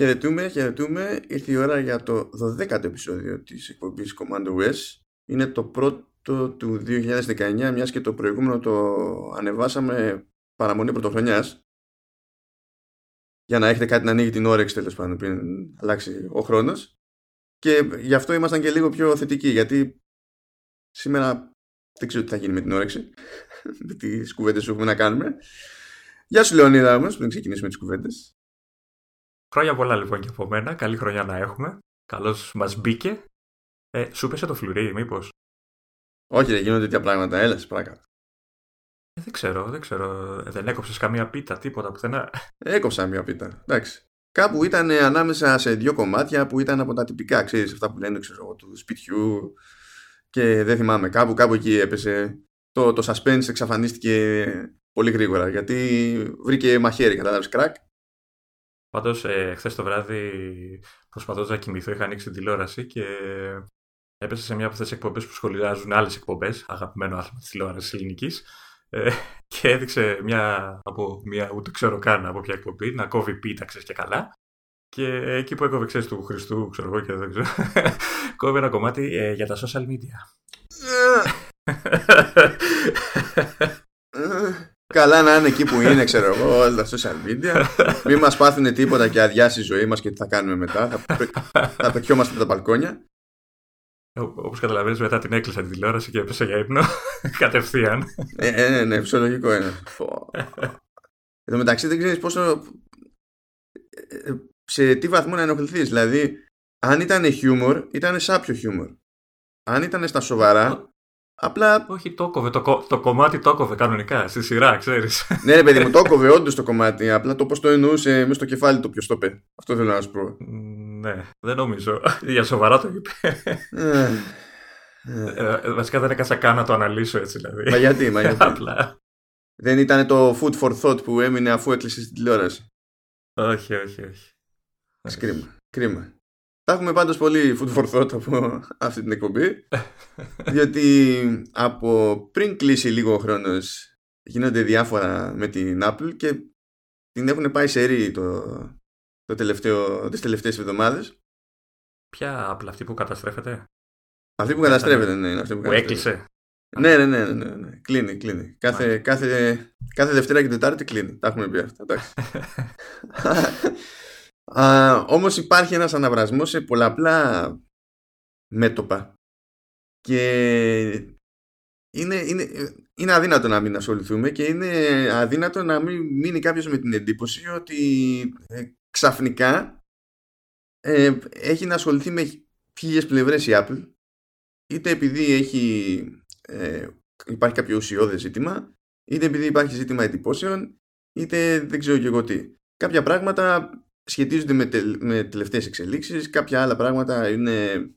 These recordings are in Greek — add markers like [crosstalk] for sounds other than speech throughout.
Χαιρετούμε, χαιρετούμε. Ήρθε η ώρα για το 12ο επεισόδιο της εκπομπής Commando West. Είναι το πρώτο του 2019, μιας και το προηγούμενο το ανεβάσαμε παραμονή πρωτοχρονιάς. Για να έχετε κάτι να ανοίγει την όρεξη τέλος πάντων πριν αλλάξει ο χρόνος. Και γι' αυτό ήμασταν και λίγο πιο θετικοί, γιατί σήμερα δεν ξέρω τι θα γίνει με την όρεξη, [laughs] με τις κουβέντες που έχουμε να κάνουμε. Γεια σου Λεωνίδα όμως, πριν ξεκινήσουμε τις κουβέντες. Χρόνια πολλά λοιπόν και από μένα. Καλή χρονιά να έχουμε. Καλώς μας μπήκε. Ε, σου πέσε το φλουρί, μήπως; Όχι, δεν γίνονται τέτοια πράγματα. Έλα, πράγμα. Ε, δεν ξέρω, δεν ξέρω. Ε, δεν έκοψες καμία πίτα, τίποτα πουθενά. Έκοψα μία πίτα. Εντάξει. Κάπου ήταν ανάμεσα σε δύο κομμάτια που ήταν από τα τυπικά, ξέρεις, αυτά που λένε, ξέρω, του σπιτιού και δεν θυμάμαι. Κάπου, κάπου εκεί έπεσε. Το, το suspense εξαφανίστηκε πολύ γρήγορα γιατί βρήκε μαχαίρι, κατάλαβες κρακ Πάντως, ε, χθες το βράδυ προσπαθώντας να κοιμηθώ, είχα ανοίξει την τηλεόραση και έπεσα σε μια από αυτές τις εκπομπές που σχολιάζουν άλλες εκπομπές, αγαπημένο άθλημα της τηλεόρασης ελληνικής. Ε, [laughs] και έδειξε μια από μια, ούτε ξέρω καν από ποια εκπομπή, να κόβει πίτα, ξέρεις και καλά. Και εκεί που έκοβε, ξέρεις του Χριστού, ξέρω εγώ και δεν ξέρω, [laughs] κόβει ένα κομμάτι ε, για τα social media. [laughs] Καλά να είναι εκεί που είναι, ξέρω εγώ, όλα τα social media. Μην μας πάθουν τίποτα και αδειάσει η ζωή μας και τι θα κάνουμε μετά. Θα, θα πετιόμαστε από τα μπαλκόνια. Όπως καταλαβαίνεις, μετά την έκλεισα την τηλεόραση και έπεσα για ύπνο. [laughs] Κατευθείαν. Ε, ε, ναι, ναι, φυσιολογικό είναι. Εν τω μεταξύ δεν ξέρεις πόσο. Ε, σε τι βαθμό να ενοχληθείς. Δηλαδή, αν ήταν χιούμορ, ήταν σάπιο χιούμορ. Αν ήταν στα σοβαρά, Απλά. Όχι, το κόβε. Το, το κομμάτι το κόβε κανονικά, στη σειρά, ξέρεις. ναι, ρε παιδί μου, το κόβε όντως το κομμάτι. Απλά το πώς το εννοούσε μέσα στο κεφάλι του ποιος το είπε. Αυτό θέλω να σου πω. Ναι, δεν νομίζω. [laughs] Για σοβαρά το είπε. Ε, ε, ε, βασικά δεν έκανα καν να το αναλύσω έτσι δηλαδή. Μα γιατί, μα γιατί. [laughs] Απλά. Δεν ήταν το food for thought που έμεινε αφού έκλεισε την τηλεόραση. Όχι, όχι, όχι. Κρίμα. Κρίμα. Θα έχουμε πάντως πολύ food for thought από αυτή την εκπομπή [laughs] διότι από πριν κλείσει λίγο ο χρόνος γίνονται διάφορα με την Apple και την έχουν πάει σε ρί το, το τελευταίο, τις τελευταίες εβδομάδες Ποια Apple αυτή που καταστρέφεται; Αυτή που καταστρέφεται ναι είναι αυτή που, που έκλεισε ναι, ναι, ναι, ναι, ναι, κλείνει, κλείνει. Κάθε, κάθε, κάθε Δευτέρα και Τετάρτη κλείνει. Τα έχουμε πει αυτά. [laughs] [laughs] Α, όμως υπάρχει ένας αναβρασμός σε πολλαπλά μέτωπα και είναι, είναι, είναι αδύνατο να μην ασχοληθούμε και είναι αδύνατο να μην μείνει κάποιος με την εντύπωση ότι ε, ξαφνικά ε, έχει να ασχοληθεί με χίλιες πλευρές η Apple είτε επειδή έχει, ε, υπάρχει κάποιο ουσιώδες ζήτημα είτε επειδή υπάρχει ζήτημα εντυπώσεων είτε δεν ξέρω και εγώ τι. Κάποια πράγματα σχετίζονται με, τε, με τελευταίες εξελίξεις, κάποια άλλα πράγματα είναι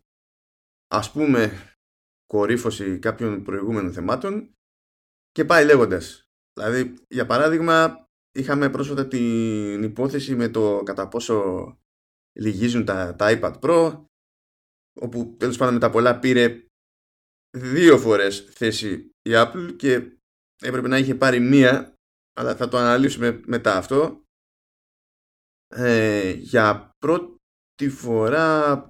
ας πούμε κορύφωση κάποιων προηγούμενων θεμάτων και πάει λέγοντας. Δηλαδή, για παράδειγμα, είχαμε πρόσφατα την υπόθεση με το κατά πόσο λυγίζουν τα, τα iPad Pro, όπου τέλος πάντων με τα πολλά πήρε δύο φορές θέση η Apple και έπρεπε να είχε πάρει μία, αλλά θα το αναλύσουμε μετά αυτό ε, για πρώτη φορά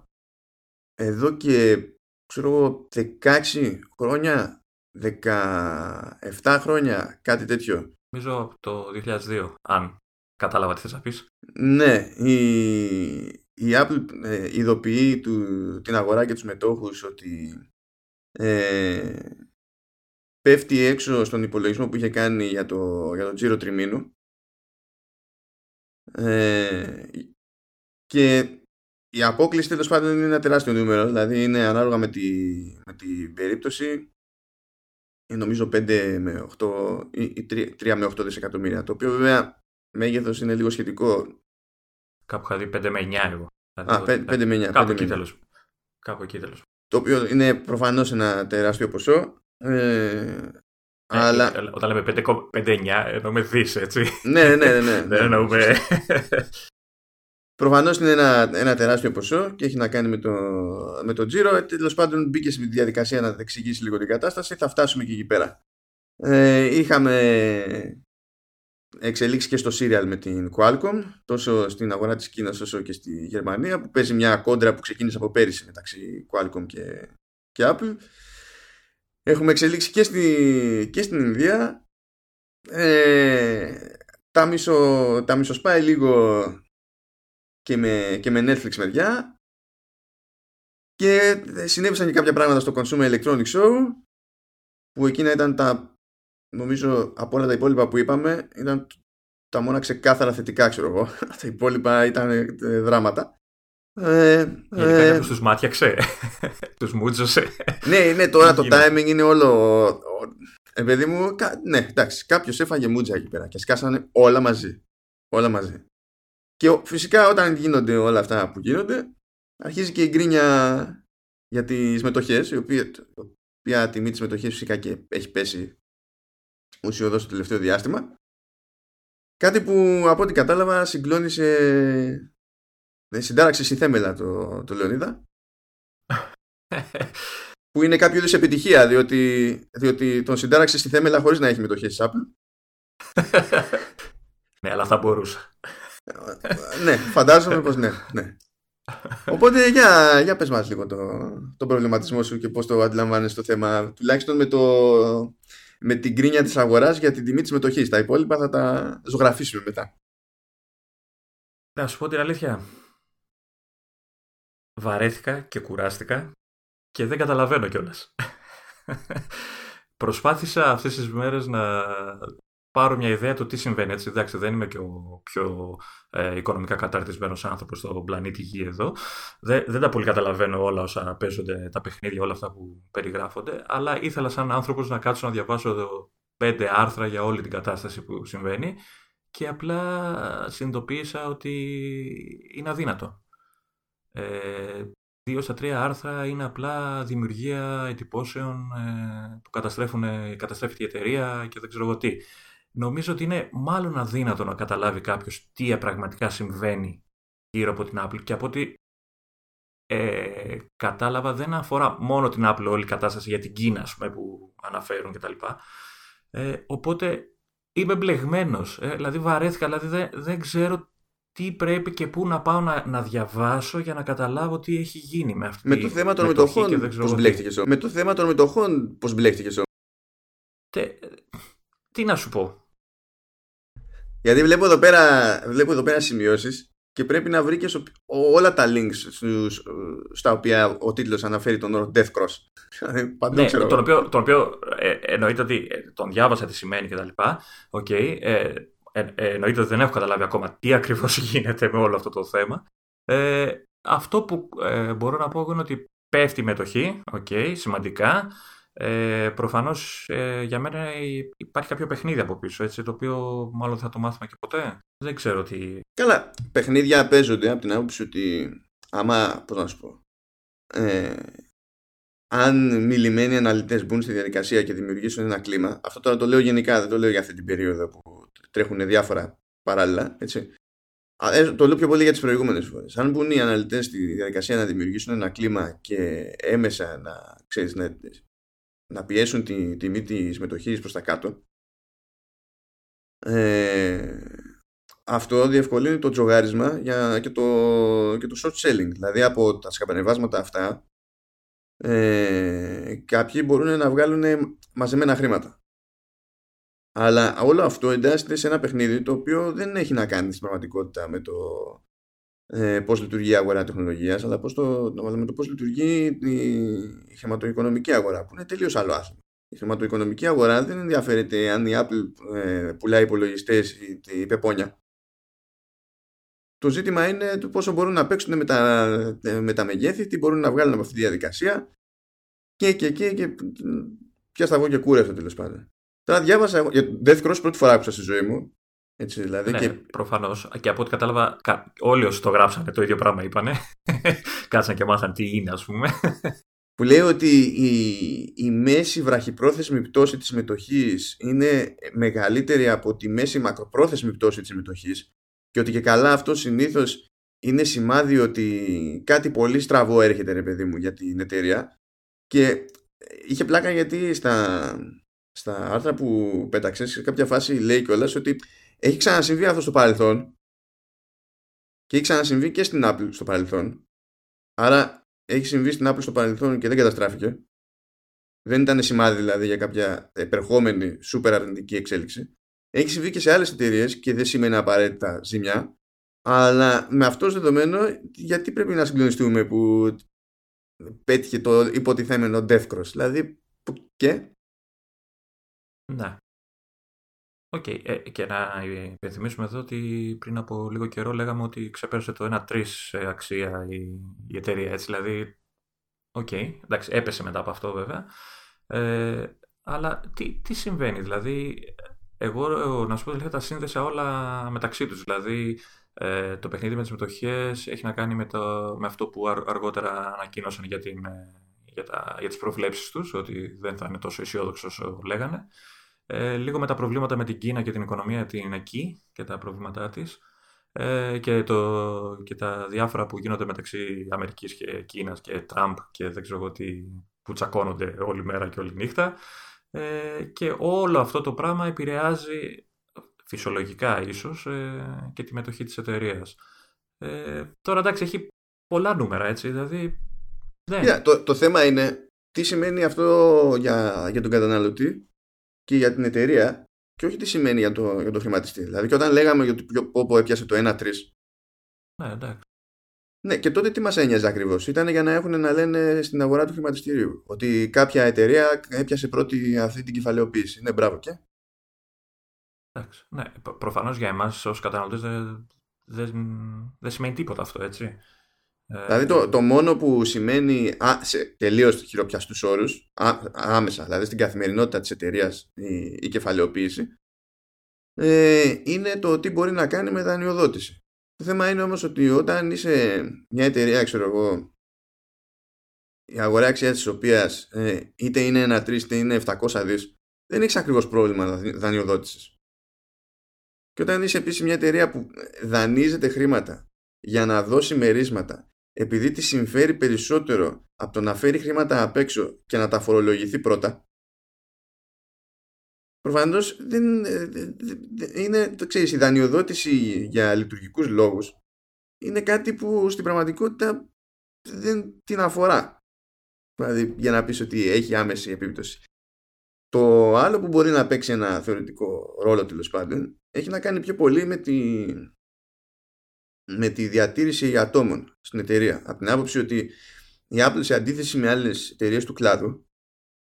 εδώ και ξέρω 16 χρόνια 17 χρόνια κάτι τέτοιο. Νομίζω το 2002 αν κατάλαβα τι θες να πεις. Ναι η, η Apple ε, ειδοποιεί του, την αγορά και τους μετόχους ότι ε, πέφτει έξω στον υπολογισμό που είχε κάνει για το, για το τζίρο τριμήνου ε, και η απόκληση τέλος πάντων είναι ένα τεράστιο νούμερο, δηλαδή είναι ανάλογα με, τη, με την περίπτωση νομίζω 5 με 8 ή 3 με 8 δισεκατομμύρια, το οποίο βέβαια μέγεθος είναι λίγο σχετικό. Κάπου είχα δει 5 με 9 εγώ. Α, 5, 5 με 9. Κάπου, εκεί τέλος. Κάπου εκεί τέλος. Το οποίο είναι προφανώς ένα τεράστιο ποσό. Ε, ε, αλλά... Ε, όταν λέμε 5-9 εννοούμε δις, έτσι. ναι, ναι, ναι. ναι. Δεν εννοούμε... Προφανώς είναι ένα, ένα τεράστιο ποσό και έχει να κάνει με το, με το τζίρο. Ε, Τέλος πάντων, μπήκε στη διαδικασία να εξηγήσει λίγο την κατάσταση. Θα φτάσουμε και εκεί πέρα. Ε, είχαμε εξελίξει και στο serial με την Qualcomm τόσο στην αγορά της Κίνας όσο και στη Γερμανία που παίζει μια κόντρα που ξεκίνησε από πέρυσι μεταξύ Qualcomm και, και Apple έχουμε εξελίξει και, στη, και στην Ινδία. Ε, τα, μισο, τα μισοσπάει λίγο και με, και με Netflix μεριά. Και συνέβησαν και κάποια πράγματα στο Consumer Electronics Show που εκείνα ήταν τα νομίζω από όλα τα υπόλοιπα που είπαμε ήταν τα μόνα ξεκάθαρα θετικά ξέρω εγώ. [laughs] Τα υπόλοιπα ήταν ε, δράματα ε, Γενικά ε, τους μάτιαξε [laughs] τους μούτζωσε ναι, ναι τώρα το timing είναι όλο ε, παιδί μου, ναι, εντάξει, κάποιος έφαγε μούτζα εκεί πέρα και σκάσανε όλα μαζί. Όλα μαζί. Και φυσικά όταν γίνονται όλα αυτά που γίνονται, αρχίζει και η γκρίνια για τις μετοχές, η οποία, η οποία τιμή της μετοχής φυσικά και έχει πέσει ουσιοδός το τελευταίο διάστημα. Κάτι που από ό,τι κατάλαβα συγκλώνησε. Ε, συντάραξε στη θέμελα το, το Λεωνίδα; που είναι κάποιο είδους επιτυχία, διότι, διότι τον συντάραξε στη θέμελα χωρίς να έχει μετοχές της Apple. ναι, αλλά θα μπορούσα. ναι, φαντάζομαι πως ναι, ναι. Οπότε για, για πες μας λίγο το, το προβληματισμό σου και πώς το αντιλαμβάνεσαι το θέμα τουλάχιστον με, το, με την κρίνια της αγοράς για την τιμή της μετοχής τα υπόλοιπα θα τα ζωγραφίσουμε μετά Να σου πω την αλήθεια βαρέθηκα και κουράστηκα και δεν καταλαβαίνω κιόλας. Προσπάθησα αυτές τις μέρες να πάρω μια ιδέα του τι συμβαίνει. Έτσι, εντάξει, δεν είμαι και ο πιο ε, οικονομικά καταρτισμένος άνθρωπος στον πλανήτη Γη εδώ. Δεν, δεν τα πολύ καταλαβαίνω όλα όσα παίζονται, τα παιχνίδια, όλα αυτά που περιγράφονται, αλλά ήθελα σαν άνθρωπος να κάτσω να διαβάσω εδώ πέντε άρθρα για όλη την κατάσταση που συμβαίνει και απλά συνειδητοποίησα ότι είναι αδύνατο. Ε, δύο στα τρία άρθρα είναι απλά δημιουργία εντυπώσεων ε, που καταστρέφουν, καταστρέφει η εταιρεία και δεν ξέρω εγώ τι. Νομίζω ότι είναι μάλλον αδύνατο να καταλάβει κάποιος τι πραγματικά συμβαίνει γύρω από την Apple και από ότι ε, κατάλαβα δεν αφορά μόνο την Apple όλη η κατάσταση για την Κίνα πούμε, που αναφέρουν κτλ. Ε, οπότε είμαι μπλεγμένος, ε, δηλαδή βαρέθηκα, δηλαδή δεν, δεν ξέρω τι πρέπει και πού να πάω να, να διαβάσω για να καταλάβω τι έχει γίνει με αυτή με το θέμα των μετοχών πώς μπλέχτηκες Με το θέμα των μετοχών πώς μπλέχτηκες Τι να σου πω Γιατί βλέπω εδώ πέρα, βλέπω εδώ πέρα σημειώσεις και πρέπει να βρει και όλα τα links στους, στα οποία ο τίτλος αναφέρει τον όρο Death Cross. Παντού ναι, ξέρω. Τον οποίο, τον οποίο ε, εννοείται ότι ε, τον διάβασα τι σημαίνει κτλ. Okay, ε, ε, ε, εννοείται ότι δεν έχω καταλάβει ακόμα τι ακριβώς [laughs] γίνεται με όλο αυτό το θέμα. Ε, αυτό που ε, μπορώ να πω είναι ότι πέφτει η μετοχή, okay, σημαντικά. Ε, προφανώς ε, για μένα υπάρχει κάποιο παιχνίδι από πίσω, έτσι, το οποίο μάλλον θα το μάθουμε και ποτέ. Δεν ξέρω τι... Καλά, παιχνίδια παίζονται από την άποψη ότι άμα, πώς να σου πω, ε, αν μιλημένοι αναλυτές μπουν στη διαδικασία και δημιουργήσουν ένα κλίμα, αυτό τώρα το λέω γενικά, δεν το λέω για αυτή την περίοδο που τρέχουν διάφορα παράλληλα. Έτσι. Ε, το λέω πιο πολύ για τις προηγούμενες φορές. Αν μπουν οι αναλυτές στη διαδικασία να δημιουργήσουν ένα κλίμα και έμεσα να, ξέρεις, να, να πιέσουν τη τιμή της μετοχής προς τα κάτω, ε, αυτό διευκολύνει το τζογάρισμα για, και, το, και το short selling. Δηλαδή από τα σκαπανεβάσματα αυτά ε, κάποιοι μπορούν να βγάλουν μαζεμένα χρήματα. Αλλά όλο αυτό εντάσσεται σε ένα παιχνίδι το οποίο δεν έχει να κάνει στην πραγματικότητα με το ε, πώς λειτουργεί η αγορά τεχνολογίας αλλά πώς το, με το πώς λειτουργεί η χρηματοοικονομική αγορά που είναι τελείως άλλο άθλημα. Η χρηματοοικονομική αγορά δεν ενδιαφέρεται αν η Apple ε, πουλάει υπολογιστές ή, ή πεπόνια. Το ζήτημα είναι το πόσο μπορούν να παίξουν με τα, με τα μεγέθη, τι μπορούν να βγάλουν από αυτή τη διαδικασία και και και, και πια θα βγω και κούρευτο τέλος πάντων. Τώρα διάβασα για το Death Cross πρώτη φορά άκουσα στη ζωή μου. Έτσι, δηλαδή, ναι, και... προφανώς. Και από ό,τι κατάλαβα, όλοι όσοι το γράψανε το ίδιο πράγμα είπανε. [laughs] Κάτσαν και μάθαν τι είναι, ας πούμε. [laughs] Που λέει ότι η, η μέση βραχυπρόθεσμη πτώση της μετοχής είναι μεγαλύτερη από τη μέση μακροπρόθεσμη πτώση της μετοχής και ότι και καλά αυτό συνήθως είναι σημάδι ότι κάτι πολύ στραβό έρχεται ρε παιδί μου για την εταιρεία και είχε πλάκα γιατί στα, στα άρθρα που πέταξες σε κάποια φάση λέει κιόλας ότι έχει ξανασυμβεί αυτό στο παρελθόν και έχει ξανασυμβεί και στην Apple στο παρελθόν. Άρα έχει συμβεί στην Apple στο παρελθόν και δεν καταστράφηκε. Δεν ήταν σημάδι δηλαδή για κάποια επερχόμενη σούπερ αρνητική εξέλιξη. Έχει συμβεί και σε άλλες εταιρείες και δεν σημαίνει απαραίτητα ζημιά. Αλλά με αυτό δεδομένο, γιατί πρέπει να συγκλονιστούμε που πέτυχε το υποτιθέμενο gross; Δηλαδή, και. Ναι. OK. Okay. Ε, και να υπενθυμίσουμε εδώ ότι πριν από λίγο καιρό λέγαμε ότι ξεπέρασε το 1-3 αξία η, η εταιρεία. Έτσι, δηλαδή, OK. Okay. Εντάξει, έπεσε μετά από αυτό βέβαια. Ε, αλλά τι, τι συμβαίνει, δηλαδή, εγώ να σου πω ότι τα σύνδεσα όλα μεταξύ τους. Δηλαδή, ε, το παιχνίδι με τις μετοχές έχει να κάνει με, το, με αυτό που αργότερα ανακοίνωσαν για, την, ε, για, τα, για τις προβλέψεις τους, ότι δεν θα είναι τόσο αισιόδοξο όσο λέγανε. Ε, λίγο με τα προβλήματα με την Κίνα και την οικονομία την εκεί και τα προβλήματά της ε, και, το, και τα διάφορα που γίνονται μεταξύ Αμερικής και Κίνας και Τραμπ και δεν ξέρω εγώ τι που τσακώνονται όλη μέρα και όλη νύχτα ε, και όλο αυτό το πράγμα επηρεάζει φυσιολογικά ίσως ε, και τη μετοχή της εταιρείας. Ε, τώρα εντάξει έχει πολλά νούμερα έτσι δηλαδή δεν... το, το θέμα είναι τι σημαίνει αυτό για, για τον καταναλωτή και για την εταιρεία και όχι τι σημαίνει για το, για το χρηματιστή. Δηλαδή και όταν λέγαμε για το πόπο έπιασε το 1-3 ναι, εντάξει. Ναι, και τότε τι μας ένοιαζε ακριβώς; Ήταν για να έχουν να λένε στην αγορά του χρηματιστηρίου ότι κάποια εταιρεία έπιασε πρώτη αυτή την κεφαλαιοποίηση. Ναι, μπράβο και. Εντάξει. Ναι, προφανώς για εμάς ως καταναλωτές δεν, δεν, δεν σημαίνει τίποτα αυτό, έτσι. Ε, δηλαδή το, το μόνο που σημαίνει α, σε τελείως χειροπιαστούς όρους, άμεσα, δηλαδή στην καθημερινότητα της εταιρείας η, η κεφαλαιοποίηση, ε, είναι το τι μπορεί να κάνει με δανειοδότηση. Το θέμα είναι όμως ότι όταν είσαι μια εταιρεία, ξέρω εγώ, η αγορά αξίας της οποίας ε, είτε είναι ένα 3 είτε είναι 700 δις, δεν έχεις ακριβώς πρόβλημα δανειοδότησης. Και όταν είσαι επίσης μια εταιρεία που δανείζεται χρήματα για να δώσει μερίσματα επειδή τη συμφέρει περισσότερο από το να φέρει χρήματα απ' έξω και να τα φορολογηθεί πρώτα, Προφανώς δεν, είναι, το ξέρεις, η δανειοδότηση για λειτουργικούς λόγους είναι κάτι που στην πραγματικότητα δεν την αφορά. Δηλαδή για να πεις ότι έχει άμεση επίπτωση. Το άλλο που μπορεί να παίξει ένα θεωρητικό ρόλο τέλος πάντων έχει να κάνει πιο πολύ με τη, με τη διατήρηση ατόμων στην εταιρεία. Από την άποψη ότι η Apple σε αντίθεση με άλλες εταιρείες του κλάδου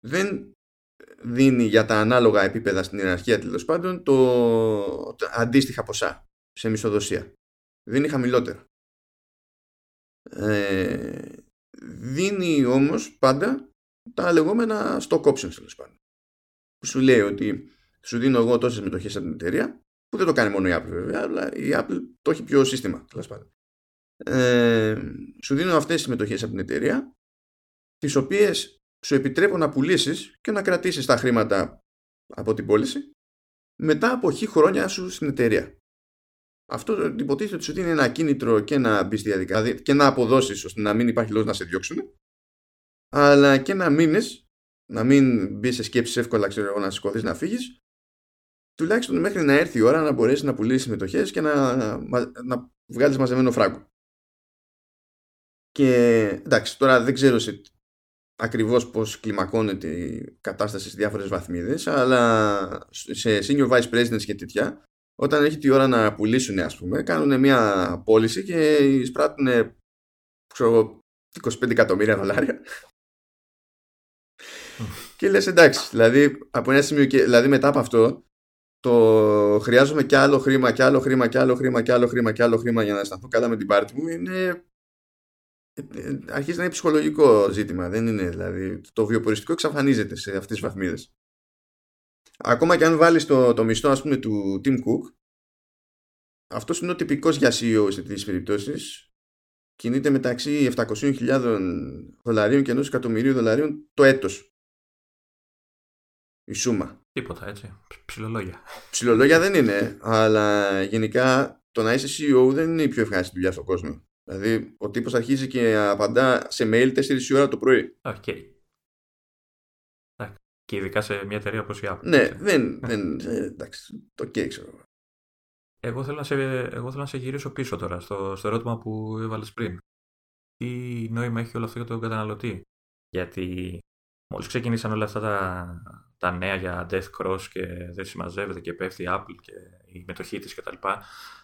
δεν δίνει για τα ανάλογα επίπεδα στην ιεραρχία τέλος πάντων το, το αντίστοιχα ποσά σε μισοδοσία. Δίνει χαμηλότερο. Ε, δίνει όμως πάντα τα λεγόμενα stock options τέλος πάντων. Που σου λέει ότι σου δίνω εγώ τόσες μετοχές από την εταιρεία που δεν το κάνει μόνο η Apple βέβαια αλλά η Apple το έχει πιο σύστημα τέλος πάντων. Ε, σου δίνω αυτές τις μετοχές από την εταιρεία τις οποίες σου επιτρέπω να πουλήσεις και να κρατήσεις τα χρήματα από την πώληση μετά από χι χρόνια σου στην εταιρεία. Αυτό υποτίθεται ότι σου δίνει ένα κίνητρο και να μπεις στη διαδικασία δηλαδή και να αποδώσεις ώστε να μην υπάρχει λόγος να σε διώξουν, αλλά και να μείνεις, να μην μπεις σε σκέψεις εύκολα ξέρω, να σηκωθείς να φύγεις, τουλάχιστον μέχρι να έρθει η ώρα να μπορέσει να πουλήσεις μετοχέ και να, να, να βγάλεις μαζεμένο φράγκο. Και εντάξει, τώρα δεν ξέρω σε ακριβώς πώς κλιμακώνεται η κατάσταση σε διάφορες βαθμίδες αλλά σε senior vice presidents και τέτοια όταν έχει τη ώρα να πουλήσουν ας πούμε κάνουν μια πώληση και εισπράττουν ξέρω, 25 εκατομμύρια δολάρια και λες εντάξει δηλαδή, από ένα σημείο και, δηλαδή μετά από αυτό το χρειάζομαι και άλλο χρήμα και άλλο χρήμα και άλλο χρήμα και άλλο χρήμα και άλλο χρήμα για να αισθανθώ καλά με την πάρτι μου είναι ε, ε, αρχίζει να είναι ψυχολογικό ζήτημα. Δεν είναι δηλαδή. Το βιοποριστικό εξαφανίζεται σε αυτές τις βαθμίδες. Ακόμα και αν βάλεις το, το μισθό ας πούμε, του Tim Cook, αυτός είναι ο τυπικός για CEO σε τέτοιες περιπτώσεις. Κινείται μεταξύ 700.000 δολαρίων και ενός εκατομμυρίου δολαρίων το έτος. Η σούμα. Τίποτα έτσι. Ψιλολόγια. Ψιλολόγια δεν είναι, αλλά γενικά το να είσαι CEO δεν είναι η πιο ευχάριστη δουλειά στον κόσμο. Δηλαδή, ο τύπος αρχίζει και απαντά σε mail 4 η ώρα το πρωί. Okay. Και ειδικά σε μια εταιρεία όπως η Apple. Ναι, δεν, δεν, ε, εντάξει, το okay, ξέρω. Εγώ θέλω, να σε, εγώ θέλω να σε γυρίσω πίσω τώρα στο, στο ερώτημα που έβαλες πριν. Τι νόημα έχει όλο αυτό για τον καταναλωτή; Γιατί μόλις ξεκινήσαν όλα αυτά τα, τα νέα για Death Cross και δεν συμμαζεύεται και πέφτει η Apple και η μετοχή της κτλ.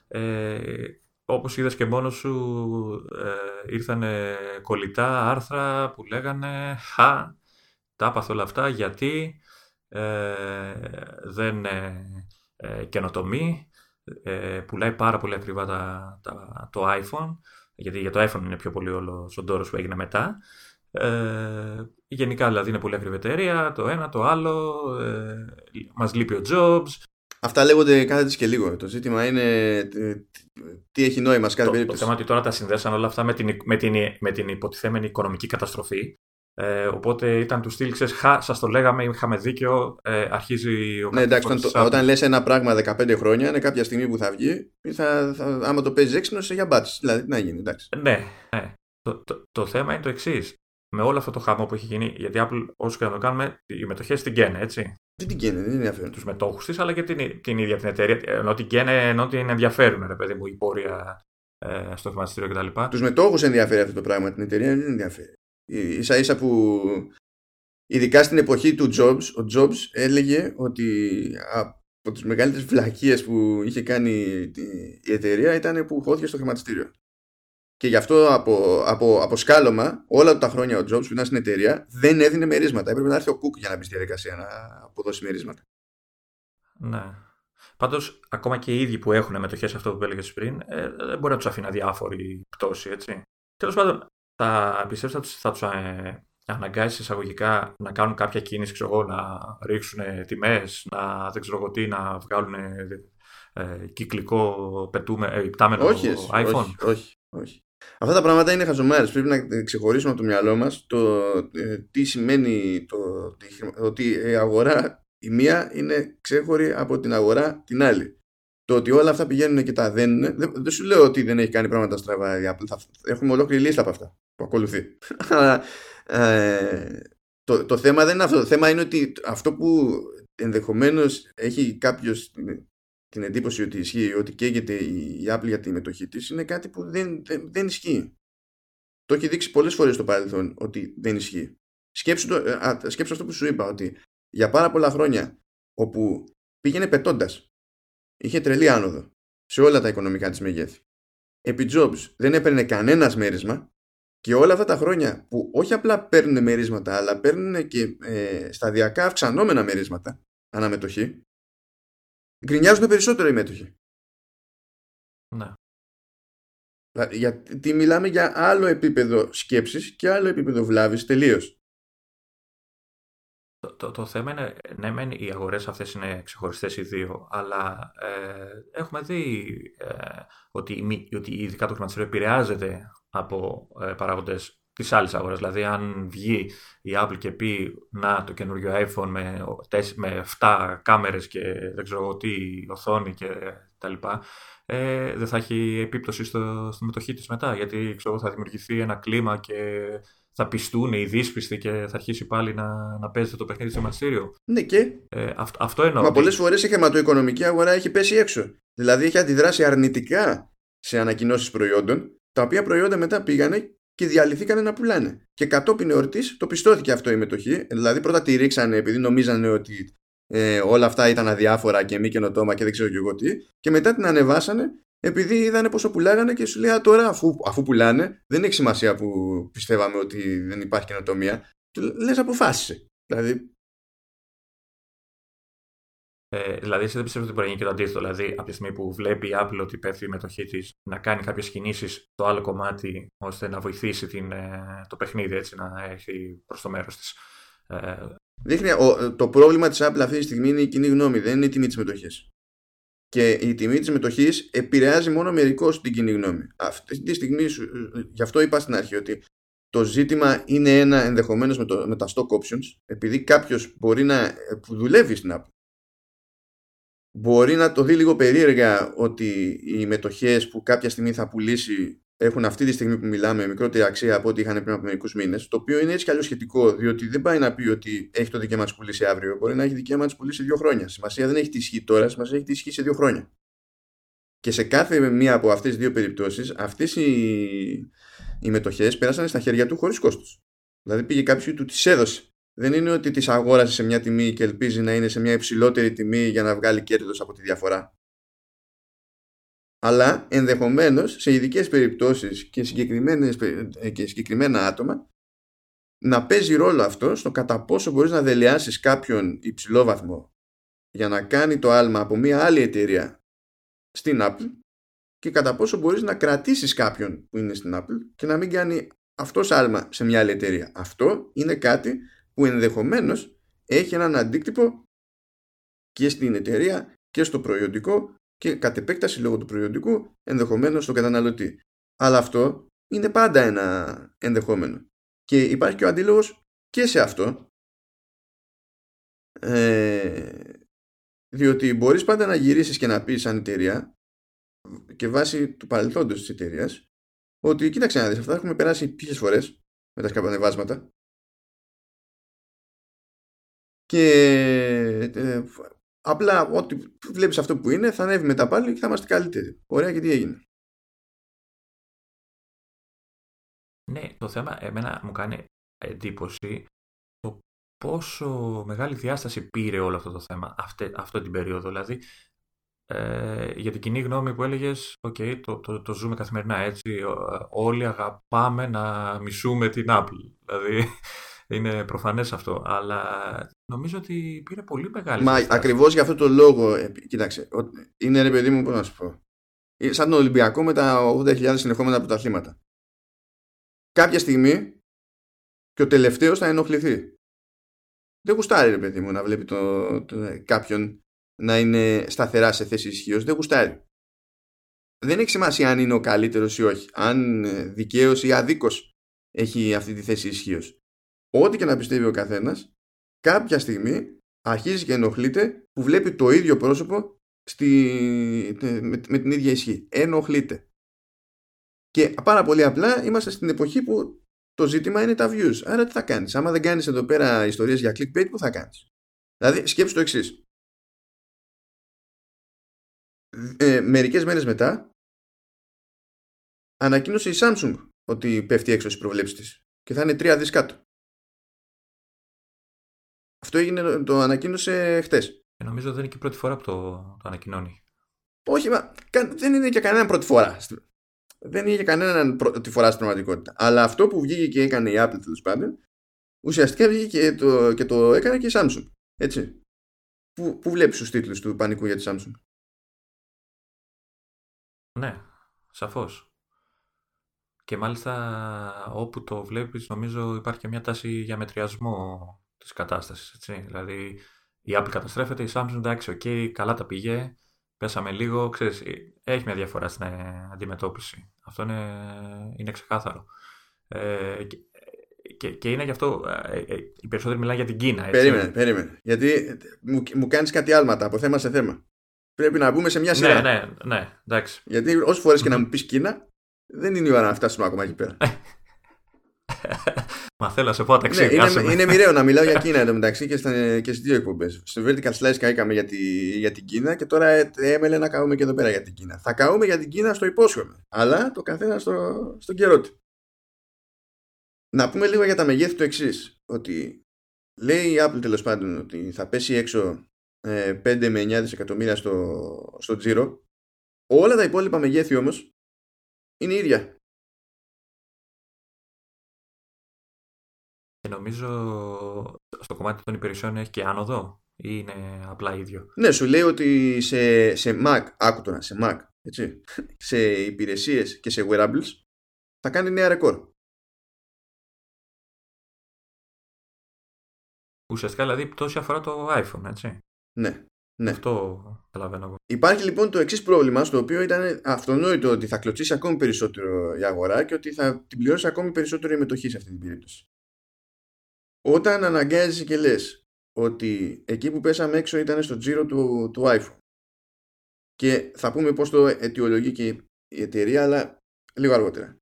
Ε, όπως είδες και μόνος σου ε, ήρθαν κολλητά άρθρα που λέγανε «Χα, τα έπαθα όλα αυτά γιατί ε, δεν ε, ε, καινοτομεί, ε, πουλάει πάρα πολύ ακριβά τα, τα, το iPhone, γιατί για το iPhone είναι πιο πολύ όλος ο τόρο που έγινε μετά. Ε, γενικά δηλαδή είναι πολύ ακριβή εταιρεία, το ένα, το άλλο, ε, μας λείπει ο Jobs. Αυτά λέγονται κάθε της και λίγο. Το ζήτημα είναι τι έχει νόημα σε κάθε το, περίπτωση. Το θέμα είναι ότι τώρα τα συνδέσαν όλα αυτά με την, με την, με την υποτιθέμενη οικονομική καταστροφή ε, οπότε ήταν του στυλ, ξέρεις, χα, σας το λέγαμε, είχαμε δίκιο, ε, αρχίζει ο Ναι, εντάξει, όταν, όταν λες ένα πράγμα 15 χρόνια, είναι κάποια στιγμή που θα βγει, θα, θα, άμα το παίζει έξυπνος, είσαι για μπάτση. Δηλαδή, τι να γίνει, εντάξει. Ναι, ναι. Το, το, το, θέμα είναι το εξής. Με όλο αυτό το χαμό που έχει γίνει, γιατί Apple, όσο και να το κάνουμε, οι μετοχές την καίνε, έτσι. Δεν την καίνε, δεν είναι ενδιαφέρον. Τους μετόχους της, αλλά και την, την ίδια την εταιρεία. Ενώ την καίνε, ενώ την ενδιαφέρουν, ρε παιδί μου, η πορεία ε, στο χρηματιστήριο κτλ. Τους μετόχους ενδιαφέρει αυτό το πράγμα, την εταιρεία δεν ενδιαφέρει ίσα ίσα που ειδικά στην εποχή του Jobs ο Jobs έλεγε ότι από τις μεγαλύτερες βλακίες που είχε κάνει η εταιρεία ήταν που χώθηκε στο χρηματιστήριο και γι' αυτό από, από, από σκάλωμα όλα τα χρόνια ο Jobs που ήταν στην εταιρεία δεν έδινε μερίσματα έπρεπε να έρθει ο Cook για να μπει στη διαδικασία να αποδώσει μερίσματα ναι Πάντως, ακόμα και οι ίδιοι που έχουν μετοχές αυτό που έλεγες πριν, ε, δεν μπορεί να τους αφήνει αδιάφορη πτώση, έτσι. Τέλος πάντων, θα πιστεύω θα τους, θα τους ε, αναγκάσεις εισαγωγικά να κάνουν κάποια κίνηση, ξέρω εγώ, να ρίξουν τιμές, να δεν ξέρω τι, να βγάλουν ε, κυκλικό πετούμε, ε, υπτάμενο όχι, iPhone. Όχι, όχι, όχι. Αυτά τα πράγματα είναι χαζομάρες. Πρέπει να ξεχωρίσουμε από το μυαλό μας το ε, τι σημαίνει το, ότι η αγορά η μία είναι ξέχωρη από την αγορά την άλλη. Το ότι όλα αυτά πηγαίνουν και τα δένουν, δεν, δεν σου λέω ότι δεν έχει κάνει πράγματα στραβά. Έχουμε ολόκληρη λίστα από αυτά που ακολουθεί. [laughs] ε, το, το θέμα δεν είναι αυτό. Το θέμα είναι ότι αυτό που ενδεχομένως έχει κάποιος την εντύπωση ότι ισχύει, ότι καίγεται η Apple για τη μετοχή της, είναι κάτι που δεν, δεν, δεν ισχύει. Το έχει δείξει πολλές φορές στο παρελθόν ότι δεν ισχύει. Σκέψου, το, ε, σκέψου αυτό που σου είπα, ότι για πάρα πολλά χρόνια όπου πήγαινε πετώντας, είχε τρελή άνοδο σε όλα τα οικονομικά της μεγέθη. Επί Jobs δεν έπαιρνε κανένας μέρισμα και όλα αυτά τα χρόνια που όχι απλά παίρνουν μερίσματα, αλλά παίρνουν και ε, σταδιακά αυξανόμενα μερίσματα αναμετοχή, γκρινιάζουν περισσότερο οι μέτοχοι. Ναι. Γιατί μιλάμε για άλλο επίπεδο σκέψης και άλλο επίπεδο βλάβης τελείως. Το, το, το θέμα είναι, ναι μεν οι αγορές αυτές είναι ξεχωριστές οι δύο, αλλά ε, έχουμε δει ε, ότι, ότι ειδικά το χρηματιστήριο επηρεάζεται από ε, παράγοντες της άλλης αγοράς. Δηλαδή αν βγει η Apple και πει να το καινούριο iPhone με, με 7 κάμερες και δεν ξέρω τι οθόνη και τα λοιπά, ε, δεν θα έχει επίπτωση στο, στη μετοχή της μετά, γιατί ξέρω, θα δημιουργηθεί ένα κλίμα και θα πιστούν οι δύσπιστοι και θα αρχίσει πάλι να, να παίζεται το παιχνίδι στο χρηματιστήριο. Ναι και. Ε, αυτό, αυτό εννοώ. Μα πολλές φορές η χρηματοοικονομική αγορά έχει πέσει έξω. Δηλαδή έχει αντιδράσει αρνητικά σε ανακοινώσεις προϊόντων, τα οποία προϊόντα μετά πήγανε και διαλυθήκανε να πουλάνε. Και κατόπιν εορτής το πιστώθηκε αυτό η μετοχή. Δηλαδή πρώτα τη ρίξανε επειδή νομίζανε ότι ε, όλα αυτά ήταν αδιάφορα και μη καινοτόμα και δεν ξέρω και εγώ τι. Και μετά την ανεβάσανε επειδή είδανε πόσο πουλάγανε και σου λέει τώρα αφού, αφού πουλάνε δεν έχει σημασία που πιστεύαμε ότι δεν υπάρχει καινοτομία λες αποφάσισε δηλαδή ε, δηλαδή, εσύ δεν πιστεύω ότι μπορεί να γίνει και το αντίθετο. Δηλαδή, από τη στιγμή που βλέπει η Apple ότι πέφτει η μετοχή της να κάνει κάποιες κινήσεις στο άλλο κομμάτι, ώστε να βοηθήσει την, ε, το παιχνίδι έτσι, να έρθει προς το μέρος της. Ε, Δείχνει, ο, το πρόβλημα της Apple αυτή τη στιγμή είναι η κοινή γνώμη, δεν είναι η τιμή της μετοχής και η τιμή της μετοχής επηρεάζει μόνο μερικώς την κοινή γνώμη. Αυτή τη στιγμή, γι' αυτό είπα στην αρχή ότι το ζήτημα είναι ένα ενδεχομένως με, το, με τα stock options επειδή κάποιος μπορεί να που δουλεύει στην Apple μπορεί να το δει λίγο περίεργα ότι οι μετοχές που κάποια στιγμή θα πουλήσει έχουν αυτή τη στιγμή που μιλάμε μικρότερη αξία από ό,τι είχαν πριν από μερικούς μήνες. Το οποίο είναι έτσι κι αλλιώς σχετικό, διότι δεν πάει να πει ότι έχει το δικαίωμα να τις πουλήσει αύριο. Μπορεί να έχει δικαίωμα να τις πουλήσει δύο χρόνια. Σημασία δεν έχει τι ισχύει τώρα, σημασία έχει τι ισχύει σε δύο χρόνια. Και σε κάθε μία από αυτές τις δύο περιπτώσεις αυτές οι, οι μετοχές πέρασαν στα χέρια του χωρίς κόστος. Δηλαδή πήγε κάποιος του τις έδωσε. Δεν είναι ότι τις αγόρασε σε μια τιμή και ελπίζει να είναι σε μια υψηλότερη τιμή για να βγάλει κέρδος από τη διαφορά. Αλλά ενδεχομένως σε ειδικές περιπτώσεις και, συγκεκριμένες, ε, και συγκεκριμένα άτομα να παίζει ρόλο αυτό στο κατά πόσο μπορείς να δελειάσεις κάποιον υψηλό βαθμό για να κάνει το άλμα από μια άλλη εταιρεία στην Apple και κατά πόσο μπορείς να κρατήσεις κάποιον που είναι στην Apple και να μην κάνει αυτός άλμα σε μια άλλη εταιρεία. Αυτό είναι κάτι που ενδεχομένως έχει έναν αντίκτυπο και στην εταιρεία και στο προϊόντικό και κατ' επέκταση λόγω του προϊόντικού ενδεχομένως στον καταναλωτή. Αλλά αυτό είναι πάντα ένα ενδεχόμενο. Και υπάρχει και ο αντίλογος και σε αυτό ε, διότι μπορείς πάντα να γυρίσεις και να πεις σαν εταιρεία και βάσει του παρελθόντος της εταιρείας ότι κοίταξε να δεις αυτά έχουμε περάσει ποιες φορές με τα σκαπανεβάσματα και ε, απλά ό,τι βλέπεις αυτό που είναι θα ανέβει μετά πάλι και θα είμαστε καλύτεροι. Ωραία και τι έγινε. Ναι, το θέμα εμένα μου κάνει εντύπωση το πόσο μεγάλη διάσταση πήρε όλο αυτό το θέμα αυτή, αυτή την περίοδο. Δηλαδή, ε, για την κοινή γνώμη που έλεγες, ok, το, το, το ζούμε καθημερινά έτσι, όλοι αγαπάμε να μισούμε την Apple. Δηλαδή, είναι προφανές αυτό, αλλά νομίζω ότι πήρε πολύ μεγάλη Μα διάσταση. ακριβώς για αυτό το λόγο, ε, κοίταξε, είναι ρε παιδί μου, πώς να σου πω, ε, σαν τον Ολυμπιακό με τα 80.000 συνεχόμενα πρωταθλήματα κάποια στιγμή και ο τελευταίος θα ενοχληθεί. Δεν γουστάρει ρε παιδί μου να βλέπει το, το, κάποιον να είναι σταθερά σε θέση ισχύως. Δεν γουστάρει. Δεν έχει σημασία αν είναι ο καλύτερος ή όχι. Αν ε, δικαίω ή αδίκως έχει αυτή τη θέση ισχύως. Ό,τι και να πιστεύει ο καθένας, κάποια στιγμή αρχίζει και ενοχλείται που βλέπει το ίδιο πρόσωπο στη, με, με την ίδια ισχύ. Ενοχλείται. Και πάρα πολύ απλά είμαστε στην εποχή που το ζήτημα είναι τα views. Άρα τι θα κάνεις; Άμα δεν κάνεις εδώ πέρα ιστορίες για clickbait, που θα κάνεις; Δηλαδή σκέψου το εξής. Ε, μερικές μέρες μετά ανακοίνωσε η Samsung ότι πέφτει έξω στις προβλέψεις της και θα είναι τρία δις κάτω. Αυτό έγινε, το ανακοίνωσε χτες. Ε, νομίζω δεν είναι και η πρώτη φορά που το, το ανακοινώνει. Όχι, μα δεν είναι και κανένα πρώτη φορά δεν είχε κανέναν πρώτη φορά στην πραγματικότητα. Αλλά αυτό που βγήκε και έκανε η Apple τέλος πάντων, ουσιαστικά βγήκε και το, και το έκανε και η Samsung. Έτσι. Πού, πού βλέπεις τους τίτλους του πανικού για τη Samsung; Ναι, σαφώς. Και μάλιστα όπου το βλέπεις νομίζω υπάρχει και μια τάση για μετριασμό της κατάστασης. Έτσι. Δηλαδή η Apple καταστρέφεται, η Samsung εντάξει, οκ, καλά τα πήγε, πέσαμε λίγο, ξέρεις, ε, έχει μια διαφορά στην ε, αντιμετώπιση. Αυτό είναι, είναι ξεκάθαρο. Ε, και, και, είναι γι' αυτό, ε, οι περισσότεροι μιλάνε για την Κίνα. Έτσι. Περίμενε, περίμενε. Γιατί μου, μου κάνεις κάτι άλματα από θέμα σε θέμα. Πρέπει να μπούμε σε μια σειρά. Ναι, ναι, ναι, εντάξει. Γιατί όσες φορές και να μου πεις Κίνα, δεν είναι η ώρα να φτάσουμε ακόμα εκεί πέρα. [laughs] Μα θέλω να σε πω ναι, είναι, είναι μοιραίο να μιλάω για [laughs] Κίνα εντωμεταξύ και, στα, και στις δύο εκπομπές. Στο Vertical Slice καήκαμε για, τη, για την Κίνα και τώρα έμελε να καούμε και εδώ πέρα για την Κίνα. Θα καούμε για την Κίνα στο υπόσχομαι. Αλλά το καθένα στο, στον καιρό του. Να πούμε λίγο για τα μεγέθη του εξής. Ότι λέει η Apple τέλος πάντων ότι θα πέσει έξω 5 ε, με 9 δισεκατομμύρια στο, στο τζίρο. Όλα τα υπόλοιπα μεγέθη όμως είναι ίδια. Και νομίζω στο κομμάτι των υπηρεσιών έχει και άνοδο ή είναι απλά ίδιο. Ναι, σου λέει ότι σε, σε Mac, άκου τώρα, σε Mac, έτσι, [laughs] σε υπηρεσίες και σε wearables θα κάνει νέα ρεκόρ. Ουσιαστικά δηλαδή πτώση αφορά το iPhone, έτσι. Ναι. Ναι. Αυτό καταλαβαίνω εγώ. Υπάρχει λοιπόν το εξής πρόβλημα, στο οποίο ήταν αυτονόητο ότι θα κλωτσίσει ακόμη περισσότερο η αγορά και ότι θα την πληρώσει ακόμη περισσότερο η μετοχή σε αυτή την περίπτωση. Όταν αναγκάζεσαι και λες ότι εκεί που πέσαμε έξω ήταν στο τζίρο του, του iPhone και θα πούμε πώς το αιτιολογεί και η εταιρεία αλλά λίγο αργότερα.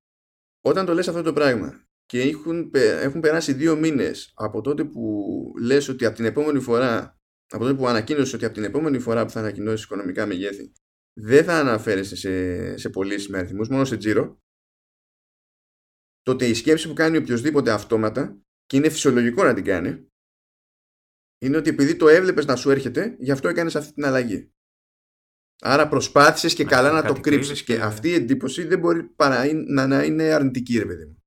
Όταν το λες αυτό το πράγμα και έχουν, έχουν περάσει δύο μήνες από τότε που λες ότι από την επόμενη φορά από τότε που ανακοίνωσες ότι από την επόμενη φορά που θα ανακοινώσεις οικονομικά μεγέθη δεν θα αναφέρεστε σε, σε πωλήσεις με αριθμούς, μόνο σε τζίρο, τότε η σκέψη που κάνει οποιοδήποτε αυτόματα και είναι φυσιολογικό να την κάνει. Είναι ότι επειδή το έβλεπες να σου έρχεται γι' αυτό έκανες αυτή την αλλαγή. Άρα προσπάθησες και καλά να το κρύψεις. και, αυτή η εντύπωση δεν μπορεί παρά να, να είναι αρνητική ρε παιδί μου.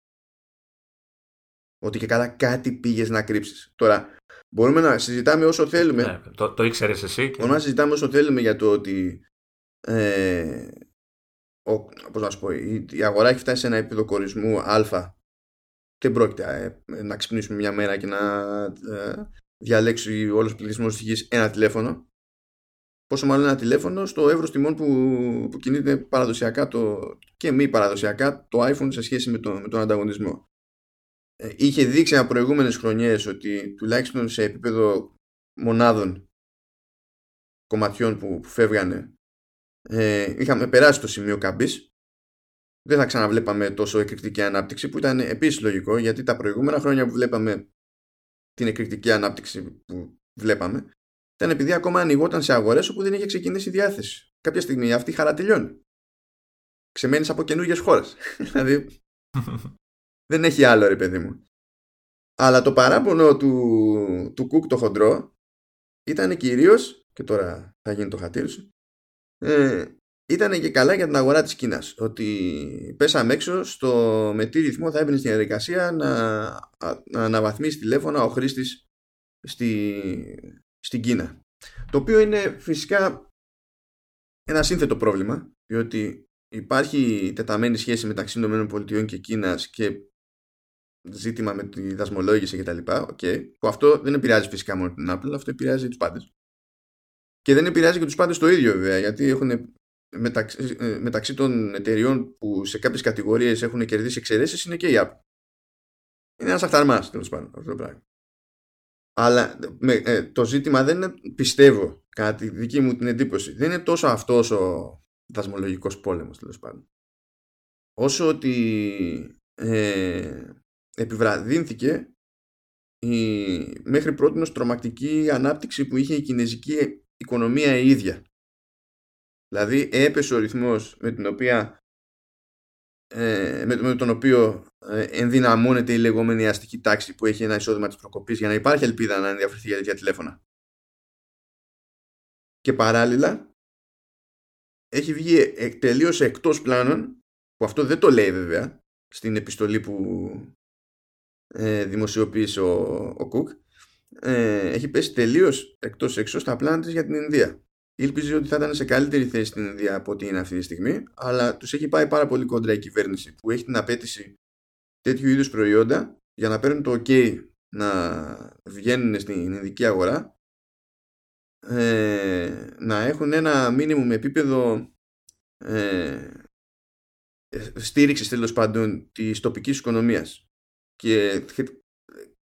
Ότι και καλά κάτι πήγες να κρύψεις. Τώρα μπορούμε να συζητάμε όσο θέλουμε. Ναι, το, το ήξερες εσύ και... μπορούμε να συζητάμε όσο θέλουμε για το ότι ε, ο, πώς να σου πω, η, η αγορά έχει φτάσει σε ένα επίπεδο κορισμού α δεν πρόκειται ε, να ξυπνήσουμε μια μέρα και να ε, διαλέξει όλος ο πληθυσμός της γης ένα τηλέφωνο πόσο μάλλον ένα τηλέφωνο στο εύρος τιμών που, που κινείται παραδοσιακά το, και μη παραδοσιακά το iPhone σε σχέση με, το, με τον ανταγωνισμό. Ε, είχε δείξει από προηγούμενες χρονιές ότι τουλάχιστον σε επίπεδο μονάδων κομματιών που, που φεύγανε ε, είχαμε περάσει το σημείο καμπής δεν θα ξαναβλέπαμε τόσο εκρηκτική ανάπτυξη που ήταν επίσης λογικό γιατί τα προηγούμενα χρόνια που βλέπαμε την εκρηκτική ανάπτυξη που βλέπαμε ήταν επειδή ακόμα ανοιγόταν σε αγορές όπου δεν είχε ξεκινήσει η διάθεση. Κάποια στιγμή αυτή η χαρά τελειώνει. Ξεμένεις από καινούργιες χώρες. [laughs] δηλαδή [laughs] δεν έχει άλλο ρε παιδί μου. Αλλά το παράπονο του, του Κουκ το χοντρό ήταν κυρίως και τώρα θα γίνει το χατήρι σου ε, ήταν και καλά για την αγορά της Κίνας ότι πέσαμε έξω στο με τι ρυθμό θα έμπαινε στην διαδικασία να, να αναβαθμίσει τηλέφωνα ο χρήστης στη, στην Κίνα το οποίο είναι φυσικά ένα σύνθετο πρόβλημα διότι υπάρχει τεταμένη σχέση μεταξύ ΗΠΑ και Κίνας και ζήτημα με τη δασμολόγηση κτλ. Okay, που αυτό δεν επηρεάζει φυσικά μόνο την Apple, αυτό επηρεάζει τους πάντες. Και δεν επηρεάζει και τους πάντες το ίδιο βέβαια, γιατί έχουν μεταξύ, ε, μεταξύ των εταιριών που σε κάποιες κατηγορίες έχουν κερδίσει εξαιρέσεις είναι και η Apple. Είναι ένας αυταρμάς τέλος πάντων αυτό το πράγμα. Αλλά με, ε, το ζήτημα δεν είναι, πιστεύω, κατά τη δική μου την εντύπωση, δεν είναι τόσο αυτός ο δασμολογικός πόλεμος τέλος πάντων. Όσο ότι ε, επιβραδύνθηκε η μέχρι πρώτη τρομακτική ανάπτυξη που είχε η κινέζικη οικονομία η ίδια. Δηλαδή έπεσε ο ρυθμός με, την οποία, ε, με, τον οποίο ε, ενδυναμώνεται η λεγόμενη αστική τάξη που έχει ένα εισόδημα της προκοπής για να υπάρχει ελπίδα να ενδιαφερθεί για τέτοια τηλέφωνα. Και παράλληλα έχει βγει ε, τελείως εκτός πλάνων που αυτό δεν το λέει βέβαια στην επιστολή που ε, δημοσιοποίησε ο, ο Κουκ ε, έχει πέσει τελείως εκτός έξω στα πλάνα της για την Ινδία ήλπιζε ότι θα ήταν σε καλύτερη θέση στην Ινδία από ό,τι είναι αυτή τη στιγμή, αλλά τους έχει πάει πάρα πολύ κόντρα η κυβέρνηση που έχει την απέτηση τέτοιου είδους προϊόντα για να παίρνουν το OK να βγαίνουν στην Ινδική αγορά ε, να έχουν ένα μήνυμο με επίπεδο ε, στήριξης τέλος πάντων της τοπικής οικονομίας. Και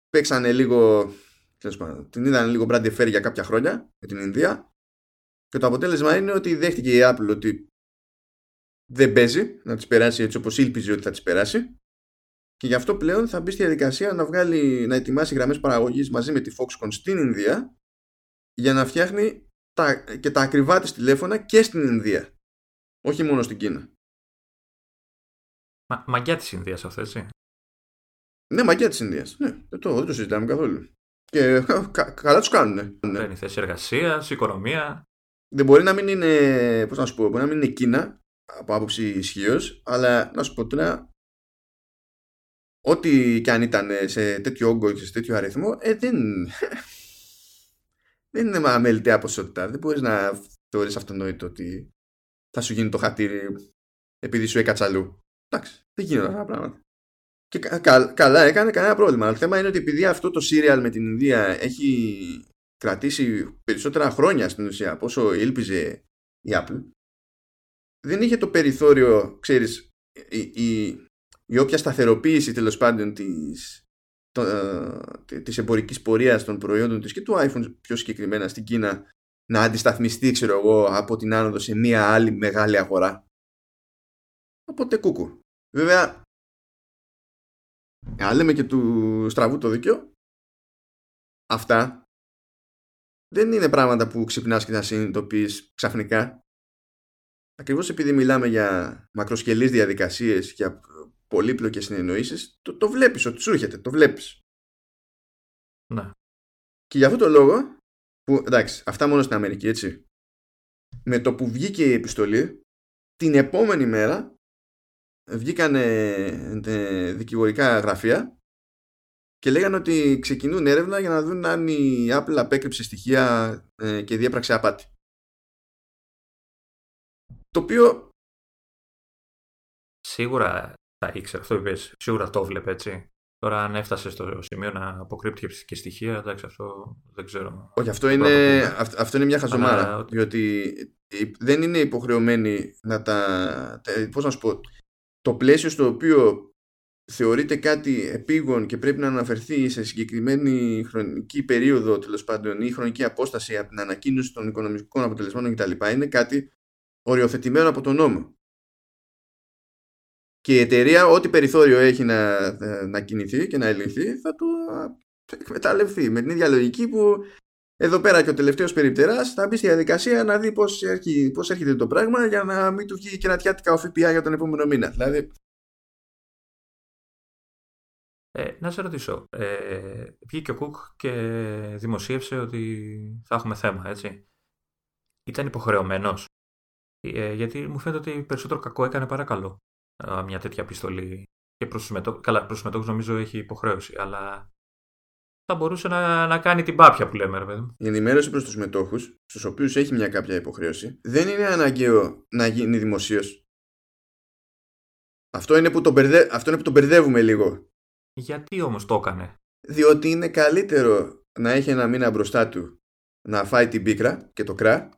παίξανε λίγο. Πάντων, την είδαν λίγο μπράντι για κάποια χρόνια με την Ινδία και το αποτέλεσμα είναι ότι δέχτηκε η Apple ότι δεν παίζει να τις περάσει έτσι όπως ήλπιζε ότι θα τις περάσει και γι' αυτό πλέον θα μπει στη διαδικασία να, βγάλει, να ετοιμάσει γραμμές παραγωγής μαζί με τη Foxconn στην Ινδία για να φτιάχνει τα, και τα ακριβά της τηλέφωνα και στην Ινδία. Όχι μόνο στην Κίνα. Μα, μαγκιά της Ινδίας αυτό έτσι. Ναι, μαγκιά της Ινδίας. Ναι, δεν το, δεν το συζητάμε καθόλου. Και κα, καλά τους κάνουν. Ναι. Παίρνει θέση εργασίας, οικονομία δεν μπορεί να μην είναι, πώς να σου πω, μπορεί να μην είναι Κίνα από άποψη ισχύως, αλλά να σου πω τώρα, ό,τι και αν ήταν σε τέτοιο όγκο και σε τέτοιο αριθμό, ε, δεν, [laughs] δεν είναι αμεληταία ποσότητα. Δεν μπορείς να θεωρείς αυτονόητο ότι θα σου γίνει το χατήρι επειδή σου έκατσα αλλού. Εντάξει, δεν γίνονται αυτά τα πράγματα. Και καλά έκανε κανένα πρόβλημα. Αλλά το θέμα είναι ότι επειδή αυτό το serial με την Ινδία έχει κρατήσει περισσότερα χρόνια στην ουσία από όσο ήλπιζε η Apple δεν είχε το περιθώριο ξέρεις η, η, η όποια σταθεροποίηση τέλος πάντων της, το, ε, της εμπορικής πορείας των προϊόντων της και του iPhone πιο συγκεκριμένα στην Κίνα να αντισταθμιστεί ξέρω εγώ από την άνοδο σε μια άλλη μεγάλη αγορά. Οπότε κούκου. Βέβαια αν λέμε και του στραβού το δίκιο αυτά δεν είναι πράγματα που ξυπνάς και να συνειδητοποιείς ξαφνικά. ακριβώς επειδή μιλάμε για μακροσκελείς διαδικασίες, για πολύπλοκες συνεννοήσεις, το, το βλέπεις ότι σου έρχεται, το βλέπεις. Ναι. Και για αυτό το λόγο, που εντάξει, αυτά μόνο στην Αμερική, έτσι. Με το που βγήκε η επιστολή, την επόμενη μέρα βγήκαν δικηγορικά γραφεία και λέγανε ότι ξεκινούν έρευνα για να δουν αν η Apple απέκρυψε στοιχεία ε, και διέπραξε απάτη. Το οποίο... Σίγουρα τα ήξερε αυτό που είπες. Σίγουρα το βλέπε έτσι. Τώρα αν έφτασε στο σημείο να αποκρύπτει και στοιχεία, εντάξει αυτό δεν ξέρω. Όχι, αυτό είναι, αυτό είναι μια χαζομάρα. Αλλά... Διότι δεν είναι υποχρεωμένοι να τα... Πώς να σου πω... Το πλαίσιο στο οποίο θεωρείται κάτι επίγον και πρέπει να αναφερθεί σε συγκεκριμένη χρονική περίοδο τέλος πάντων ή χρονική απόσταση από την ανακοίνωση των οικονομικών αποτελεσμάτων κτλ. είναι κάτι οριοθετημένο από τον νόμο. Και η εταιρεία ό,τι περιθώριο έχει να, να κινηθεί και να ελεγχθεί θα το εκμεταλλευτεί με την ίδια λογική που εδώ πέρα και ο τελευταίος περιπτεράς θα μπει στη διαδικασία να δει πώς, πώς έρχεται το πράγμα για να μην του βγει και να τιάτικα ο ΦΠΑ για τον επόμενο μήνα. Δηλαδή ε, να σε ρωτήσω, ε, βγήκε ο Κουκ και δημοσίευσε ότι θα έχουμε θέμα, έτσι. Ήταν υποχρεωμένος, ε, γιατί μου φαίνεται ότι περισσότερο κακό έκανε παρά καλό ε, μια τέτοια επιστολή. Και προς τους μετόχους, καλά, προς τους μετόχους νομίζω έχει υποχρέωση, αλλά θα μπορούσε να, να κάνει την πάπια που λέμε, ρε παιδί Η ενημέρωση προς τους μετόχους, στους οποίους έχει μια κάποια υποχρέωση, δεν είναι αναγκαίο να γίνει δημοσίως. Αυτό είναι που τον, μπερδε... Αυτό είναι που τον μπερδεύουμε λίγο. Γιατί όμως το έκανε; Διότι είναι καλύτερο να έχει ένα μήνα μπροστά του να φάει την πίκρα και το κρά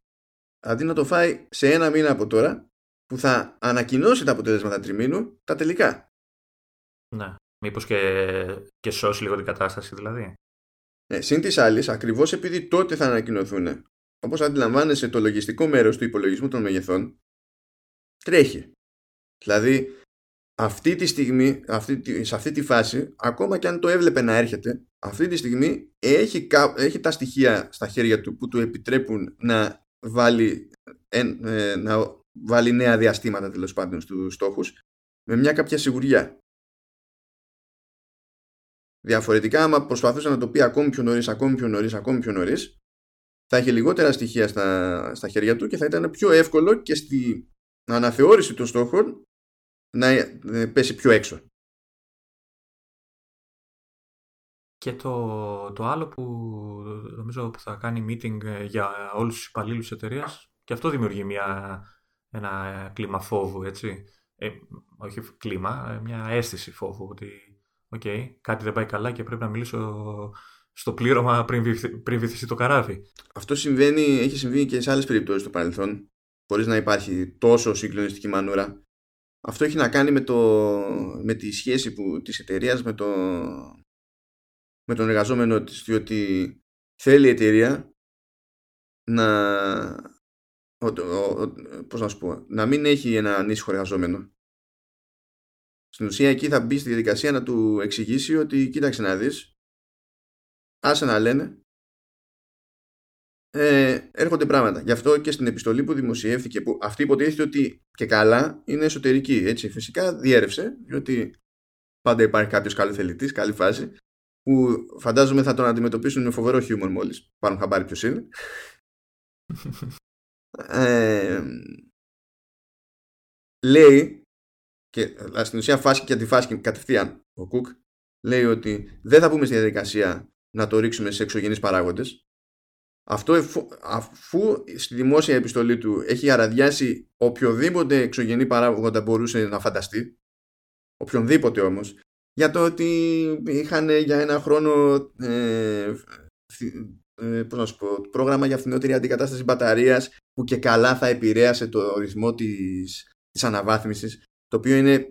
αντί να το φάει σε ένα μήνα από τώρα που θα ανακοινώσει τα αποτελέσματα τριμήνου τα τελικά. Ναι. Μήπως και, και σώσει λίγο την κατάσταση δηλαδή. Ναι, συν της άλλης, ακριβώς επειδή τότε θα ανακοινωθούν, όπως αντιλαμβάνεσαι, το λογιστικό μέρος του υπολογισμού των μεγεθών τρέχει. Δηλαδή, αυτή τη στιγμή, αυτή, σε αυτή τη φάση, ακόμα και αν το έβλεπε να έρχεται, αυτή τη στιγμή έχει, έχει τα στοιχεία στα χέρια του που του επιτρέπουν να βάλει, ε, να βάλει νέα διαστήματα τέλος πάντων στους στόχους με μια κάποια σιγουριά. Διαφορετικά, άμα προσπαθούσε να το πει ακόμη πιο νωρίς, ακόμη πιο νωρίς, ακόμη πιο νωρίς, θα είχε λιγότερα στοιχεία στα, στα χέρια του και θα ήταν πιο εύκολο και στη αναθεώρηση των στόχων να ε, πέσει πιο έξω. Και το, το άλλο που νομίζω που θα κάνει meeting ε, για όλους τους υπαλλήλους εταιρείας και αυτό δημιουργεί μια, ένα κλίμα φόβου, έτσι. Ε, όχι κλίμα, ε, μια αίσθηση φόβου ότι okay, κάτι δεν πάει καλά και πρέπει να μιλήσω στο πλήρωμα πριν, πριν βυθιστεί το καράβι. Αυτό συμβαίνει, έχει συμβεί και σε άλλες περιπτώσεις στο παρελθόν, χωρίς να υπάρχει τόσο συγκλονιστική μανούρα. Αυτό έχει να κάνει με, το, με τη σχέση που, της εταιρείας με, το, με τον εργαζόμενο της, διότι θέλει η εταιρεία να, πώς να, σου πω, να μην έχει ένα ανήσυχο εργαζόμενο. Στην ουσία εκεί θα μπει στη διαδικασία να του εξηγήσει ότι κοίταξε να δεις, άσε να λένε, ε, έρχονται πράγματα. Γι' αυτό και στην επιστολή που δημοσιεύθηκε, που αυτή υποτίθεται ότι και καλά είναι εσωτερική. Έτσι, φυσικά διέρευσε, διότι πάντα υπάρχει κάποιος καλοθελητής, καλή φάση, που φαντάζομαι θα τον αντιμετωπίσουν με φοβερό χιούμορ μόλις πάρουν χαμπάρι ποιο είναι. ε, λέει, και στην ουσία φάση και αντιφάση κατευθείαν ο Κουκ, λέει ότι δεν θα πούμε στη διαδικασία να το ρίξουμε σε εξωγενείς παράγοντες αυτό αφού στη δημόσια επιστολή του έχει αραδιάσει οποιοδήποτε εξωγενή παράγοντα μπορούσε να φανταστεί οποιονδήποτε όμως για το ότι είχαν για ένα χρόνο ε, ε, πώς να σου πω, πρόγραμμα για φθηνότερη αντικατάσταση μπαταρίας που και καλά θα επηρέασε το ρυθμό της, της αναβάθμισης το οποίο είναι,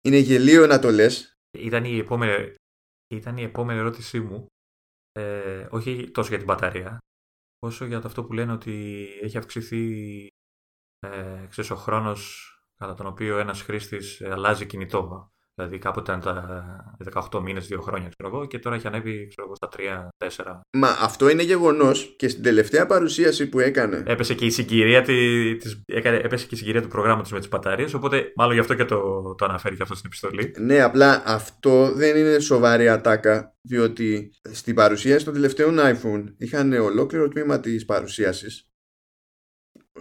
είναι γελίο να το λες. Ήταν η επόμενη, ήταν η επόμενη ερώτησή μου ε, όχι τόσο για την μπαταρία, όσο για το αυτό που λένε ότι έχει αυξηθεί ε, ξέρεις, ο χρόνος κατά τον οποίο ένας χρήστης αλλάζει κινητό. Δηλαδή κάποτε ήταν τα 18 μήνες, 2 χρόνια, ξέρω εγώ, και τώρα έχει ανέβει ξέρω εγώ, στα 3-4. Μα αυτό είναι γεγονός και στην τελευταία παρουσίαση που έκανε. Έπεσε και η συγκυρία, της, έκανε, έπεσε και η συγκυρία του προγράμματος με τις μπαταρίες, οπότε μάλλον γι' αυτό και το, το αναφέρει και αυτό στην επιστολή. Ναι, απλά αυτό δεν είναι σοβαρή ατάκα, διότι στην παρουσίαση των τελευταίων iPhone είχαν ολόκληρο τμήμα της παρουσίασης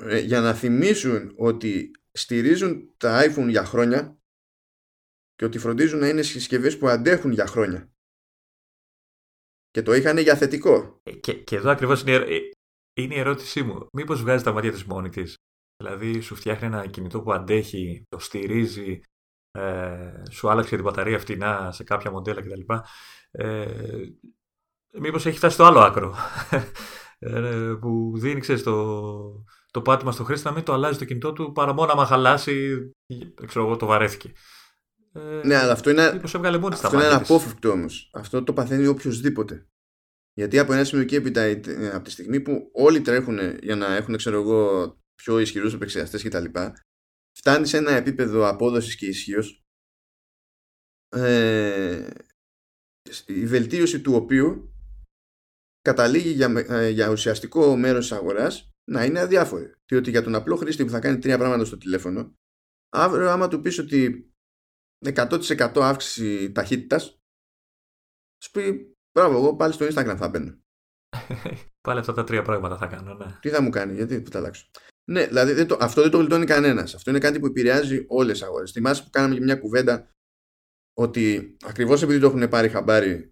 ε, για να θυμίσουν ότι στηρίζουν τα iPhone για χρόνια και ότι φροντίζουν να είναι συσκευές που αντέχουν για χρόνια. Και το είχαν για θετικό. Ε, και, και εδώ ακριβώς είναι, ε, είναι η ερώτησή μου. Μήπως βγάζει τα μάτια της μόνη της; Δηλαδή σου φτιάχνει ένα κινητό που αντέχει, το στηρίζει, ε, σου άλλαξε την μπαταρία φτηνά σε κάποια μοντέλα κτλ. Ε, Μήπως έχει φτάσει στο άλλο άκρο; [laughs] Ε, που δίνει, ξέρεις, το, το πάτημα στο χρήστη να μην το αλλάζει το κινητό του παρά μόνο άμα χαλάσει, ξέρω εγώ, το βαρέθηκε. Ε, ναι, αλλά αυτό είναι, αυτό είναι αναπόφευκτο όμως. Αυτό το παθαίνει οποιοδήποτε. Γιατί από ένα σημείο και έπειτα, ε, από τη στιγμή που όλοι τρέχουν για να έχουν, ξέρω εγώ, πιο ισχυρούς επεξεργαστές κτλ., φτάνει σε ένα επίπεδο απόδοσης και ισχύως. Ε, η βελτίωση του οποίου καταλήγει για, ε, για ουσιαστικό μέρος της αγοράς να είναι αδιάφορη. Διότι για τον απλό χρήστη που θα κάνει τρία πράγματα στο τηλέφωνο, αύριο άμα του πεις ότι 100% αύξηση ταχύτητας, σου πει Μπράβο, εγώ πάλι στο Instagram θα μπαίνω. [laughs] πάλι αυτά τα τρία πράγματα θα κάνω, ναι. Τι θα μου κάνει, γιατί θα αλλάξω. Ναι, δηλαδή δεν το, αυτό δεν το γλιτώνει κανένας. Αυτό είναι κάτι που επηρεάζει όλες τι αγορές. Θυμάσαι που κάναμε και μια κουβέντα ότι ακριβώς επειδή το έχουν πάρει χαμπάρι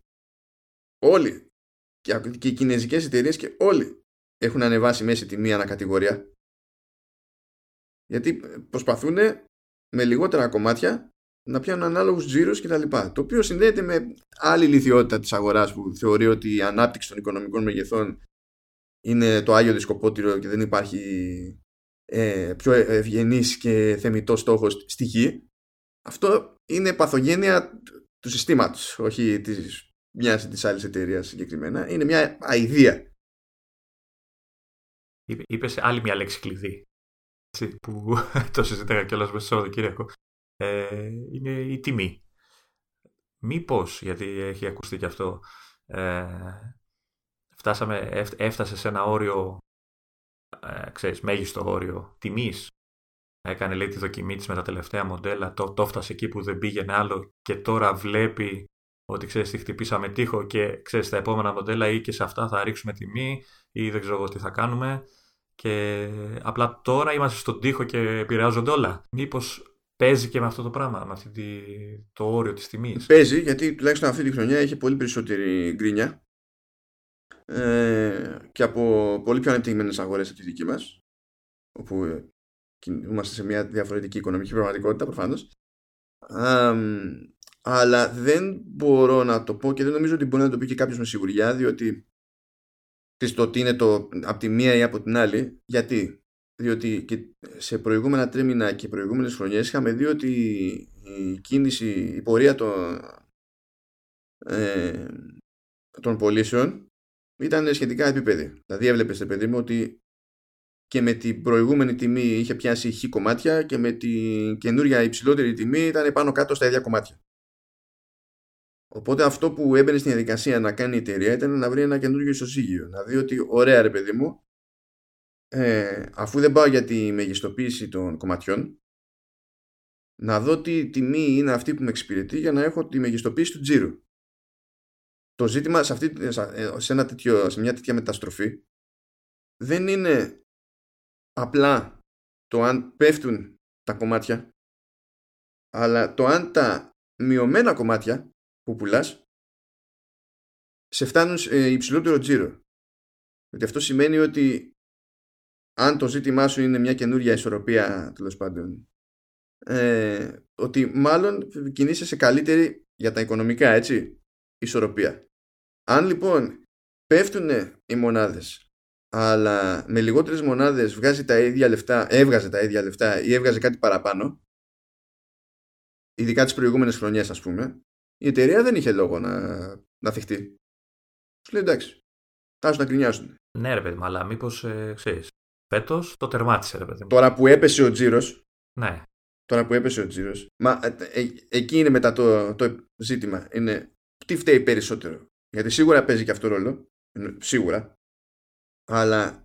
όλοι και, και οι κινέζικες εταιρείες και όλοι έχουν ανεβάσει μέση τιμή ανακατηγορία. Γιατί προσπαθούν με λιγότερα κομμάτια να πιάνουν ανάλογους τζίρους και τα λοιπά. Το οποίο συνδέεται με άλλη λιθιότητα της αγοράς που θεωρεί ότι η ανάπτυξη των οικονομικών μεγεθών είναι το άγιο δισκοπότηρο και δεν υπάρχει ε, πιο ευγενής και θεμητό στόχος στη γη. Αυτό είναι παθογένεια του συστήματος, όχι της μιας της άλλης εταιρείας συγκεκριμένα. Είναι μια αηδία. Είπε άλλη μια λέξη κλειδί που [laughs] το συζήταγα κιόλας μέσα στο Σαββατοκύριακο ε, είναι η τιμή. Μήπως, γιατί έχει ακουστεί και αυτό, ε, φτάσαμε, έφτασε σε ένα όριο, ε, ξέρεις, μέγιστο όριο τιμής. Έκανε λέει τη δοκιμή της με τα τελευταία μοντέλα, το, το έφτασε εκεί που δεν πήγαινε άλλο και τώρα βλέπει ότι ξέρεις τι χτυπήσαμε τείχο και ξέρεις τα επόμενα μοντέλα ή και σε αυτά θα ρίξουμε τιμή ή δεν ξέρω τι θα κάνουμε και απλά τώρα είμαστε στον τοίχο και επηρεάζονται όλα. Μήπως Παίζει και με αυτό το πράγμα, με αυτή τη, το όριο της τιμής. Παίζει, γιατί τουλάχιστον αυτή τη χρονιά έχει πολύ περισσότερη γκρίνια ε, και από πολύ πιο ανεπτυγμένες αγορές από τη δική μας όπου ε, είμαστε σε μια διαφορετική οικονομική πραγματικότητα προφανώς αλλά δεν μπορώ να το πω και δεν νομίζω ότι μπορεί να το πει και κάποιος με σιγουριά διότι το τι είναι το από τη μία ή από την άλλη γιατί διότι και σε προηγούμενα τρίμηνα και προηγούμενες χρονιές είχαμε δει ότι η κίνηση, η πορεία των, ε, των πωλήσεων ήταν σχετικά επίπεδη. Δηλαδή έβλεπες, παιδί μου, ότι και με την προηγούμενη τιμή είχε πιάσει χ κομμάτια και με την καινούρια υψηλότερη τιμή ήταν πάνω κάτω στα ίδια κομμάτια. Οπότε αυτό που έμπαινε στην διαδικασία να κάνει η εταιρεία ήταν να βρει ένα καινούργιο ισοσύγιο. Να δει ότι ωραία ρε παιδί μου, ε, αφού δεν πάω για τη μεγιστοποίηση των κομματιών να δω τι τιμή είναι αυτή που με εξυπηρετεί για να έχω τη μεγιστοποίηση του τζίρου. Το ζήτημα σε, αυτή, σε, ένα τέτοιο, σε μια τέτοια μεταστροφή δεν είναι απλά το αν πέφτουν τα κομμάτια αλλά το αν τα μειωμένα κομμάτια που πουλάς σε φτάνουν σε υψηλότερο τζίρο. Γιατί αυτό σημαίνει ότι αν το ζήτημά σου είναι μια καινούρια ισορροπία τέλος πάντων ε, ότι μάλλον κινείσαι σε καλύτερη για τα οικονομικά έτσι ισορροπία. Αν λοιπόν πέφτουν οι μονάδες αλλά με λιγότερες μονάδες βγάζει τα ίδια λεφτά, έβγαζε τα ίδια λεφτά ή έβγαζε κάτι παραπάνω ειδικά τις προηγούμενες χρονιές ας πούμε η εταιρεία δεν είχε λόγο να, να θυχτεί. Σου λέει εντάξει θα να κρινιάσουν ναι ρε παιδί αλλά μήπως ε, ξέρεις Φέτο το τερμάτισε, ρε παιδί. Τώρα που έπεσε ο τζίρος. Ναι. τώρα που έπεσε ο τζίρος, μα ε, ε, εκεί είναι μετά το, το ζήτημα. Είναι τι φταίει περισσότερο. Γιατί σίγουρα παίζει και αυτό ρόλο. Σίγουρα. Αλλά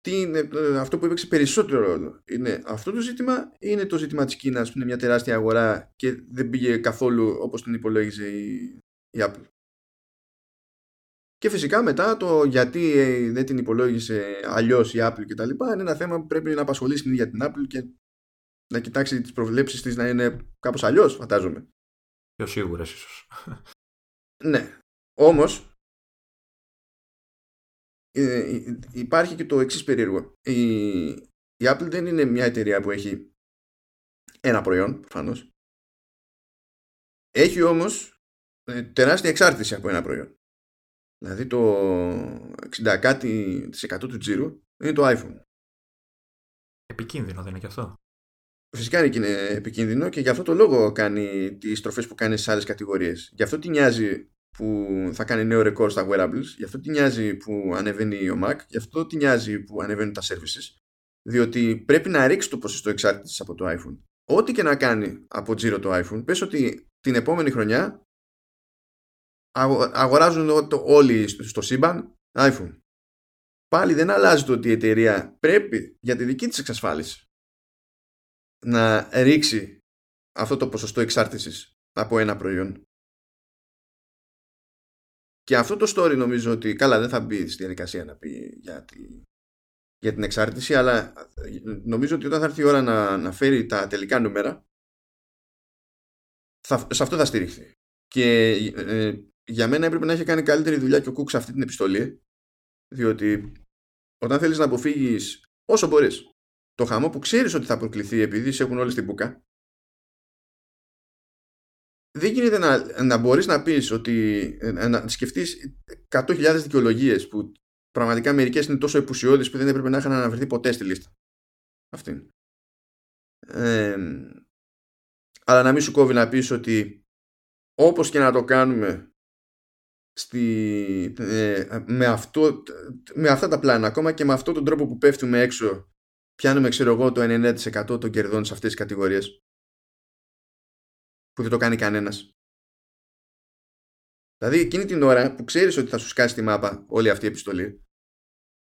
τι είναι ε, αυτό που έπαιξε περισσότερο ρόλο. Είναι αυτό το ζήτημα ή είναι το ζήτημα της Κίνας που είναι μια τεράστια αγορά και δεν πήγε καθόλου όπως την υπολόγιζε η, η Apple; Και φυσικά μετά το γιατί ε, δεν την υπολόγισε αλλιώς η Apple και τα λοιπά είναι ένα θέμα που πρέπει να απασχολήσει την ίδια την Apple και να κοιτάξει τις προβλέψεις της να είναι κάπως αλλιώς φαντάζομαι. Πιο σίγουρες ίσως. Ναι. Όμως ε, υπάρχει και το εξής περίεργο. Η, η Apple δεν είναι μια εταιρεία που έχει ένα προϊόν, προφανώς. Έχει όμως ε, τεράστια εξάρτηση από ένα προϊόν. Δηλαδή το 60 κάτι του τζίρου είναι το iPhone. Επικίνδυνο δεν είναι και αυτό; Φυσικά είναι και είναι επικίνδυνο και γι' αυτό το λόγο κάνει τις στροφές που κάνει σε άλλες κατηγορίες. Γι' αυτό τι νοιάζει που θα κάνει νέο ρεκόρ στα wearables, γι' αυτό τι νοιάζει που ανεβαίνει ο Mac, γι' αυτό τι νοιάζει που ανεβαίνουν τα services, διότι πρέπει να ρίξει το ποσοστό εξάρτησης από το iPhone. Ό,τι και να κάνει από τζίρο το iPhone, πες ότι την επόμενη χρονιά αγοράζουν όλοι στο σύμπαν iPhone. Πάλι δεν αλλάζει το ότι η εταιρεία πρέπει για τη δική της εξασφάλιση να ρίξει αυτό το ποσοστό εξάρτησης από ένα προϊόν. Και αυτό το story νομίζω ότι καλά δεν θα μπει στη διαδικασία να πει για, τη, για την εξάρτηση αλλά νομίζω ότι όταν θα έρθει η ώρα να, να φέρει τα τελικά νούμερα θα, σε αυτό θα στηριχθεί. Και ε, για μένα έπρεπε να έχει κάνει καλύτερη δουλειά και ο Κουκ σε αυτή την επιστολή διότι όταν θέλεις να αποφύγεις όσο μπορείς το χαμό που ξέρεις ότι θα προκληθεί επειδή σε έχουν όλες την μπουκα δεν γίνεται να, να μπορείς να πεις ότι ε, να σκεφτείς 100.000 δικαιολογίες που πραγματικά μερικές είναι τόσο επουσιώδεις που δεν έπρεπε να είχαν αναβερθεί ποτέ στη λίστα. Αυτή. Ε, αλλά να μην σου κόβει να πεις ότι όπως και να το κάνουμε στη, ε, με, αυτό, με αυτά τα πλάνα ακόμα και με αυτόν τον τρόπο που πέφτουμε έξω πιάνουμε ξέρω εγώ το 90% των κερδών σε αυτές τις κατηγορίες που δεν το κάνει κανένας. Δηλαδή εκείνη την ώρα που ξέρεις ότι θα σου σκάσει τη μάπα όλη αυτή η επιστολή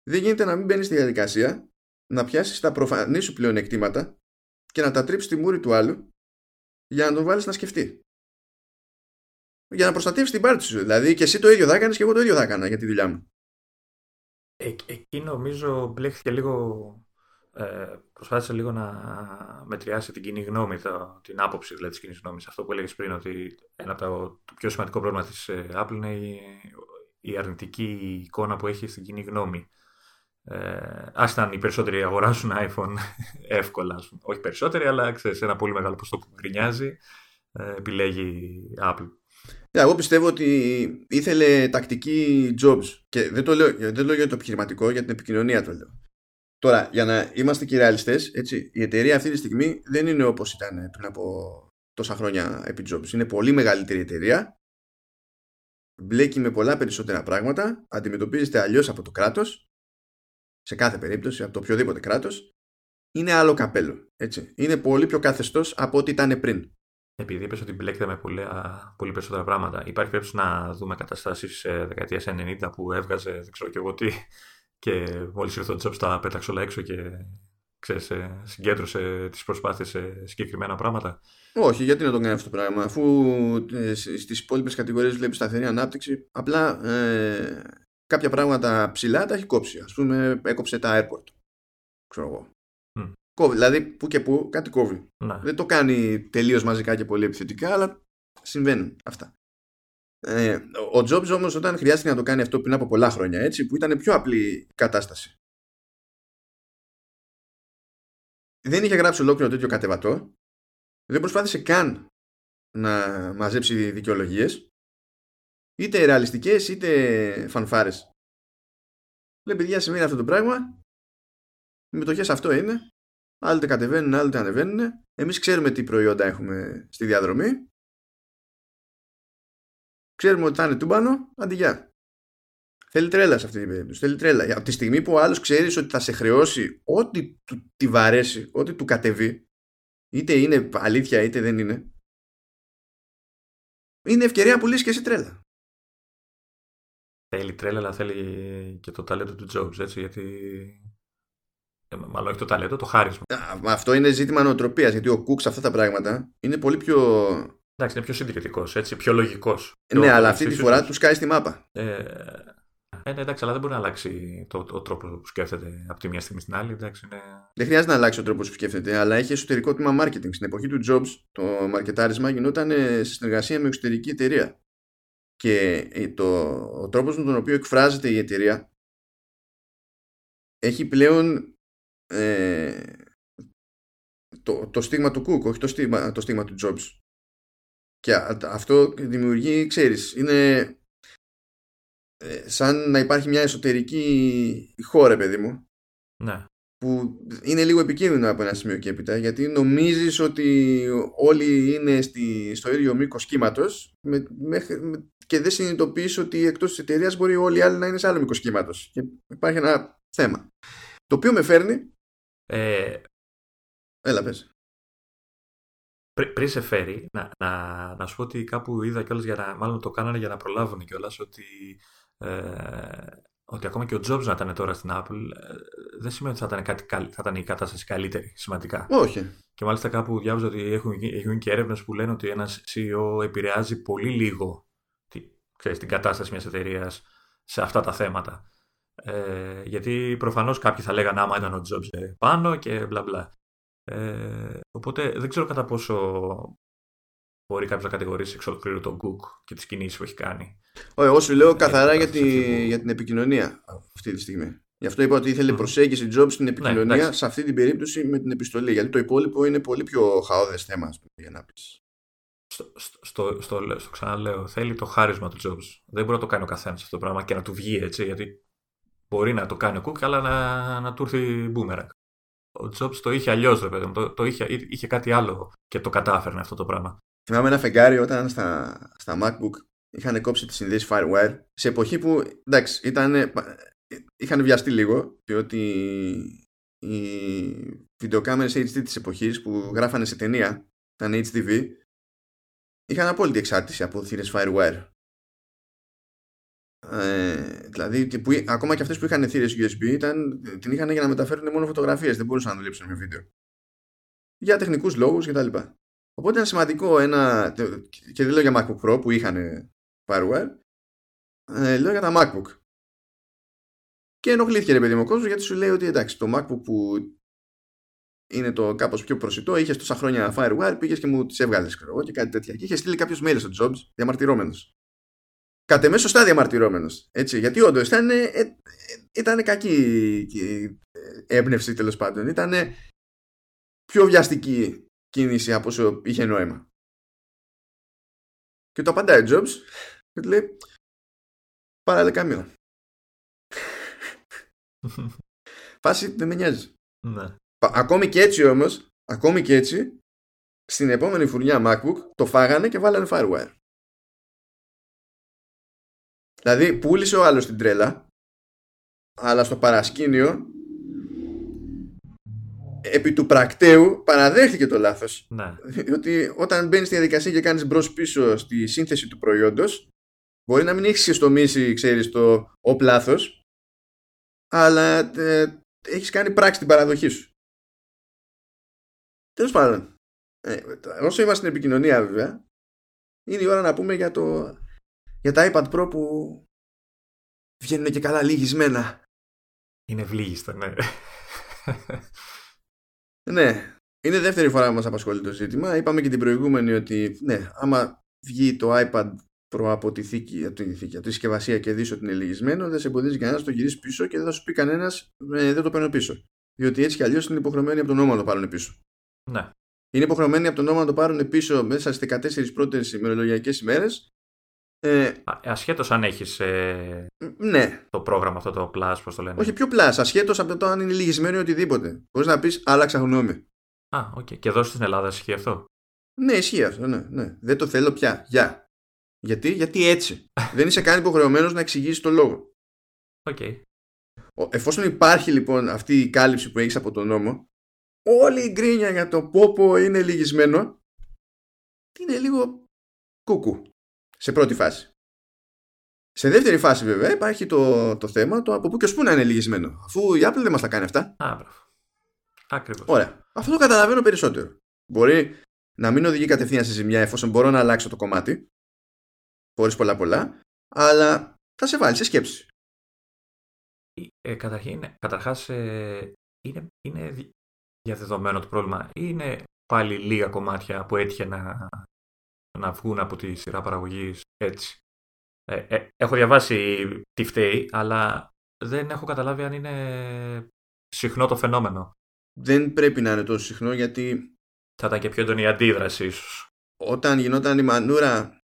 δεν γίνεται να μην μπαίνεις στη διαδικασία να πιάσεις τα προφανή σου πλεονεκτήματα και να τα τρίψεις στη μούρη του άλλου για να τον βάλεις να σκεφτεί. Για να προστατεύεις την πάρτι σου. Δηλαδή και εσύ το ίδιο θα έκανες και εγώ το ίδιο θα έκανα για τη δουλειά μου. Ε, εκεί νομίζω μπλέχθηκε λίγο ε, προσπάθησε λίγο να μετριάσει την κοινή γνώμη, το, την άποψη δηλαδή, της κοινής γνώμης. Αυτό που έλεγες πριν, ότι ένα από το, το πιο σημαντικό πρόβλημα της ε, Apple είναι η, η αρνητική εικόνα που έχει στην κοινή γνώμη. Ε, άσταν οι περισσότεροι αγοράζουν iPhone [laughs] εύκολα, ας πούμε. όχι περισσότεροι, αλλά ξέρεις, ένα πολύ μεγάλο ποσοστό που γκρινιάζει ε, επιλέγει Apple. Yeah, εγώ πιστεύω ότι ήθελε τακτική jobs και δεν το λέω, δεν το λέω για το επιχειρηματικό, για την επικοινωνία το λέω. Τώρα, για να είμαστε και ρεαλιστές, έτσι, η εταιρεία αυτή τη στιγμή δεν είναι όπως ήταν πριν από τόσα χρόνια επί Jobs. Είναι πολύ μεγαλύτερη εταιρεία, μπλέκει με πολλά περισσότερα πράγματα, αντιμετωπίζεται αλλιώς από το κράτος, σε κάθε περίπτωση, από το οποιοδήποτε κράτος, είναι άλλο καπέλο. Έτσι. Είναι πολύ πιο καθεστώς από ό,τι ήταν πριν. Επειδή είπες ότι μπλέκεται με πολύ, πολύ περισσότερα πράγματα, υπάρχει περίπτωση να δούμε καταστάσεις δεκαετίας 90 που έβγαζε, δεν ξέρω και εγώ τι, και μόλις ήρθε ο Τζόμπ τα πέταξε όλα έξω και ξέρεις, ε, συγκέντρωσε τις προσπάθειες σε συγκεκριμένα πράγματα. Όχι, γιατί να το κάνει αυτό το πράγμα, αφού ε, στις υπόλοιπες κατηγορίες βλέπεις σταθερή ανάπτυξη, απλά ε, κάποια πράγματα ψηλά τα έχει κόψει. Α πούμε, έκοψε τα airport. Ξέρω εγώ. Mm. Κόβει, δηλαδή, που και που κάτι κόβει. Να. Δεν το κάνει τελείως μαζικά και πολύ επιθετικά, αλλά συμβαίνουν αυτά. Ε, ο Jobs όμως όταν χρειάστηκε να το κάνει αυτό πριν από πολλά χρόνια έτσι που ήταν πιο απλή κατάσταση δεν είχε γράψει ολόκληρο τέτοιο κατεβατό δεν προσπάθησε καν να μαζέψει δικαιολογίες, είτε ρεαλιστικές είτε φανφάρες λέει παιδιά σημαίνει αυτό το πράγμα οι μετοχές αυτό είναι άλλοτε κατεβαίνουν άλλοτε ανεβαίνουν εμείς ξέρουμε τι προϊόντα έχουμε στη διαδρομή ξέρουμε ότι θα είναι τούμπανο, αντιγεια. Θέλει τρέλα σε αυτή την περίπτωση. Θέλει τρέλα. Από τη στιγμή που ο άλλος ξέρεις ότι θα σε χρεώσει ό,τι του τη βαρέσει, ό,τι του κατεβεί, είτε είναι αλήθεια είτε δεν είναι, είναι ευκαιρία που λύσεις και εσύ τρέλα. Θέλει τρέλα, αλλά θέλει και το ταλέντο του Jobs, έτσι, γιατί... Ε, μάλλον όχι το ταλέντο, το χάρισμα. Αυτό είναι ζήτημα νοοτροπίας, γιατί ο Κουκ σε αυτά τα πράγματα είναι πολύ πιο... Εντάξει, είναι πιο συντηρητικό, έτσι, πιο λογικός. Ναι, αλλά αυτή τη φορά του σκάει στη μάπα. Ε, ε, ναι, εντάξει, αλλά δεν μπορεί να αλλάξει το, το τρόπο που σκέφτεται από τη μία στιγμή στην άλλη. Εντάξει, είναι... Δεν χρειάζεται να αλλάξει ο τρόπος που σκέφτεται, αλλά έχει εσωτερικό τμήμα marketing. Στην εποχή του Jobs, το μαρκετάρισμα γινόταν σε συνεργασία με εξωτερική εταιρεία. Και ε, το, ο τρόπος με τον οποίο εκφράζεται η εταιρεία έχει πλέον ε, το, το στίγμα του Cook, όχι το στίγμα, το στίγμα του Jobs. Και αυτό δημιουργεί, ξέρεις, είναι ε, σαν να υπάρχει μια εσωτερική χώρα, παιδί μου. Ναι. Που είναι λίγο επικίνδυνο από ένα σημείο και έπειτα, γιατί νομίζεις ότι όλοι είναι στη, στο ίδιο μήκος κύματος με, και δεν συνειδητοποιείς ότι εκτός της εταιρείας μπορεί όλοι οι άλλοι να είναι σε άλλο μήκος κύματος. Και υπάρχει ένα θέμα. Το οποίο με φέρνει. Ε... Έλα, πες. πριν σε φέρει, να, να, να σου πω ότι κάπου είδα κιόλας για να. Μάλλον το κάνανε για να προλάβουν κιόλας ότι ε, ότι ακόμα και ο Jobs να ήταν τώρα στην Apple ε, δεν σημαίνει ότι θα ήταν, κάτι, θα ήταν η κατάσταση καλύτερη σημαντικά. Όχι. Και μάλιστα κάπου διάβαζα ότι έχουν, έχουν και έρευνες που λένε ότι ένας CEO επηρεάζει πολύ λίγο τη, ξέρεις, την κατάσταση μιας εταιρείας σε αυτά τα θέματα. Ε, γιατί προφανώς κάποιοι θα λέγανε άμα ήταν ο Jobs πάνω και μπλα μπλα. Ε, οπότε δεν ξέρω κατά πόσο μπορεί κάποιος να κατηγορήσει εξ ολοκλήρου τον Cook και τις κινήσεις που έχει κάνει. Όχι, εγώ σου λέω καθαρά για, τη, για την επικοινωνία αυτή τη στιγμή. Γι' αυτό είπα ότι ήθελε mm. προσέγγιση Jobs στην ναι, επικοινωνία σε αυτή την περίπτωση με την επιστολή. Γιατί το υπόλοιπο είναι πολύ πιο χαόδες θέμα για να πει. Στο, στο, στο, στο, ξαναλέω, θέλει το χάρισμα του Jobs. Δεν μπορεί να το κάνει ο καθένας αυτό το πράγμα και να του βγει έτσι, γιατί μπορεί να το κάνει ο Cook, αλλά να, να του έρθει boomerang. Ο Jobs το είχε αλλιώς, ρε παιδί μου. Το, το είχε, είχε κάτι άλλο και το κατάφερνε αυτό το πράγμα. Θυμάμαι ένα φεγγάρι όταν στα, στα MacBook είχαν κόψει τη συνδέση Firewire σε εποχή που εντάξει, ήταν, είχαν βιαστεί λίγο διότι οι βιντεοκάμερες HD της εποχής που γράφανε σε ταινία ήταν HDV είχαν απόλυτη εξάρτηση από θύρες Firewire ε, δηλαδή που, ακόμα και αυτές που είχαν θύρες USB ήταν, την είχαν για να μεταφέρουν μόνο φωτογραφίες δεν μπορούσαν να δουλέψουν με βίντεο για τεχνικούς λόγους κτλ. Οπότε είναι σημαντικό ένα. και δεν λέω για MacBook Pro που είχαν fireware, ε, λέω για τα MacBook. Και ενοχλήθηκε ρε παιδί μου ο κόσμος γιατί σου λέει ότι εντάξει, το MacBook που είναι το κάπως πιο προσιτό, είχες τόσα χρόνια firewire, πήγες και μου τις έβγαλες ξέρω και κάτι τέτοια. Και είχες στείλει κάποιος mail στο Jobs διαμαρτυρώμενο. Κατ' εμέ σωστά διαμαρτυρώμενο. Έτσι, γιατί όντως ήταν, ε, ε, ήταν κακή η έμπνευση τέλος πάντων. Ήταν πιο βιαστική κίνηση από όσο είχε νόημα. Και το απαντάει ο Jobs και του λέει παρά καμία. [laughs] Φάση δεν με νοιάζει. Ναι. Ακόμη και έτσι όμως, ακόμη και έτσι, στην επόμενη φουρνιά MacBook το φάγανε και βάλανε Firewire. Δηλαδή πούλησε ο άλλος την τρέλα, αλλά στο παρασκήνιο επί του πρακτέου παραδέχτηκε το λάθος. Ναι. Ότι όταν μπαίνεις στη διαδικασία και κάνεις μπρος πίσω στη σύνθεση του προϊόντος, μπορεί να μην έχεις εστομίσει, ξέρεις, το ο λάθος, αλλά ε, έχεις κάνει πράξη την παραδοχή σου. Τέλος πάντων, ε, όσο είμαστε στην επικοινωνία βέβαια, είναι η ώρα να πούμε για, το, για τα iPad Pro που βγαίνουν και καλά λυγισμένα. Είναι ευλίγιστα, ναι. Ναι, είναι δεύτερη φορά που μας απασχολεί το ζήτημα. Είπαμε και την προηγούμενη ότι ναι, άμα βγει το iPad Pro από τη θήκη, από τη, θήκη, από τη συσκευασία και δεις ότι είναι λυγισμένο, δεν σε εμποδίζει κανένας να το γυρίσεις πίσω και δεν θα σου πει κανένας ε, δεν το παίρνω πίσω. Διότι έτσι κι αλλιώς είναι υποχρεωμένοι από τον νόμο να το πάρουν πίσω. Ναι. Είναι υποχρεωμένοι από τον νόμο να το πάρουν πίσω μέσα στις 14 πρώτες ημερολογιακές ημέρες. Ε, Ασχέτως αν έχεις ε, ναι. το πρόγραμμα αυτό το Plus, πώς το λένε. Όχι, πιο Plus. Ασχέτως από το αν είναι λυγισμένο ή οτιδήποτε. Μπορείς να πεις άλλαξα γνώμη. Α, OK. Okay. Και εδώ στην Ελλάδα ισχύει αυτό; Ναι, ισχύει αυτό. Ναι, ναι. Δεν το θέλω πια. Γεια. Γιατί, Γιατί έτσι. [laughs] Δεν είσαι καν υποχρεωμένος να εξηγήσεις το λόγο. OK. Okay. Εφόσον υπάρχει λοιπόν αυτή η κάλυψη που έχεις από τον νόμο, όλη η γκρίνια για το πόπο είναι λυγισμένο είναι λίγο κούκου σε πρώτη φάση. Σε δεύτερη φάση βέβαια υπάρχει το, το θέμα το από πού και ως πού να είναι λυγισμένο. Αφού η Apple δεν μας τα κάνει αυτά. Α, μπράβο. Ακριβώς. Ωραία. Αυτό το καταλαβαίνω περισσότερο. Μπορεί να μην οδηγεί κατευθείαν σε ζημιά εφόσον μπορώ να αλλάξω το κομμάτι χωρίς πολλά πολλά αλλά θα σε βάλει σε σκέψη. Ε, καταρχήν, καταρχάς ε, είναι, είναι διαδεδομένο το πρόβλημα ή είναι πάλι λίγα κομμάτια που έτυχε να, να βγουν από τη σειρά παραγωγής έτσι. Ε, ε, έχω διαβάσει τι φταίει, αλλά δεν έχω καταλάβει αν είναι συχνό το φαινόμενο. Δεν πρέπει να είναι τόσο συχνό γιατί... Θα ήταν και πιο έντονη η αντίδραση ίσως. Όταν γινόταν η μανούρα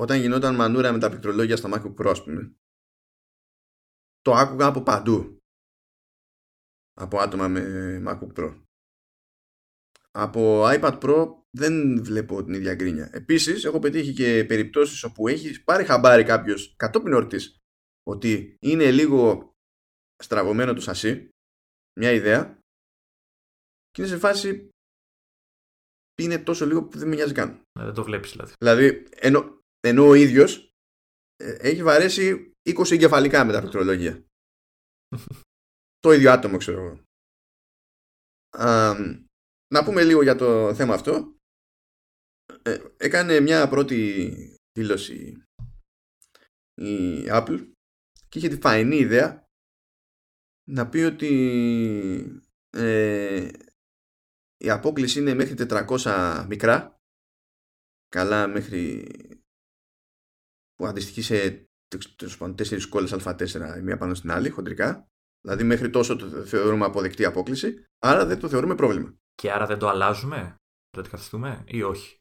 όταν γινόταν μανούρα με τα πληκτρολόγια στα MacBook Pro ας πούμε το άκουγα από παντού από άτομα με MacBook Pro από iPad Pro δεν βλέπω την ίδια γκρίνια. Επίσης, έχω πετύχει και περιπτώσεις όπου έχει πάρει χαμπάρι κάποιος κατόπιν ορτής ότι είναι λίγο στραβωμένο το σασί, μια ιδέα, και είναι σε φάση είναι τόσο λίγο που δεν με νοιάζει καν. Ε, δεν το βλέπεις δηλαδή. Δηλαδή, ενώ, ενώ ο ίδιος ε, έχει βαρέσει 20 εγκεφαλικά με τα πληκτρολόγια. [laughs] το ίδιο άτομο, ξέρω εγώ να πούμε λίγο για το θέμα αυτό. Ε, έκανε μια πρώτη δήλωση η Apple και είχε τη φαϊνή ιδέα να πει ότι ε, η απόκληση είναι μέχρι 400 μικρά. Καλά μέχρι που αντιστοιχεί σε τέσσερις κόλλες α4 η μία πάνω στην άλλη χοντρικά. Δηλαδή μέχρι τόσο το θεωρούμε αποδεκτή απόκληση άρα δεν το θεωρούμε πρόβλημα και άρα δεν το αλλάζουμε, το αντικαθιστούμε ή όχι;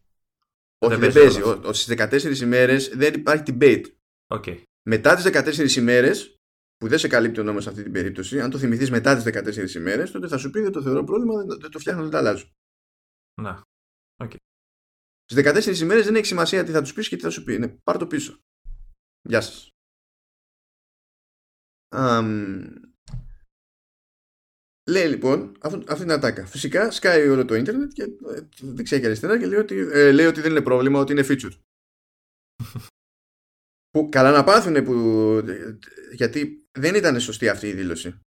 Όχι, δεν, παίζει. Ο, στις 14 ημέρες δεν υπάρχει debate. Okay. Μετά τις 14 ημέρες, που δεν σε καλύπτει ο νόμος σε αυτή την περίπτωση, αν το θυμηθείς μετά τις 14 ημέρες, τότε θα σου πει δεν το θεωρώ πρόβλημα, δεν, το φτιάχνω, δεν το αλλάζω. Να. Okay. Στις 14 ημέρες δεν έχει σημασία τι θα τους πεις και τι θα σου πει. Ναι, πάρ το πίσω. Γεια σας. Λέει λοιπόν αυτή, αυτή την ατάκα. Φυσικά σκάει όλο το ίντερνετ και ε, δεξιά και αριστερά και λέει ότι, ε, λέει ότι δεν είναι πρόβλημα, ότι είναι feature. [laughs] που καλά να πάθουν που, γιατί δεν ήταν σωστή αυτή η δήλωση.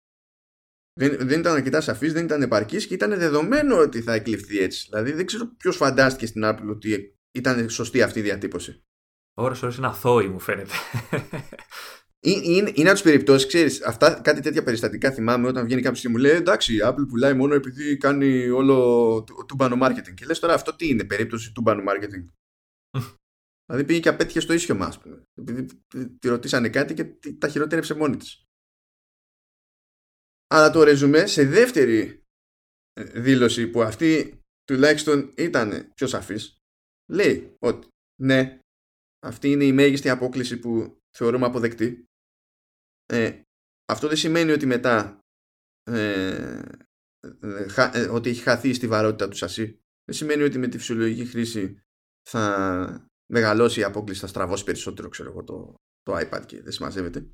Δεν, δεν ήταν αρκετά σαφής, δεν ήταν επαρκής και ήταν δεδομένο ότι θα εκλειφθεί έτσι. Δηλαδή δεν ξέρω ποιος φαντάστηκε στην Apple ότι ήταν σωστή αυτή η διατύπωση. Ωρες ώρες είναι αθώοι μου φαίνεται. Είναι, είναι από τις περιπτώσεις, ξέρεις, κάτι τέτοια περιστατικά θυμάμαι όταν βγαίνει κάποιος και μου λέει Εντάξει, η Apple πουλάει μόνο επειδή κάνει όλο τούμπανο marketing. Και λες τώρα αυτό τι είναι, περίπτωση τούμπανο marketing; [laughs] δηλαδή πήγε και απέτυχε στο ίσιο μας, επειδή τη ρωτήσανε κάτι και τα χειρότερεψε μόνη της. Αλλά το ρεζουμέ σε δεύτερη ε, δήλωση που αυτή τουλάχιστον ήταν πιο σαφής λέει ότι ναι αυτή είναι η μέγιστη απόκληση που θεωρούμε αποδεκτή ε, αυτό δεν σημαίνει ότι μετά ε, ε, ότι έχει χαθεί στη βαρότητα του σασί. Δεν σημαίνει ότι με τη φυσιολογική χρήση θα μεγαλώσει η απόκληση, θα στραβώσει περισσότερο ξέρω εγώ, το, το iPad και δεν συμμαζεύεται.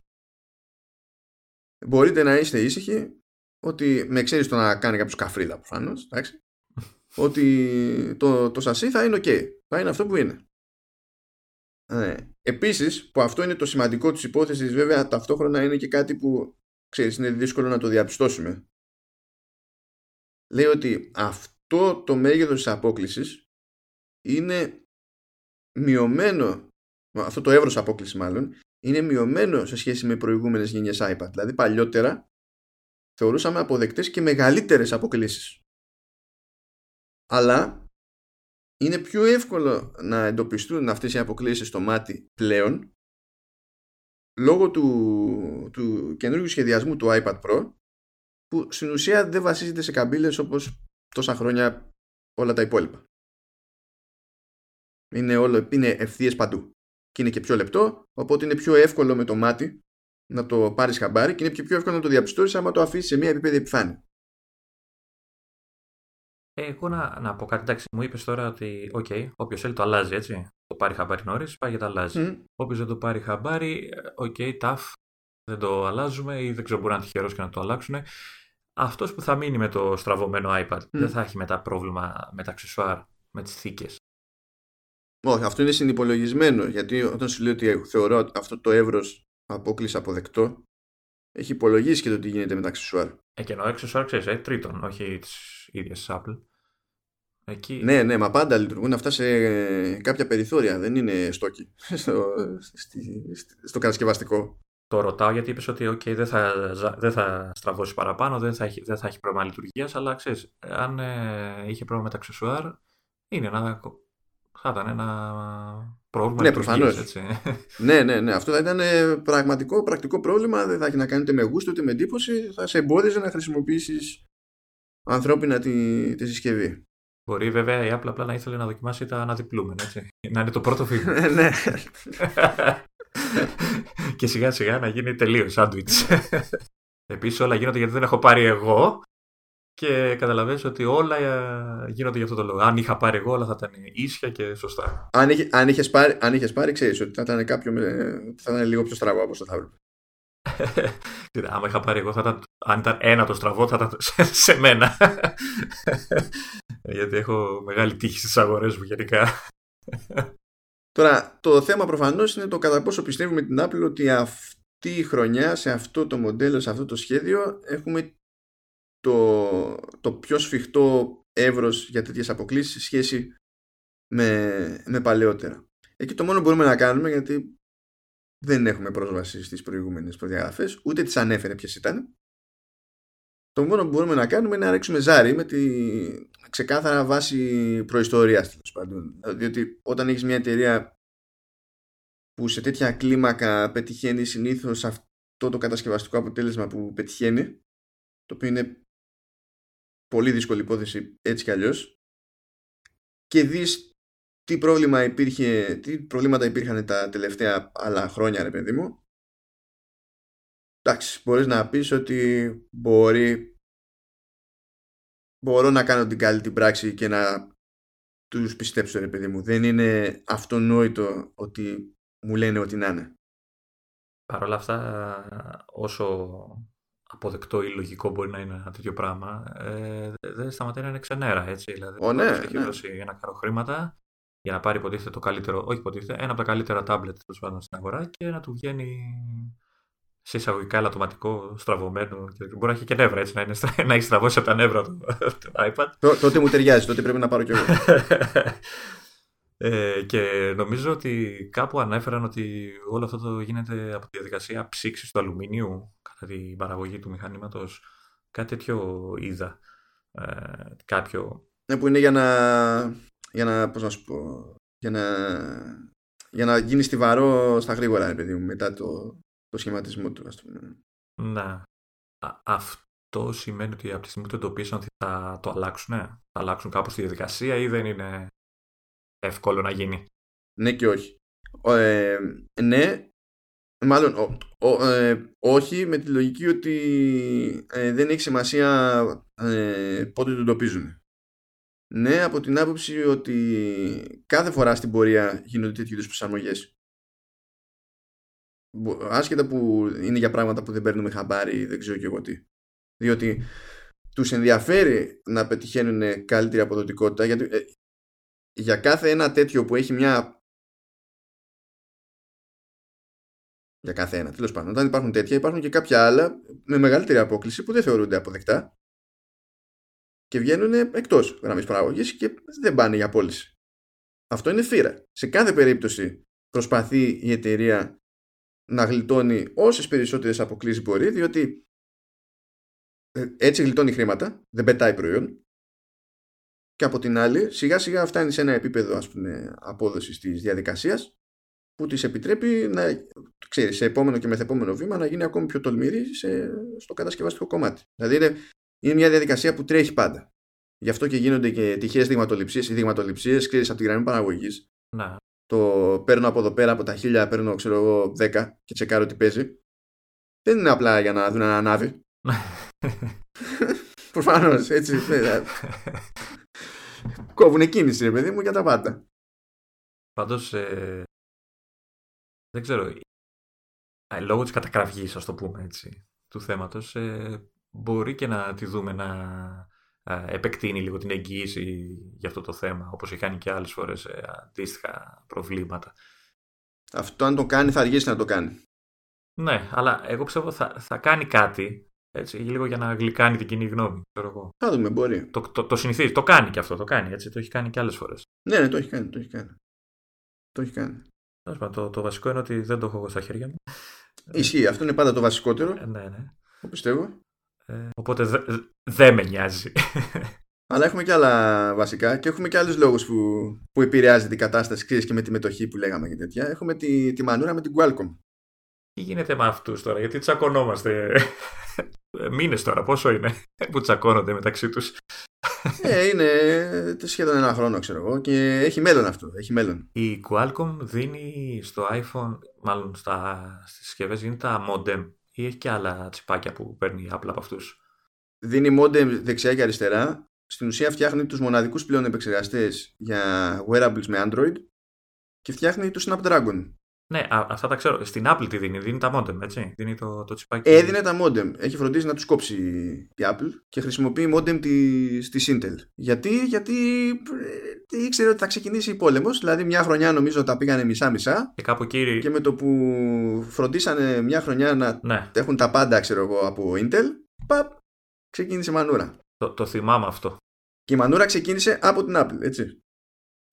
Μπορείτε να είστε ήσυχοι ότι με ξέρεις το να κάνει κάποιος καφρίδα προφανώς, ότι το, το σασί θα είναι ok. Θα είναι αυτό που είναι. Ε, επίσης, που αυτό είναι το σημαντικό της υπόθεσης, βέβαια ταυτόχρονα είναι και κάτι που ξέρεις, είναι δύσκολο να το διαπιστώσουμε. Λέει ότι αυτό το μέγεθος της απόκλησης είναι μειωμένο, αυτό το εύρος απόκληση μάλλον, είναι μειωμένο σε σχέση με προηγούμενες γενιές iPad. Δηλαδή παλιότερα θεωρούσαμε αποδεκτές και μεγαλύτερες αποκλήσεις. Αλλά είναι πιο εύκολο να εντοπιστούν αυτές οι αποκλήσεις στο μάτι πλέον λόγω του, του καινούργιου σχεδιασμού του iPad Pro που στην ουσία δεν βασίζεται σε καμπύλες όπως τόσα χρόνια όλα τα υπόλοιπα. Είναι, όλο, είναι ευθείες παντού και είναι και πιο λεπτό οπότε είναι πιο εύκολο με το μάτι να το πάρεις χαμπάρι και είναι και πιο εύκολο να το διαπιστώσεις άμα το αφήσεις σε μια επίπεδη επιφάνεια. Εγώ να, να πω κάτι, εντάξει, μου είπες τώρα ότι, OK, okay, όποιος θέλει το αλλάζει, έτσι. Το πάρει χαμπάρι νωρίς, πάει και το αλλάζει. Mm. Όποιος δεν το πάρει χαμπάρι, OK, okay, tough, δεν το αλλάζουμε ή δεν ξέρω, μπορεί να είναι τυχερός και να το αλλάξουν. αυτός που θα μείνει με το στραβωμένο iPad δεν θα έχει μετά πρόβλημα με τα αξεσουάρ, με τις θήκες. Όχι, αυτό είναι συνυπολογισμένο. Γιατί όταν σου λέω ότι θεωρώ αυτό το εύρος απόκλισης αποδεκτό, έχει υπολογίσει και το τι γίνεται με τα αξεσουάρ. Ε, και ενώ αξεσουάρ ξέρεις, ε, τρίτον, όχι τη ίδια Apple. Εκεί... Ναι, ναι, μα πάντα λειτουργούν αυτά σε κάποια περιθώρια. Δεν είναι στόκι [laughs] στο, στο κατασκευαστικό. Το ρωτάω γιατί είπες ότι okay, δεν, θα, δεν θα στραβώσει παραπάνω, δεν θα έχει, δεν θα έχει πρόβλημα λειτουργίας, αλλά ξέρεις, αν ε, είχε πρόβλημα με τα αξεσουάρ, είναι ένα θα ήταν ένα πρόβλημα. Ναι, προφανώς. [laughs] ναι, ναι, ναι. Αυτό θα ήταν ε, πραγματικό, πρακτικό πρόβλημα. Δεν θα έχει να κάνει ούτε με γούστο ούτε με εντύπωση. Θα σε εμπόδιζε να χρησιμοποιήσεις ανθρώπινα τη, τη συσκευή. Μπορεί βέβαια η Apple απλά να ήθελε να δοκιμάσει τα αναδιπλούμενα, έτσι. Να είναι το πρώτο [laughs] βήμα. ναι. [laughs] και σιγά σιγά να γίνει τελείως σάντουιτς. [laughs] Επίσης όλα γίνονται γιατί δεν έχω πάρει εγώ και καταλαβαίνεις ότι όλα ε, γίνονται για αυτό το λόγο. Αν είχα πάρει εγώ, όλα θα ήταν ίσια και σωστά. Αν, είχε, αν, είχες, πάρει, αν είχες πάρει, ξέρεις ότι θα ήταν, κάποιο, θα ήταν λίγο πιο στραβό από το θα έπρεπε. Άμα είχα πάρει εγώ, θα ήταν, αν ήταν ένα το στραβό, θα ήταν σε, σε μένα. Γιατί έχω μεγάλη τύχη στις αγορές μου γενικά. Τώρα, το θέμα προφανώς είναι το κατά πόσο πιστεύουμε την Apple ότι αυτή η χρονιά, σε αυτό το μοντέλο, σε αυτό το σχέδιο, έχουμε το, το πιο σφιχτό εύρος για τέτοιες αποκλήσεις σε σχέση με, με παλαιότερα. Εκεί το μόνο που μπορούμε να κάνουμε, γιατί δεν έχουμε πρόσβαση στις προηγούμενες προδιαγραφές, ούτε τις ανέφερε ποιες ήταν, το μόνο που μπορούμε να κάνουμε είναι να ρίξουμε ζάρι με τη ξεκάθαρα βάση προϊστορίας τέλος πάντων. Διότι όταν έχεις μια εταιρεία που σε τέτοια κλίμακα πετυχαίνει συνήθως αυτό το κατασκευαστικό αποτέλεσμα που πετυχαίνει, το οποίο είναι πολύ δύσκολη υπόθεση έτσι κι αλλιώς και δεις τι πρόβλημα υπήρχε, τι προβλήματα υπήρχαν τα τελευταία άλλα χρόνια ρε παιδί μου; Εντάξει μπορείς να πεις ότι μπορεί μπορώ να κάνω την καλή την πράξη και να τους πιστέψω ρε παιδί μου δεν είναι αυτονόητο ότι μου λένε ότι να είναι Παρ' όλα αυτά όσο αποδεκτό ή λογικό μπορεί να είναι ένα τέτοιο πράγμα, ε, δεν σταματάει να είναι ξενέρα. Έτσι. Δηλαδή, Ο, ναι, έχει ναι. δώσει ένα καρό χρήματα για να πάρει υποτίθεται το καλύτερο, όχι υποτίθεται, ένα από τα καλύτερα τάμπλετ πάντων στην αγορά και να του βγαίνει σε εισαγωγικά ελαττωματικό, στραβωμένο. Και μπορεί να έχει και νεύρα, έτσι, να, είναι, [laughs] να έχει στραβώσει από τα νεύρα του [laughs] το iPad. τότε μου ταιριάζει, τότε πρέπει να πάρω κι εγώ. [laughs] Ε, και νομίζω ότι κάπου ανέφεραν ότι όλο αυτό το γίνεται από τη διαδικασία ψήξης του αλουμίνιου κατά την παραγωγή του μηχανήματος. Κάτι τέτοιο είδα. Ε, κάποιο... Ναι, που είναι για να, για να, πώς να σου πω, για να, για να γίνεις στιβαρό στα γρήγορα, παιδί μου, μετά το, το σχηματισμό του, ας πούμε. Ναι. αυτό σημαίνει ότι από τη στιγμή που το εντοπίσαν ότι θα το αλλάξουν, θα αλλάξουν κάπως τη διαδικασία ή δεν είναι εύκολο να γίνει; Ναι και όχι. Ε, ναι, μάλλον ε, όχι με τη λογική ότι ε, δεν έχει σημασία ε, πότε το εντοπίζουν. Ναι, από την άποψη ότι κάθε φορά στην πορεία γίνονται τέτοιου είδους προσαρμογές. Άσχετα που είναι για πράγματα που δεν παίρνουμε χαμπάρι, δεν ξέρω και εγώ τι. Διότι τους ενδιαφέρει να πετυχαίνουν καλύτερη αποδοτικότητα γιατί για κάθε ένα τέτοιο που έχει μια για κάθε ένα τέλος πάντων όταν υπάρχουν τέτοια υπάρχουν και κάποια άλλα με μεγαλύτερη απόκληση που δεν θεωρούνται αποδεκτά και βγαίνουν εκτός γραμμής παραγωγής και δεν πάνε για πώληση. Αυτό είναι φύρα σε κάθε περίπτωση προσπαθεί η εταιρεία να γλιτώνει όσες περισσότερες αποκλήσεις μπορεί διότι ε, έτσι γλιτώνει χρήματα δεν πετάει προϊόν. Και από την άλλη σιγά σιγά φτάνει σε ένα επίπεδο ας πούμε, απόδοσης της διαδικασίας που της επιτρέπει να, ξέρεις, σε επόμενο και μεθεπόμενο βήμα να γίνει ακόμη πιο τολμηρή σε, στο κατασκευαστικό κομμάτι. Δηλαδή είναι, είναι μια διαδικασία που τρέχει πάντα. Γι' αυτό και γίνονται και τυχαίες δειγματοληψίες. Οι δειγματοληψίες, ξέρεις, από τη γραμμή παραγωγής. Να. Το παίρνω από εδώ πέρα, από τα χίλια, παίρνω, ξέρω εγώ, 10 και τσεκάρω τι παίζει. Δεν είναι απλά για να δουν ένα ανάβει. [laughs] Προφανώς, έτσι. Ναι, Κόβουν κίνηση, ρε παιδί μου, για τα πάντα. Πάντως, ε, δεν ξέρω. Ε, λόγω της κατακραυγής, ας το πούμε έτσι, του θέματος, ε, μπορεί και να τη δούμε να επεκτείνει λίγο την εγγύηση για αυτό το θέμα, όπως έχει κάνει και άλλες φορές αντίστοιχα προβλήματα. Αυτό αν το κάνει θα αργήσει να το κάνει. Ναι, αλλά εγώ πιστεύω θα, θα κάνει κάτι έτσι, λίγο για να γλυκάνει την κοινή γνώμη. εγώ. Θα δούμε, μπορεί. Το, το, το συνηθίζει. Το κάνει και αυτό. Το κάνει. Έτσι, το έχει κάνει και άλλες φορές. Ναι, ναι, το έχει κάνει. Το έχει κάνει. Το έχει κάνει. Το, το βασικό είναι ότι δεν το έχω εγώ στα χέρια μου. Ισχύει. Αυτό είναι πάντα το βασικότερο. Ε, ναι, ναι. Το πιστεύω. Ε, οπότε δεν δε με νοιάζει. Αλλά έχουμε και άλλα βασικά και έχουμε και άλλους λόγους που, που επηρεάζει την κατάσταση και με τη μετοχή που λέγαμε και τέτοια. Έχουμε τη, τη μανούρα με την Qualcomm. Τι γίνεται με αυτούς τώρα, γιατί τσακωνόμαστε; Μήνες τώρα, πόσο είναι που τσακώνονται μεταξύ τους; Ε, είναι σχεδόν ένα χρόνο, ξέρω εγώ, και έχει μέλλον αυτό. Έχει μέλλον. Η Qualcomm δίνει στο iPhone, μάλλον στα, στις συσκευές, δίνει τα modem ή έχει και άλλα τσιπάκια που παίρνει η Apple από αυτούς; Δίνει modem δεξιά και αριστερά. Στην ουσία φτιάχνει τους μοναδικούς πλέον επεξεργαστές για wearables με Android και φτιάχνει το Snapdragon ναι, α, αυτά τα ξέρω. Στην Apple τι δίνει, δίνει τα modem, έτσι. Δίνει το, το τσιπάκι. Έδινε τα modem. Έχει φροντίσει να τους κόψει η Apple και χρησιμοποιεί modem τη της Intel. Γιατί, γιατί ε, ήξερε ότι θα ξεκινήσει πόλεμος. Δηλαδή, μια χρονιά νομίζω τα πήγανε μισά-μισά. Και κάπου κύριε. Και με το που φροντίσανε μια χρονιά να ναι. έχουν τα πάντα, ξέρω εγώ, από Intel, παπ, ξεκίνησε μανούρα. Το, το θυμάμαι αυτό. Και η μανούρα ξεκίνησε από την Apple, έτσι.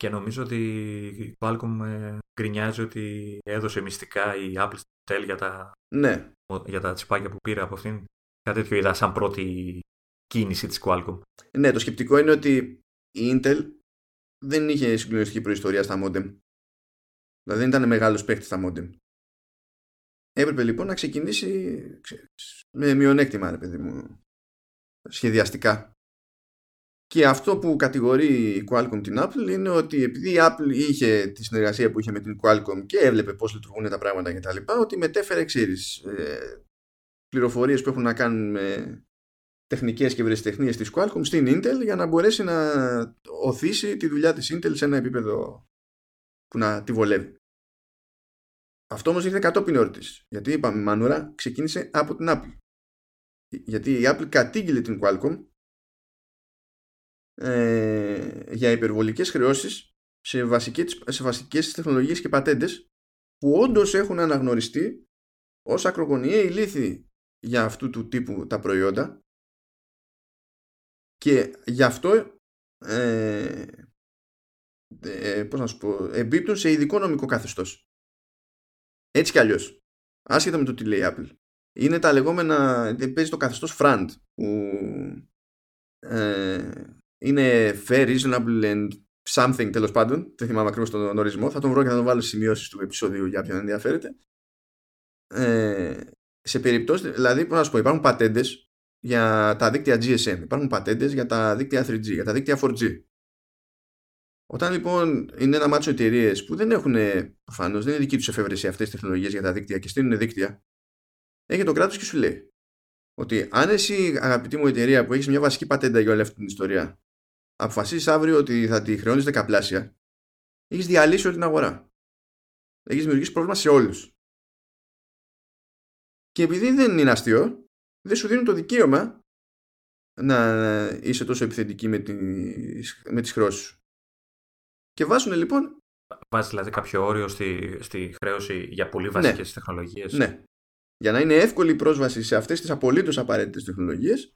Και νομίζω ότι η Qualcomm ε, γκρινιάζει ότι έδωσε μυστικά η Apple Tel για τα, ναι. για τα τσιπάκια που πήρε από αυτήν. Κάτι τέτοιο είδα σαν πρώτη κίνηση της Qualcomm. Ναι, το σκεπτικό είναι ότι η Intel δεν είχε συγκλονιστική προϊστορία στα modem. Δηλαδή δεν ήταν μεγάλος παίκτης στα modem. Έπρεπε λοιπόν να ξεκινήσει με μειονέκτημα, ρε παιδί μου, σχεδιαστικά. Και αυτό που κατηγορεί η Qualcomm την Apple είναι ότι επειδή η Apple είχε τη συνεργασία που είχε με την Qualcomm και έβλεπε πώς λειτουργούν τα πράγματα κτλ. ότι μετέφερε, ξέρεις, ε, πληροφορίες που έχουν να κάνουν με τεχνικές και βρεσιτεχνίες της Qualcomm στην Intel για να μπορέσει να οθήσει τη δουλειά της Intel σε ένα επίπεδο που να τη βολεύει. Αυτό όμως ήρθε κατόπιν όρτης. Γιατί είπαμε, η μανούρα ξεκίνησε από την Apple. Γιατί η Apple κατήγγειλε την Qualcomm ε, για υπερβολικές χρεώσεις σε βασικές, σε βασικές τεχνολογίες και πατέντες που όντως έχουν αναγνωριστεί ως ακρογωνιαίοι λύθη για αυτού του τύπου τα προϊόντα και γι' αυτό ε, ε, πώς να σου πω, εμπίπτουν σε ειδικό νομικό καθεστώς. Έτσι κι αλλιώς. Άσχετα με το τι λέει η Apple. Είναι τα λεγόμενα, παίζει το καθεστώς FRAND που ε, είναι fair, reasonable and something τέλος πάντων. Δεν θυμάμαι ακριβώς τον ορισμό. Θα τον βρω και θα τον βάλω στις σημειώσεις του επεισόδιου για ποιον ενδιαφέρεται. Ε, σε περιπτώσεις, δηλαδή, πώς να σου πω, υπάρχουν πατέντες για τα δίκτυα GSM, υπάρχουν πατέντες για τα δίκτυα 3G, για τα δίκτυα 4G. Όταν λοιπόν είναι ένα μάτσο εταιρείες που δεν έχουν, προφανώς δεν είναι δική τους εφεύρεση αυτές τις τεχνολογίες για τα δίκτυα και στείλουν δίκτυα, έχει το κράτος και σου λέει ότι αν εσύ, αγαπητή μου εταιρεία που έχεις μια βασική πατέντα για όλη αυτή την ιστορία, αποφασίσει αύριο ότι θα τη χρεώνεις δεκαπλάσια, έχεις διαλύσει όλη την αγορά. Έχεις δημιουργήσει πρόβλημα σε όλους. Και επειδή δεν είναι αστείο, δεν σου δίνουν το δικαίωμα να είσαι τόσο επιθετική με τις, με τις χρεώσεις σου. Και βάζουν λοιπόν... Βάζεις δηλαδή κάποιο όριο στη, στη χρέωση για πολύ ναι. βασικές ναι. τεχνολογίες; Ναι. Για να είναι εύκολη η πρόσβαση σε αυτές τις απολύτως απαραίτητες τεχνολογίες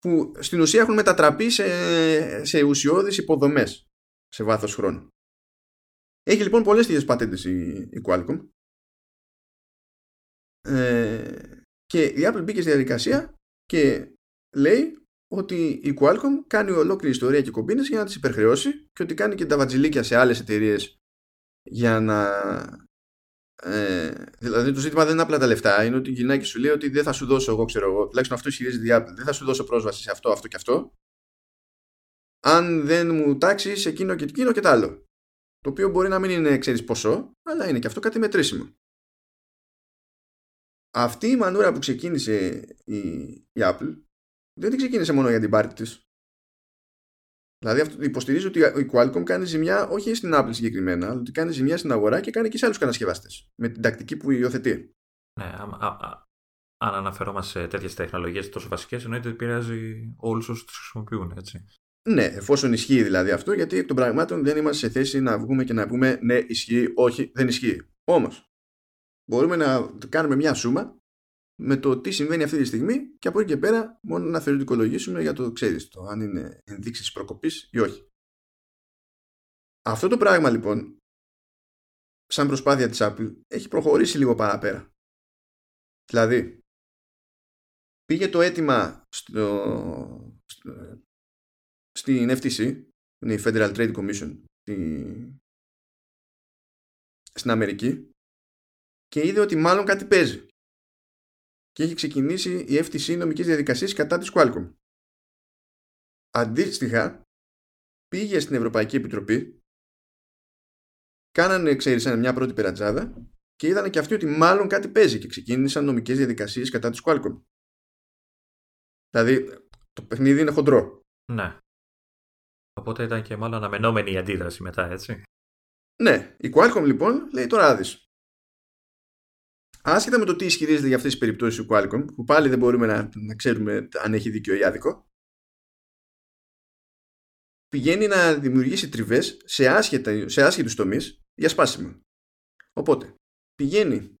που στην ουσία έχουν μετατραπεί σε, σε ουσιώδεις υποδομές σε βάθος χρόνου. Έχει λοιπόν πολλές τέτοιες πατέντες η, η Qualcomm ε, και η Apple μπήκε στη διαδικασία και λέει ότι η Qualcomm κάνει ολόκληρη ιστορία και κομπίνες για να τις υπερχρεώσει και ότι κάνει και τα βατζιλίκια σε άλλες εταιρείες για να ε, δηλαδή το ζήτημα δεν είναι απλά τα λεφτά. Είναι ότι η γυναίκα σου λέει ότι δεν θα σου δώσω εγώ, ξέρω εγώ, τουλάχιστον αυτό ισχυρίζεται η Apple, δεν θα σου δώσω πρόσβαση σε αυτό, αυτό και αυτό. Αν δεν μου τάξεις εκείνο και εκείνο και τ' άλλο. Το οποίο μπορεί να μην είναι, ξέρεις ποσό, αλλά είναι και αυτό κάτι μετρήσιμο. Αυτή η μανούρα που ξεκίνησε η, η Apple δεν την ξεκίνησε μόνο για την πάρτη της. Δηλαδή υποστηρίζει ότι η Qualcomm κάνει ζημιά όχι στην Apple συγκεκριμένα, αλλά ότι κάνει ζημιά στην αγορά και κάνει και σε άλλους κατασκευάστε. Με την τακτική που υιοθετεί. Ναι, α, α, αν αναφερόμαστε σε τέτοιες τεχνολογίες τόσο βασικές, εννοείται ότι επηρεάζει όλους όσους τις χρησιμοποιούν, έτσι. Ναι, εφόσον ισχύει δηλαδή αυτό, γιατί εκ των πραγμάτων δεν είμαστε σε θέση να βγούμε και να πούμε ναι, ισχύει, όχι, δεν ισχύει. Όμως, μπορούμε να κάνουμε μια σούμα με το τι συμβαίνει αυτή τη στιγμή και από εκεί και πέρα μόνο να θεωρητικολογήσουμε για το ξέρεις το αν είναι ενδείξεις προκοπής ή όχι. Αυτό το πράγμα λοιπόν σαν προσπάθεια της Apple έχει προχωρήσει λίγο παραπέρα. Δηλαδή πήγε το αίτημα στο, στο, στην FTC είναι η Federal Trade Commission στην Αμερική και είδε ότι μάλλον κάτι παίζει και έχει ξεκινήσει η FTC νομικές διαδικασίες κατά της Qualcomm. Αντίστοιχα, πήγε στην Ευρωπαϊκή Επιτροπή, κάνανε, ξέρεις, μια πρώτη περατζάδα και είδαν και αυτοί ότι μάλλον κάτι παίζει και ξεκίνησαν νομικές διαδικασίες κατά της Qualcomm. Δηλαδή, το παιχνίδι είναι χοντρό. Ναι. Οπότε ήταν και μάλλον αναμενόμενη η αντίδραση μετά, έτσι. Ναι. Η Qualcomm λοιπόν λέει τώρα δεις άσχετα με το τι ισχυρίζεται για αυτές τις περιπτώσεις του Qualcomm, που πάλι δεν μπορούμε να, να ξέρουμε αν έχει δίκιο ή άδικο, πηγαίνει να δημιουργήσει τριβές σε, άσχετα, σε άσχετους τομείς για σπάσιμο. Οπότε, πηγαίνει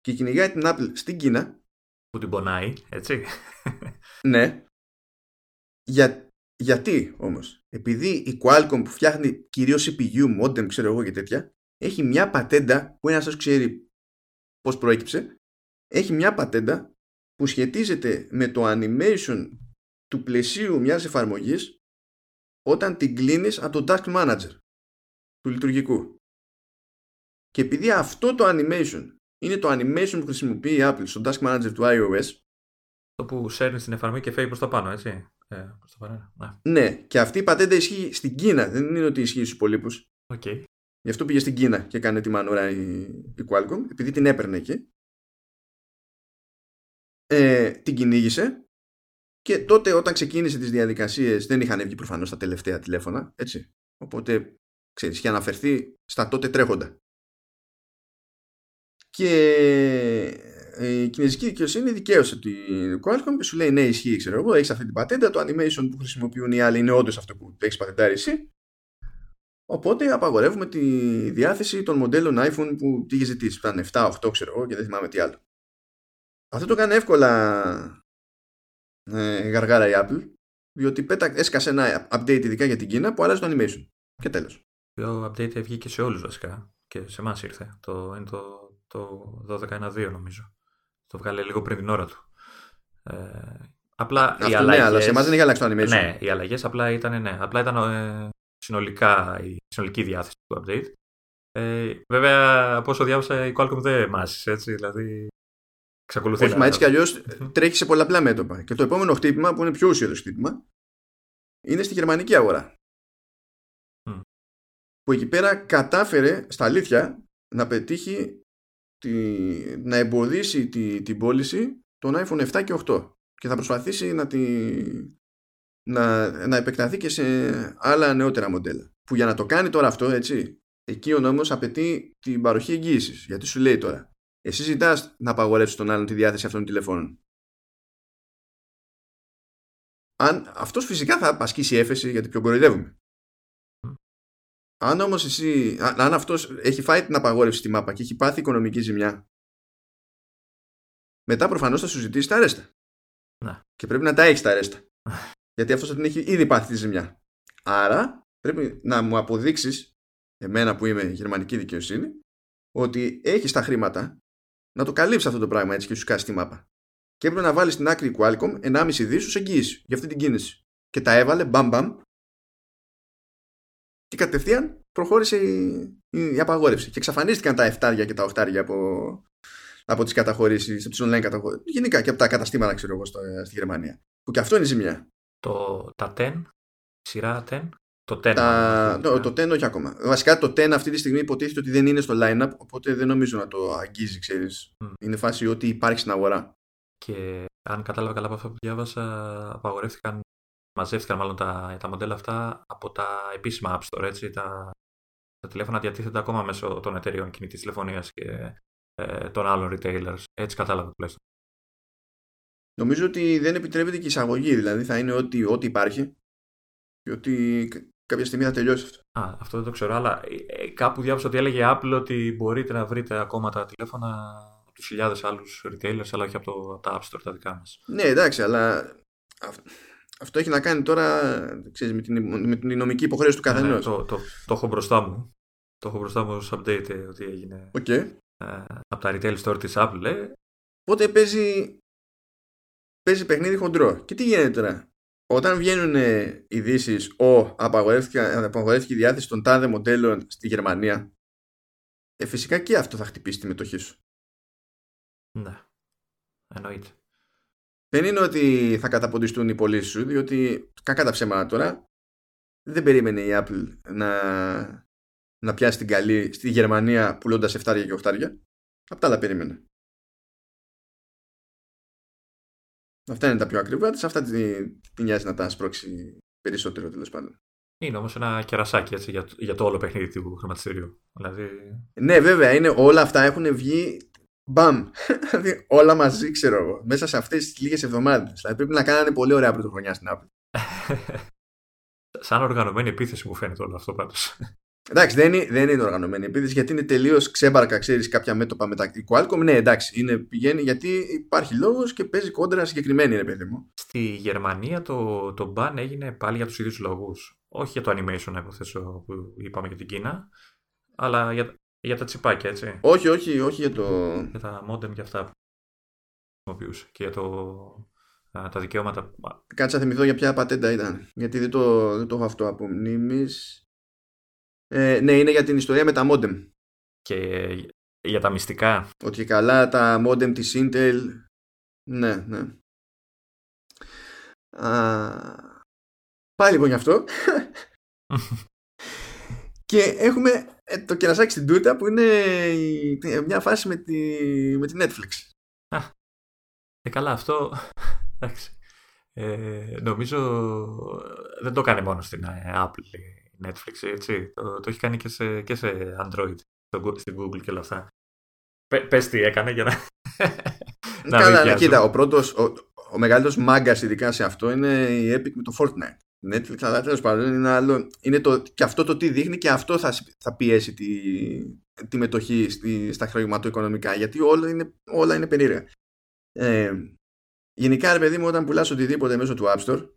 και κυνηγάει την Apple στην Κίνα. Που την πονάει, έτσι. ναι. Για, γιατί όμως; Επειδή η Qualcomm που φτιάχνει κυρίως CPU, modem, ξέρω εγώ και τέτοια, έχει μια πατέντα που ένας σας ξέρει πώς προέκυψε, έχει μια πατέντα που σχετίζεται με το animation του πλαισίου μιας εφαρμογής όταν την κλείνεις από το Task Manager του λειτουργικού. Και επειδή αυτό το animation είναι το animation που χρησιμοποιεί η Apple στο Task Manager του iOS το που σέρνεις στην εφαρμογή και φεύγει προς τα πάνω, έτσι. Ε, προς τα ναι. ναι, και αυτή η πατέντα ισχύει στην Κίνα, δεν είναι ότι ισχύει στους υπολείπους. Okay. Γι' αυτό πήγε στην Κίνα και έκανε τη μανούρα η, η Qualcomm, επειδή την έπαιρνε εκεί. Ε, την κυνήγησε και τότε όταν ξεκίνησε τις διαδικασίες δεν είχαν βγει προφανώς τα τελευταία τηλέφωνα, έτσι. Οπότε, ξέρεις, είχε αναφερθεί στα τότε τρέχοντα. Και ε, η κινέζικη δικαιοσύνη δικαίωσε την Qualcomm και σου λέει ναι ισχύει ξέρω εγώ, έχεις αυτή την πατέντα, το animation που χρησιμοποιούν οι άλλοι είναι όντως αυτό που έχεις πατεντάρει εσύ Οπότε απαγορεύουμε τη διάθεση των μοντέλων iPhone που τη είχε ζητήσει. Ήταν 7, 8 ξέρω εγώ και δεν θυμάμαι τι άλλο. Αυτό το έκανε εύκολα ε, γαργάρα η Apple διότι πέτα, έσκασε ένα update ειδικά για την Κίνα που άλλαζε το animation. Και τέλος. Το update βγήκε σε όλους βασικά και σε εμάς ήρθε. Το, είναι το, το 12.1.2 νομίζω. Το βγάλε λίγο πριν την ώρα του. Ε, απλά Αυτό οι αλλαγές... Ναι, αλλά σε εμάς δεν είχε αλλάξει το animation. Ναι, οι αλλαγές απλά ήταν, ναι, απλά ήταν ε, συνολικά η συνολική διάθεση του update. Ε, βέβαια, από όσο διάβασα, η Qualcomm δεν μάσησε, έτσι, δηλαδή εξακολουθεί Όχι, μα έτσι κι αλλιώς τρέχει σε πολλαπλά μέτωπα. Και το επόμενο χτύπημα, που είναι πιο ουσιαστικό χτύπημα, είναι στη γερμανική αγορά. Mm. Που εκεί πέρα κατάφερε στα αλήθεια να πετύχει τη, να εμποδίσει τη, την πώληση των iPhone 7 και 8 και θα προσπαθήσει να τη, να, να επεκταθεί και σε άλλα νεότερα μοντέλα. Που για να το κάνει τώρα αυτό, έτσι, εκεί ο νόμος απαιτεί την παροχή εγγύησης. Γιατί σου λέει τώρα, εσύ ζητάς να απαγορεύσει τον άλλον τη διάθεση αυτών των τηλεφώνων. Αν, αυτός φυσικά θα ασκήσει έφεση γιατί πιο κοροϊδεύουμε. Αν όμως εσύ, αν αυτός έχει φάει την απαγόρευση στη μάπα και έχει πάθει οικονομική ζημιά, μετά προφανώς θα σου ζητήσει τα αρέστα. Να. Και πρέπει να τα έχεις τα αρέστα. [laughs] γιατί αυτός θα την έχει ήδη πάθει τη ζημιά. Άρα πρέπει να μου αποδείξεις, εμένα που είμαι γερμανική δικαιοσύνη, ότι έχεις τα χρήματα να το καλύψεις αυτό το πράγμα έτσι και σου κάσει τη μάπα. Και έπρεπε να βάλεις στην άκρη η Qualcomm 1,5 δις εγγύηση για αυτή την κίνηση. Και τα έβαλε μπαμ μπαμ και κατευθείαν προχώρησε η, η, απαγόρευση. Και εξαφανίστηκαν τα 7 και τα 8 από, από τις καταχωρήσεις, από τις online καταχωρήσει. Γενικά και από τα καταστήματα, ξέρω εγώ, στη Γερμανία. Που και αυτό είναι ζημιά το, τα 10, σειρά 10. Το 10. Τα, το, το 10 όχι ακόμα. Βασικά το 10 αυτή τη στιγμή υποτίθεται ότι δεν είναι στο line-up, οπότε δεν νομίζω να το αγγίζει, ξέρεις. Mm. Είναι φάση ότι υπάρχει στην αγορά. Και αν κατάλαβα καλά από αυτό που διάβασα, απαγορεύτηκαν, μαζεύτηκαν μάλλον τα, τα μοντέλα αυτά από τα επίσημα App Store, έτσι. Τα, τα τηλέφωνα διατίθεται ακόμα μέσω των εταιρείων κινητής τηλεφωνίας και ε, των άλλων retailers. Έτσι κατάλαβα τουλάχιστον. Νομίζω ότι δεν επιτρέπεται και η εισαγωγή, δηλαδή θα είναι ό,τι, ό,τι υπάρχει και ότι κάποια στιγμή θα τελειώσει αυτό. Α, αυτό δεν το ξέρω, αλλά ε, ε, κάπου διάβασα ότι έλεγε Apple ότι μπορείτε να βρείτε ακόμα τα τηλέφωνα από τους χιλιάδες άλλους retailers, αλλά όχι από, το, από τα App Store τα δικά μας. Ναι, εντάξει, αλλά αυτό έχει να κάνει τώρα ξέρεις, με, την, με την νομική υποχρέωση του καθενός. Ναι, το, το, το, έχω μπροστά μου. Το έχω μπροστά μου ως update ε, ότι έγινε okay. ε, από τα retail store της Apple. Ε. Οπότε παίζει, παίζει παιχνίδι χοντρό. Και τι γίνεται τώρα; Όταν βγαίνουν ειδήσεις ο απαγορεύτηκε η διάθεση των τάδε μοντέλων στη Γερμανία ε, φυσικά και αυτό θα χτυπήσει τη μετοχή σου. Ναι. Εννοείται. Δεν είναι ότι θα καταποντιστούν οι πωλήσεις σου, διότι κακά τα ψέματα τώρα δεν περίμενε η Apple να, να πιάσει την καλή στη Γερμανία πουλώντας 7 και 8. Απ' τα άλλα περίμενε. Αυτά είναι τα πιο ακριβά Σε αυτά την τη νοιάζει να τα σπρώξει περισσότερο τέλος πάντων. Είναι όμως ένα κερασάκι έτσι, για, για το όλο παιχνίδι του χρηματιστηρίου. Δηλαδή... Ναι, βέβαια, είναι, όλα αυτά έχουν βγει Μπαμ. [laughs] Δηλαδή, όλα μαζί, ξέρω εγώ. Μέσα σε αυτές τις λίγες εβδομάδες. Δηλαδή πρέπει να κάνανε πολύ ωραία πρωτοχρονιά στην Apple. [laughs] Σαν οργανωμένη επίθεση μου φαίνεται όλο αυτό πάντως. Εντάξει, δεν είναι, δεν είναι οργανωμένη επίθεση γιατί είναι τελείως ξέμπαρκα, ξέρεις, κάποια μέτωπα μεταξύ. Qualcomm, ναι, εντάξει, είναι, πηγαίνει γιατί υπάρχει λόγος και παίζει κόντρα συγκεκριμένη, ρε παιδί μου. Στη Γερμανία το, το ban έγινε πάλι για τους ίδιους λόγους. Όχι για το animation, να υποθέσω, που είπαμε για την Κίνα, αλλά για, για τα τσιπάκια, έτσι. Όχι, όχι, όχι για το. Για τα modem και αυτά που χρησιμοποιούσε. Και για το, α, τα δικαιώματα. Κάτσε να θυμηθώ για ποια πατέντα ήταν. Γιατί δεν το, δεν το έχω αυτό από μνήμης. Ε, ναι, είναι για την ιστορία με τα modem. Και για τα μυστικά. Ότι καλά τα modem της Intel. Ναι, ναι. Α, πάλι λοιπόν γι' αυτό. [laughs] και έχουμε ε, το κερασάκι στην τούτα που είναι μια φάση με τη, με τη Netflix. Α, ε, καλά αυτό, εντάξει. Ε, νομίζω δεν το κάνει μόνο στην ε, Apple η Netflix, έτσι. Το, το έχει κάνει και σε, και σε Android, στην Google και όλα αυτά. πες τι έκανε για να... [laughs] να Καλά, ναι, κοίτα, ο πρώτος, ο, ο μεγαλύτερος μάγκας ειδικά σε αυτό είναι η Epic με το Fortnite. Netflix, αλλά τέλος πάντων είναι άλλο. Είναι το, και αυτό το τι δείχνει και αυτό θα, θα πιέσει τη, τη μετοχή στη, στα χρηματοοικονομικά. Γιατί όλα είναι, όλα είναι περίεργα. Ε, γενικά, ρε παιδί μου, όταν πουλάς οτιδήποτε μέσω του App Store,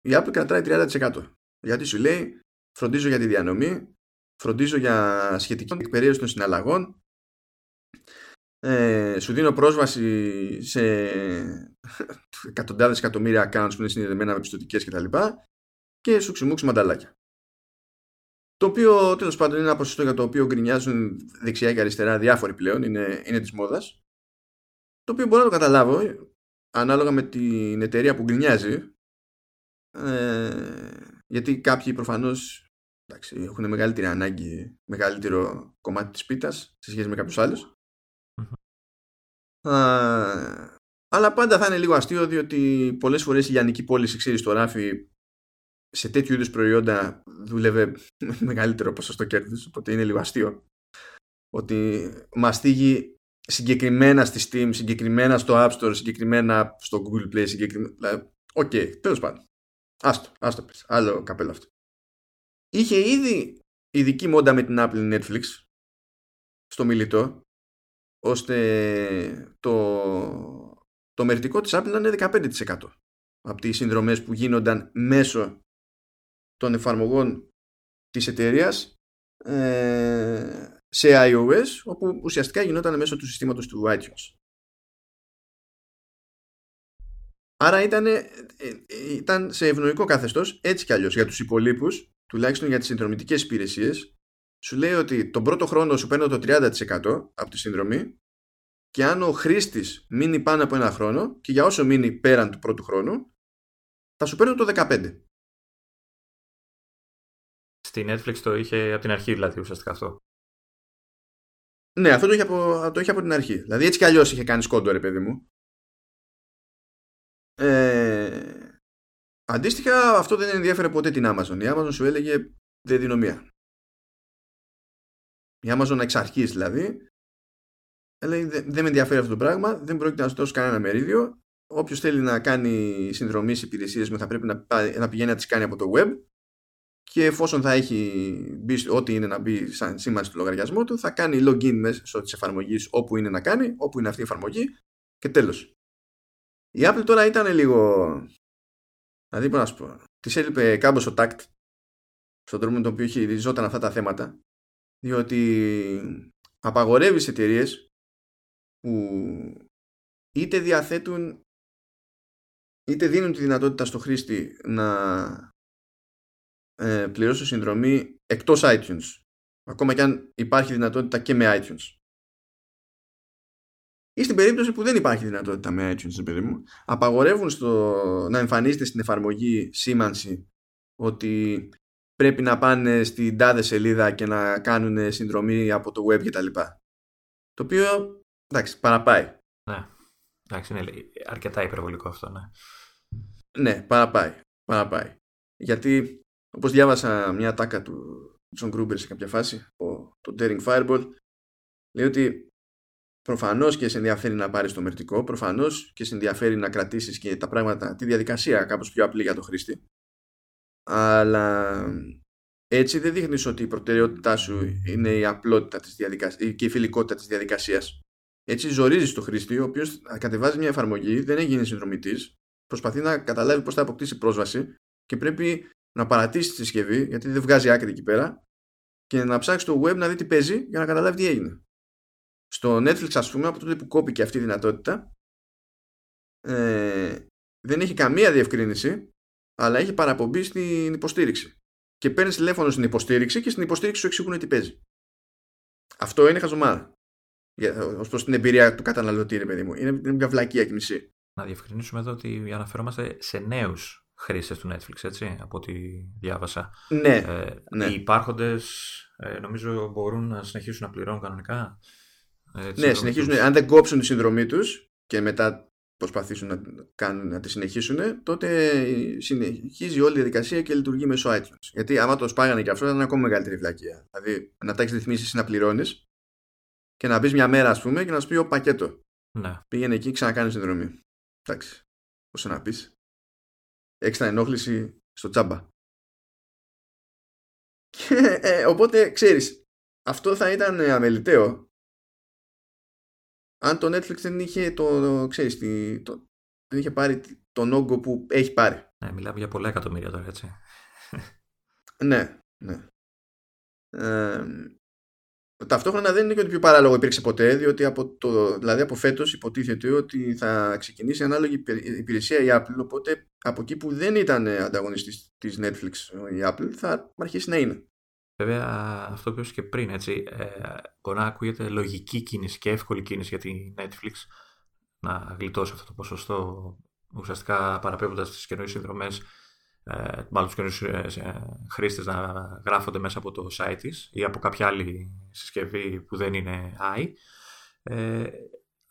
η Apple κρατάει 30%. Γιατί σου λέει, φροντίζω για τη διανομή, φροντίζω για σχετική εκπαιδεύση των συναλλαγών, ε, σου δίνω πρόσβαση σε εκατοντάδες εκατομμύρια accounts που είναι συνδεδεμένα με πιστοτικές κτλ και σου ξυμούξει μανταλάκια. Το οποίο τέλος πάντων είναι ένα ποσοστό για το οποίο γκρινιάζουν δεξιά και αριστερά διάφοροι πλέον, είναι, είναι της μόδας. Το οποίο μπορώ να το καταλάβω ανάλογα με την εταιρεία που γκρινιάζει. Ε, γιατί κάποιοι προφανώς έχουν μεγαλύτερη ανάγκη, μεγαλύτερο κομμάτι της πίτας σε σχέση με κάποιους άλλους. αλλά πάντα θα είναι λίγο αστείο διότι πολλές φορές η λιανική πώληση, ξέρεις, στο ράφι σε τέτοιου είδους προϊόντα δούλευε μεγαλύτερο ποσοστό κέρδους, οπότε είναι λίγο αστείο. Ότι μαστίγει συγκεκριμένα στη Steam, συγκεκριμένα στο App Store, συγκεκριμένα στο Google Play, συγκεκριμένα. Οκ, okay, τέλος πάντων. Άστο, άστο πες. Άλλο καπέλο αυτό. Είχε ήδη ειδική μόντα με την Apple Netflix στο μιλητό, ώστε το, το μερτικό της Apple να είναι 15% από τις συνδρομές που γίνονταν μέσω των εφαρμογών της εταιρείας ε, σε iOS όπου ουσιαστικά γινόταν μέσω του συστήματος του iTunes. Άρα ήταν, ε, ε, ήταν σε ευνοϊκό καθεστώς έτσι κι αλλιώς για τους υπολείπους τουλάχιστον για τις συνδρομητικές υπηρεσίες σου λέει ότι τον πρώτο χρόνο σου παίρνω το 30% από τη συνδρομή και αν ο χρήστης μείνει πάνω από ένα χρόνο και για όσο μείνει πέραν του πρώτου χρόνου θα σου παίρνω το 15%. Στη Netflix το είχε από την αρχή δηλαδή ουσιαστικά αυτό. Ναι, αυτό το είχε από, το είχε από την αρχή. Δηλαδή έτσι κι αλλιώς είχε κάνει σκόντο, ρε παιδί μου. Ε, αντίστοιχα, αυτό δεν ενδιαφέρε ποτέ την Amazon. Η Amazon σου έλεγε δεν δίνω μία. Η Amazon εξ αρχής δηλαδή. Έλεγε δεν με ενδιαφέρει αυτό το πράγμα, δεν πρόκειται να σου δώσω κανένα μερίδιο. όποιος θέλει να κάνει συνδρομής σε υπηρεσίες μου θα πρέπει να, να πηγαίνει να τις κάνει από το web και εφόσον θα έχει μπει ό,τι είναι να μπει σαν σήμανση του λογαριασμού του θα κάνει login μέσω τη εφαρμογή όπου είναι να κάνει, όπου είναι αυτή η εφαρμογή και τέλος. Η Apple τώρα ήταν λίγο δηλαδή μπορώ να σου πω της έλειπε κάμπος ο τάκτ στον τρόπο με τον οποίο χειριζόταν αυτά τα θέματα διότι απαγορεύεις εταιρείες που είτε διαθέτουν είτε δίνουν τη δυνατότητα στο χρήστη να ε, πληρώσει συνδρομή εκτός iTunes ακόμα και αν υπάρχει δυνατότητα και με iTunes ή στην περίπτωση που δεν υπάρχει δυνατότητα με iTunes παιδί μου απαγορεύουν στο, να εμφανίζεται στην εφαρμογή σήμανση ότι πρέπει να πάνε στην τάδε σελίδα και να κάνουν συνδρομή από το web κτλ. Το οποίο εντάξει παραπάει. Ναι. Εντάξει, είναι αρκετά υπερβολικό αυτό, ναι. Ναι, παραπάει. παραπάει. Γιατί, όπως διάβασα μια ατάκα του Τζον Γκρούμπερ σε κάποια φάση, από το Daring Fireball, λέει ότι προφανώς και σε ενδιαφέρει να πάρεις το μερτικό, προφανώς και σε ενδιαφέρει να κρατήσεις και τα πράγματα, τη διαδικασία κάπως πιο απλή για το χρήστη, αλλά έτσι δεν δείχνεις ότι η προτεραιότητά σου είναι η απλότητα της διαδικασίας και η φιλικότητα της διαδικασίας. Έτσι ζορίζεις το χρήστη, ο οποίος κατεβάζει μια εφαρμογή, δεν έχει γίνει συνδρομητής, προσπαθεί να καταλάβει πώς θα αποκτήσει πρόσβαση και πρέπει να παρατήσει τη συσκευή, γιατί δεν βγάζει άκρη εκεί πέρα, και να ψάξει το web να δει τι παίζει για να καταλάβει τι έγινε. Στο Netflix, ας πούμε, από τότε που κόπηκε αυτή η δυνατότητα, ε, δεν έχει καμία διευκρίνηση, αλλά έχει παραπομπή στην υποστήριξη. Και παίρνεις τηλέφωνο στην υποστήριξη και στην υποστήριξη σου εξηγούν τι παίζει. Αυτό είναι χαζομάρα ως προς την εμπειρία του καταναλωτή, ρε παιδί μου. Είναι μια βλακία και μισή. Να διευκρινίσουμε εδώ ότι αναφερόμαστε σε νέους χρήστες του Netflix, έτσι, από ό,τι διάβασα. Ναι. Ε, ναι. Οι υπάρχοντες ε, νομίζω μπορούν να συνεχίσουν να πληρώνουν κανονικά. Έτσι, ναι, συνεχίζουν. Αν δεν κόψουν τη συνδρομή τους και μετά προσπαθήσουν να, κάνουν, να τη συνεχίσουν, τότε συνεχίζει όλη η διαδικασία και λειτουργεί μέσω iTunes. Γιατί άμα το σπάγανε και αυτό, θα ήταν ακόμα μεγαλύτερη βλακία. Δηλαδή, να τα έχεις ρυθμίσεις να πληρώνεις και να μπεις μια μέρα, ας πούμε, και να σου πει ο πακέτο. Ναι. Πήγαινε εκεί, ξανακάνεις συνδρομή. Εντάξει. Όσο να πεις. Έξτρα ενόχληση στο τσάμπα. Και, ε, οπότε, ξέρεις, αυτό θα ήταν αμεληταίο αν το Netflix δεν είχε το, ξέρεις, το, δεν είχε πάρει τον όγκο που έχει πάρει. Ναι, μιλάμε για πολλά εκατομμύρια τώρα, έτσι. ναι, ναι. Ε, Ταυτόχρονα δεν είναι και ότι πιο παράλογο υπήρξε ποτέ, διότι από, το, δηλαδή από φέτος υποτίθεται ότι θα ξεκινήσει ανάλογη υπηρεσία η Apple. Οπότε από εκεί που δεν ήταν ανταγωνιστής της Netflix η Apple, θα αρχίσει να είναι. Βέβαια, αυτό που είπες και πριν, έτσι, ε, μπορεί να ακούγεται λογική κίνηση και εύκολη κίνηση για τη Netflix να γλιτώσει αυτό το ποσοστό ουσιαστικά παραπέμποντας τις καινούριες συνδρομές ε, μάλλον τους καινούς ε, χρήστες να γράφονται μέσα από το site της ή από κάποια άλλη συσκευή που δεν είναι i. Ε,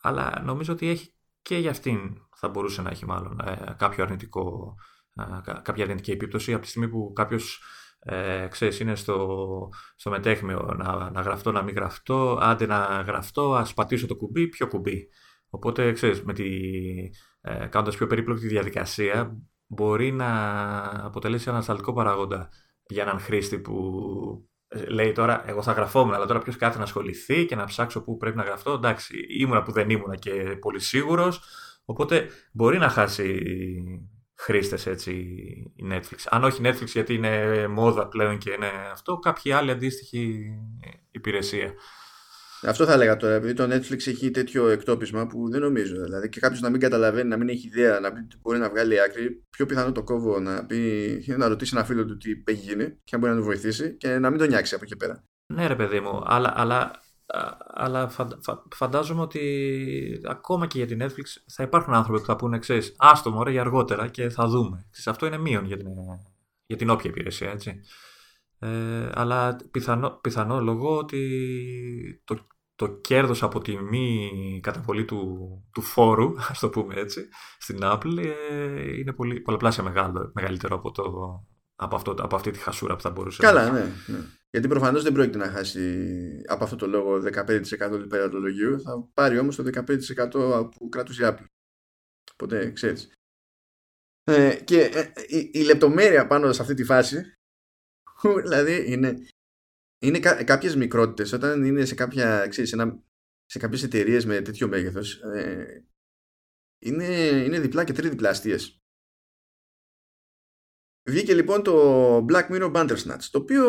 αλλά νομίζω ότι έχει και για αυτήν θα μπορούσε να έχει μάλλον ε, κάποιο αρνητικό, ε, κάποια αρνητική επίπτωση από τη στιγμή που κάποιος ε, ξέρεις, είναι στο, στο μετέχμιο να, να γραφτώ, να μην γραφτώ, άντε να γραφτώ, ας πατήσω το κουμπί, ποιο κουμπί. Οπότε, ξέρεις, με τη, ε, κάνοντας πιο περίπλοκη τη διαδικασία, μπορεί να αποτελέσει ανασταλτικό παράγοντα για έναν χρήστη που ε, λέει τώρα εγώ θα γραφόμουν αλλά τώρα ποιος κάθε να ασχοληθεί και να ψάξω που πρέπει να γραφτώ εντάξει ήμουνα που δεν ήμουνα και πολύ σίγουρος. Οπότε μπορεί να χάσει χρήστες έτσι η Netflix αν όχι Netflix γιατί είναι μόδα πλέον και είναι αυτό κάποια άλλη αντίστοιχη υπηρεσία αυτό θα έλεγα τώρα, επειδή το Netflix έχει τέτοιο εκτόπισμα που δεν νομίζω. Δηλαδή και κάποιος να μην καταλαβαίνει, να μην έχει ιδέα, να μην μπορεί να βγάλει άκρη, πιο πιθανό το κόβω να, πει, να ρωτήσει ένα φίλο του τι έχει γίνει και αν μπορεί να του βοηθήσει και να μην τον νιάξει από εκεί πέρα. Ναι, ρε παιδί μου, αλλά, αλλά, αλλά φαντάζομαι ότι ακόμα και για την Netflix θα υπάρχουν άνθρωποι που θα πούνε εξή, άστο μωρέ για αργότερα και θα δούμε. Ξέρεις, αυτό είναι μείον για την, για την όποια υπηρεσία, έτσι. Ε, αλλά πιθανό, πιθανό λόγο ότι το, το κέρδος από τη μη καταβολή του, του φόρου, ας το πούμε έτσι, στην Apple ε, είναι πολύ, πολλαπλάσια μεγάλο, μεγαλύτερο από, το, από, αυτό, από αυτή τη χασούρα που θα μπορούσε Καλά, να ναι, ναι. Γιατί προφανώς δεν πρόκειται να χάσει από αυτό το λόγο 15% του περιοδολογίου, θα πάρει όμως το 15% που κράτησε η Apple. Οπότε ξέρεις. Ε, και ε, η, η, λεπτομέρεια πάνω σε αυτή τη φάση [laughs] δηλαδή είναι, είναι κά, κάποιες μικρότητες όταν είναι σε, κάποια, ξέρεις, ένα, σε κάποιες εταιρείες με τέτοιο μέγεθος ε, είναι, είναι διπλά και τριδιπλά αστείες. Βγήκε λοιπόν το Black Mirror Bandersnatch, το οποίο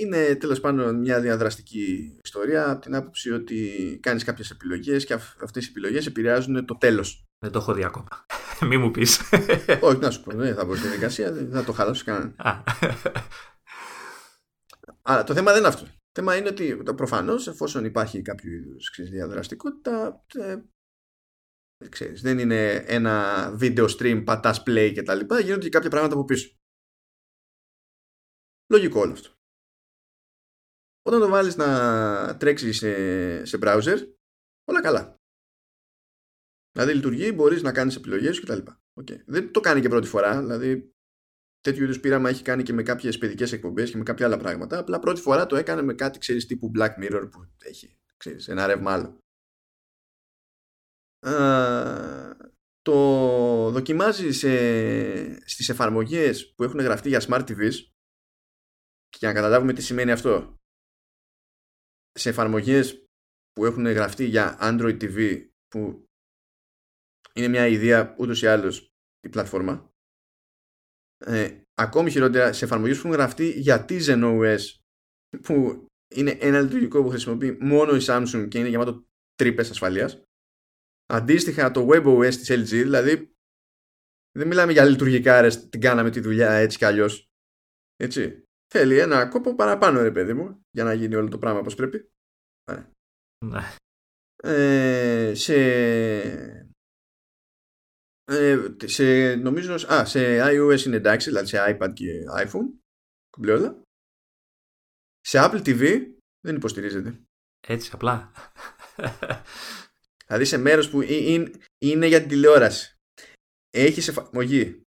είναι τέλος πάντων μια διαδραστική ιστορία από την άποψη ότι κάνεις κάποιες επιλογές και αυτές οι επιλογές επηρεάζουν το τέλος. Δεν το έχω δει ακόμα. [laughs] Μη μου πεις. [laughs] Όχι, να σου πω, δεν θα πω στην δικασία, δεν θα το χαλάσω κανέναν. Αλλά [laughs] το θέμα δεν είναι αυτό. Το θέμα είναι ότι προφανώς εφόσον υπάρχει κάποιο είδους διαδραστικότητα, ε, ξέρεις, δεν είναι ένα video stream, πατάς play και τα λοιπά, γίνονται και κάποια πράγματα από πίσω. Λογικό όλο αυτό. Όταν το βάλεις να τρέξει σε, σε browser, όλα καλά. Δηλαδή λειτουργεί, μπορείς να κάνεις επιλογές σου κτλ. Okay. Δεν το κάνει και πρώτη φορά, δηλαδή τέτοιου είδους πείραμα έχει κάνει και με κάποιες παιδικές εκπομπές και με κάποια άλλα πράγματα. Απλά πρώτη φορά το έκανε με κάτι, ξέρεις, τύπου Black Mirror που έχει ξέρεις, ένα ρεύμα άλλο το δοκιμάζει σε, στις εφαρμογές που έχουν γραφτεί για Smart TVs και για να καταλάβουμε τι σημαίνει αυτό. Σε εφαρμογές που έχουν γραφτεί για Android TV που είναι μια ιδέα ούτως ή άλλως η πλατφόρμα. Ε, ακόμη χειρότερα σε εφαρμογές που έχουν γραφτεί για Tizen OS που είναι ένα λειτουργικό που χρησιμοποιεί μόνο η Samsung και είναι γεμάτο τρύπες ασφαλείας Αντίστοιχα το WebOS της LG, δηλαδή δεν μιλάμε για λειτουργικά ρε, την κάναμε τη δουλειά έτσι κι αλλιώς. Έτσι. Θέλει ένα κόπο παραπάνω ρε παιδί μου για να γίνει όλο το πράγμα όπως πρέπει. Ναι. Ε, σε, ε, σε, νομίζω, α, σε iOS είναι εντάξει, δηλαδή σε iPad και iPhone, κουμπλέ Σε Apple TV δεν υποστηρίζεται. Έτσι απλά. Δηλαδή σε μέρος που είναι για την τηλεόραση. Έχεις εφαρμογή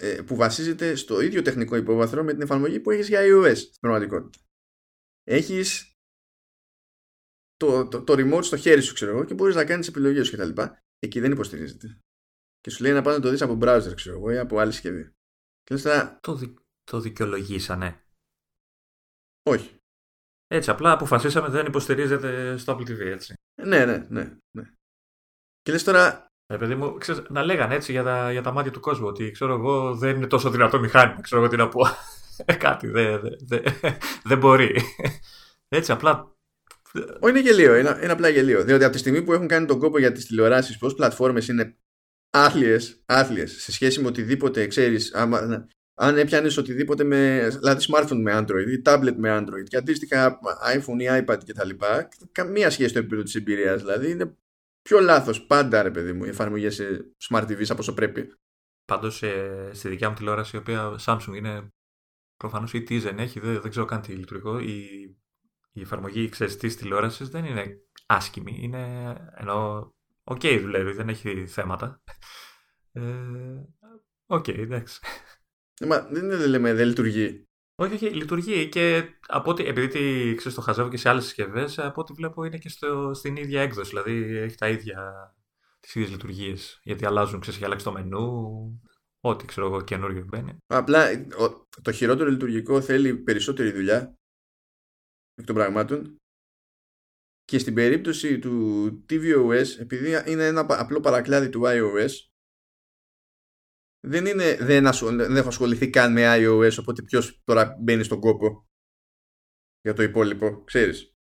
ε, που βασίζεται στο ίδιο τεχνικό υπόβαθρο με την εφαρμογή που έχεις για iOS στην πραγματικότητα. Έχεις το, το, το, remote στο χέρι σου, ξέρω εγώ, και μπορείς να κάνεις επιλογές σου κτλ. Εκεί δεν υποστηρίζεται. Και σου λέει να πάνε να το δεις από browser, ξέρω εγώ, ή από άλλη συσκευή. Και το, δι, το δικαιολογήσανε. Όχι. Έτσι, απλά αποφασίσαμε δεν υποστηρίζεται στο Apple TV, έτσι. Ναι, ναι, ναι. Ναι. Και λες τώρα... Ε, παιδί μου, ξέρεις, να λέγανε έτσι για τα, για τα μάτια του κόσμου ότι ξέρω εγώ δεν είναι τόσο δυνατό μηχάνημα, ξέρω εγώ τι να πω. [laughs] Ε, κάτι δεν δε, δε, δε μπορεί. [laughs] Έτσι, απλά Όχι, είναι γελίο. Είναι, είναι απλά γελίο. Διότι από τη στιγμή που έχουν κάνει τον κόπο για τις τηλεοράσεις, πώς πλατφόρμες είναι άθλιες, άθλιες σε σχέση με οτιδήποτε ξέρεις. Αν έπιανες οτιδήποτε με. δηλαδή smartphone με Android ή tablet με Android και αντίστοιχα iPhone ή iPad κτλ. Καμία σχέση στο επίπεδο της εμπειρίας. Δηλαδή είναι πιο λάθος πάντα, ρε παιδί μου, οι εφαρμογές σε smart TVs από όσο πρέπει. Πάντως ε, στη δικιά μου τηλεόραση, η οποία Samsung είναι προφανώς η Tizen έχει, δεν, δεν ξέρω καν τι λειτουργικό. Η, η εφαρμογή της τηλεόρασης δεν είναι άσχημη. Είναι ενώ. OK, okay, δουλεύει, δεν έχει θέματα. Ε, οκ, ε, okay, εντάξει. Ε, μα δεν, δεν λέμε, δεν λειτουργεί. Όχι, όχι, λειτουργεί και από ότι, επειδή ξέρεις, το χαζεύω και σε άλλες συσκευές, από ό,τι βλέπω είναι και στο, στην ίδια έκδοση. Δηλαδή έχει τα ίδια, τις ίδιες λειτουργίες. Γιατί αλλάζουν, ξέρεις, έχει αλλάξει το μενού, ό,τι ξέρω εγώ καινούριο μπαίνει. Απλά το χειρότερο λειτουργικό θέλει περισσότερη δουλειά εκ των πραγμάτων. Και στην περίπτωση του tvOS, επειδή είναι ένα απλό παρακλάδι του iOS, δεν, είναι, δεν, δεν έχω ασχοληθεί καν με iOS, οπότε ποιος τώρα μπαίνει στον κόπο για το υπόλοιπο, ξέρεις.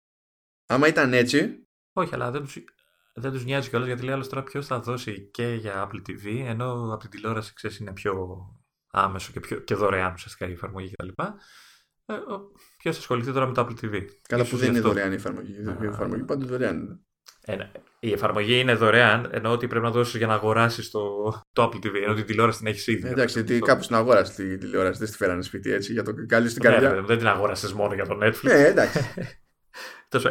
Άμα ήταν έτσι... Όχι, αλλά δεν τους, δεν τους νοιάζει κιόλας, γιατί λέει άλλος τώρα ποιος θα δώσει και για Apple TV, ενώ από την τηλεόραση, ξέρεις, είναι πιο άμεσο και, πιο, και δωρεάν ουσιαστικά η εφαρμογή κτλ. Ε, Ποιος ασχοληθεί τώρα με το Apple TV. Καλά που δεν είναι δωρεάν η εφαρμογή. Η εφαρμογή πάντως δωρεάν είναι. Ε, η εφαρμογή είναι δωρεάν, ενώ ότι πρέπει να δώσεις για να αγοράσεις το, το Apple TV. Ενώ την τηλεόραση την έχεις ήδη. εντάξει, γιατί το... κάπω την αγόρασε την τηλεόραση, δεν στη φέρανε σπίτι έτσι για το καλή στην καρδιά. Ναι, δεν την αγόρασες μόνο για το Netflix. Ναι, εντάξει. [laughs]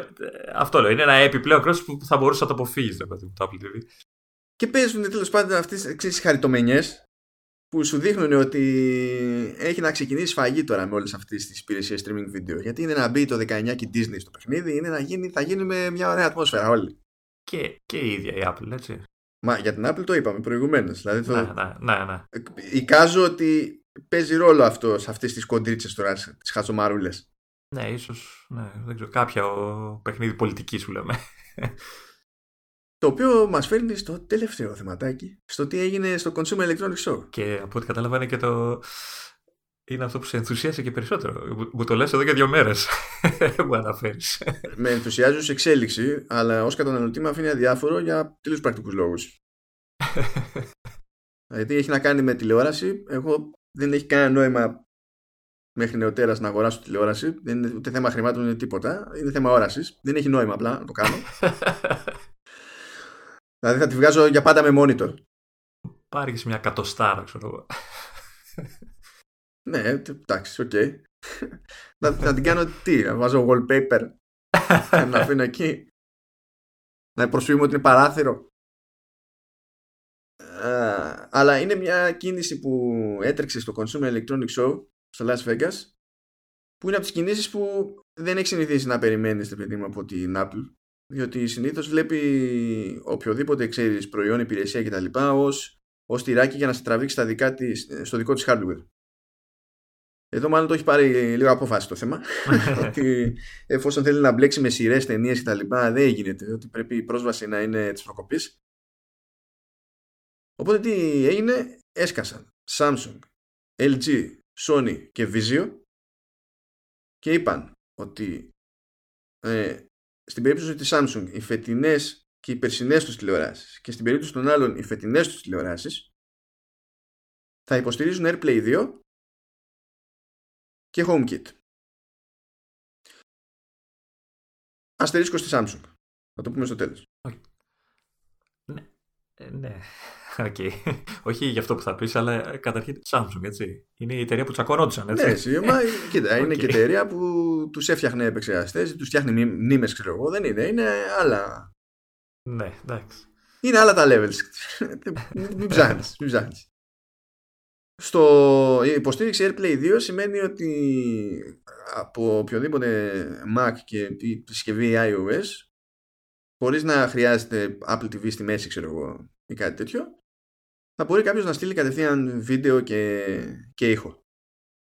Αυτό λέω. Είναι ένα επιπλέον κράτος που θα μπορούσε να το αποφύγεις το Apple TV. Και παίζουν τέλος πάντων αυτές τι χαριτομενιέ που σου δείχνουν ότι έχει να ξεκινήσει φαγή τώρα με όλες αυτές τις υπηρεσίες streaming video. Γιατί είναι να μπει το 19 και η Disney στο παιχνίδι, είναι να γίνει, θα γίνει με μια ωραία ατμόσφαιρα όλοι και, και η ίδια η Apple, έτσι. Μα για την Apple το είπαμε προηγουμένως. Δηλαδή το... Ναι, ναι, ναι, ναι. Εικάζω ότι παίζει ρόλο αυτό σε αυτές τις κοντρίτσες τώρα, τις χατσομαρούλε. Ναι, ίσως. Ναι, δεν ξέρω. Κάποια παιχνίδι πολιτικής σου λέμε. Το οποίο μας φέρνει στο τελευταίο θεματάκι, στο τι έγινε στο Consumer Electronics Show. Και από ό,τι κατάλαβα είναι και το. Είναι αυτό που σε ενθουσίασε και περισσότερο. Μου το λες εδώ και δύο μέρες. [laughs] μου αναφέρεις. με ενθουσιάζει ως εξέλιξη, αλλά ως καταναλωτή με αφήνει αδιάφορο για τελείως πρακτικούς λόγους. [laughs] Γιατί έχει να κάνει με τηλεόραση. Εγώ δεν έχει κανένα νόημα μέχρι νεωτέρας να αγοράσω τηλεόραση. Δεν είναι ούτε θέμα χρημάτων, ούτε τίποτα. Είναι θέμα όρασης. Δεν έχει νόημα απλά να το κάνω. [laughs] δηλαδή θα τη βγάζω για πάντα με monitor. Πάρε και μια κατοστάρα, ξέρω εγώ. ναι, εντάξει, OK. Okay. να, να την κάνω τι, να βάζω wallpaper και να αφήνω εκεί. Να προσφύγουμε ότι είναι παράθυρο. Uh, αλλά είναι μια κίνηση που έτρεξε στο Consumer Electronics Show στο Las Vegas που είναι από τις κινήσεις που δεν έχει συνηθίσει να περιμένεις παιδί μου από την Apple διότι συνήθως βλέπει οποιοδήποτε ξέρεις προϊόν, υπηρεσία κτλ ως, ως τυράκι για να σε τραβήξει στα δικά της, στο δικό της hardware. Εδώ μάλλον το έχει πάρει λίγο απόφαση το θέμα. [laughs] [laughs] ότι εφόσον θέλει να μπλέξει με σειρές, ταινίες κτλ. δεν γίνεται. Ότι πρέπει η πρόσβαση να είναι της προκοπής. Οπότε τι έγινε, έσκασαν Samsung, LG, Sony και Vizio και είπαν ότι ε, στην περίπτωση της Samsung οι φετινές και οι περσινές τους τηλεοράσεις και στην περίπτωση των άλλων οι φετινές τους τηλεοράσεις θα υποστηρίζουν AirPlay 2 και HomeKit. Αστερίσκος στη Samsung. Θα το πούμε στο τέλος. Ναι. Ε, ναι. Okay. [laughs] Όχι για αυτό που θα πεις, αλλά καταρχήν Samsung, έτσι. Είναι η εταιρεία που τσακωνόντουσαν, έτσι. Ναι, σίγουρα. [laughs] κοίτα, είναι και εταιρεία που τους έφτιαχνε επεξεργαστές, τους φτιάχνει μνήμε, ξέρω εγώ. Δεν είναι, είναι άλλα. Ναι, εντάξει. Είναι άλλα τα levels. [laughs] μην ψάχνεις, μην ψάχνεις. Στο η υποστήριξη AirPlay 2 σημαίνει ότι από οποιοδήποτε Mac και συσκευή iOS χωρίς να χρειάζεται Apple TV στη μέση ξέρω εγώ ή κάτι τέτοιο θα μπορεί κάποιος να στείλει κατευθείαν βίντεο και, και ήχο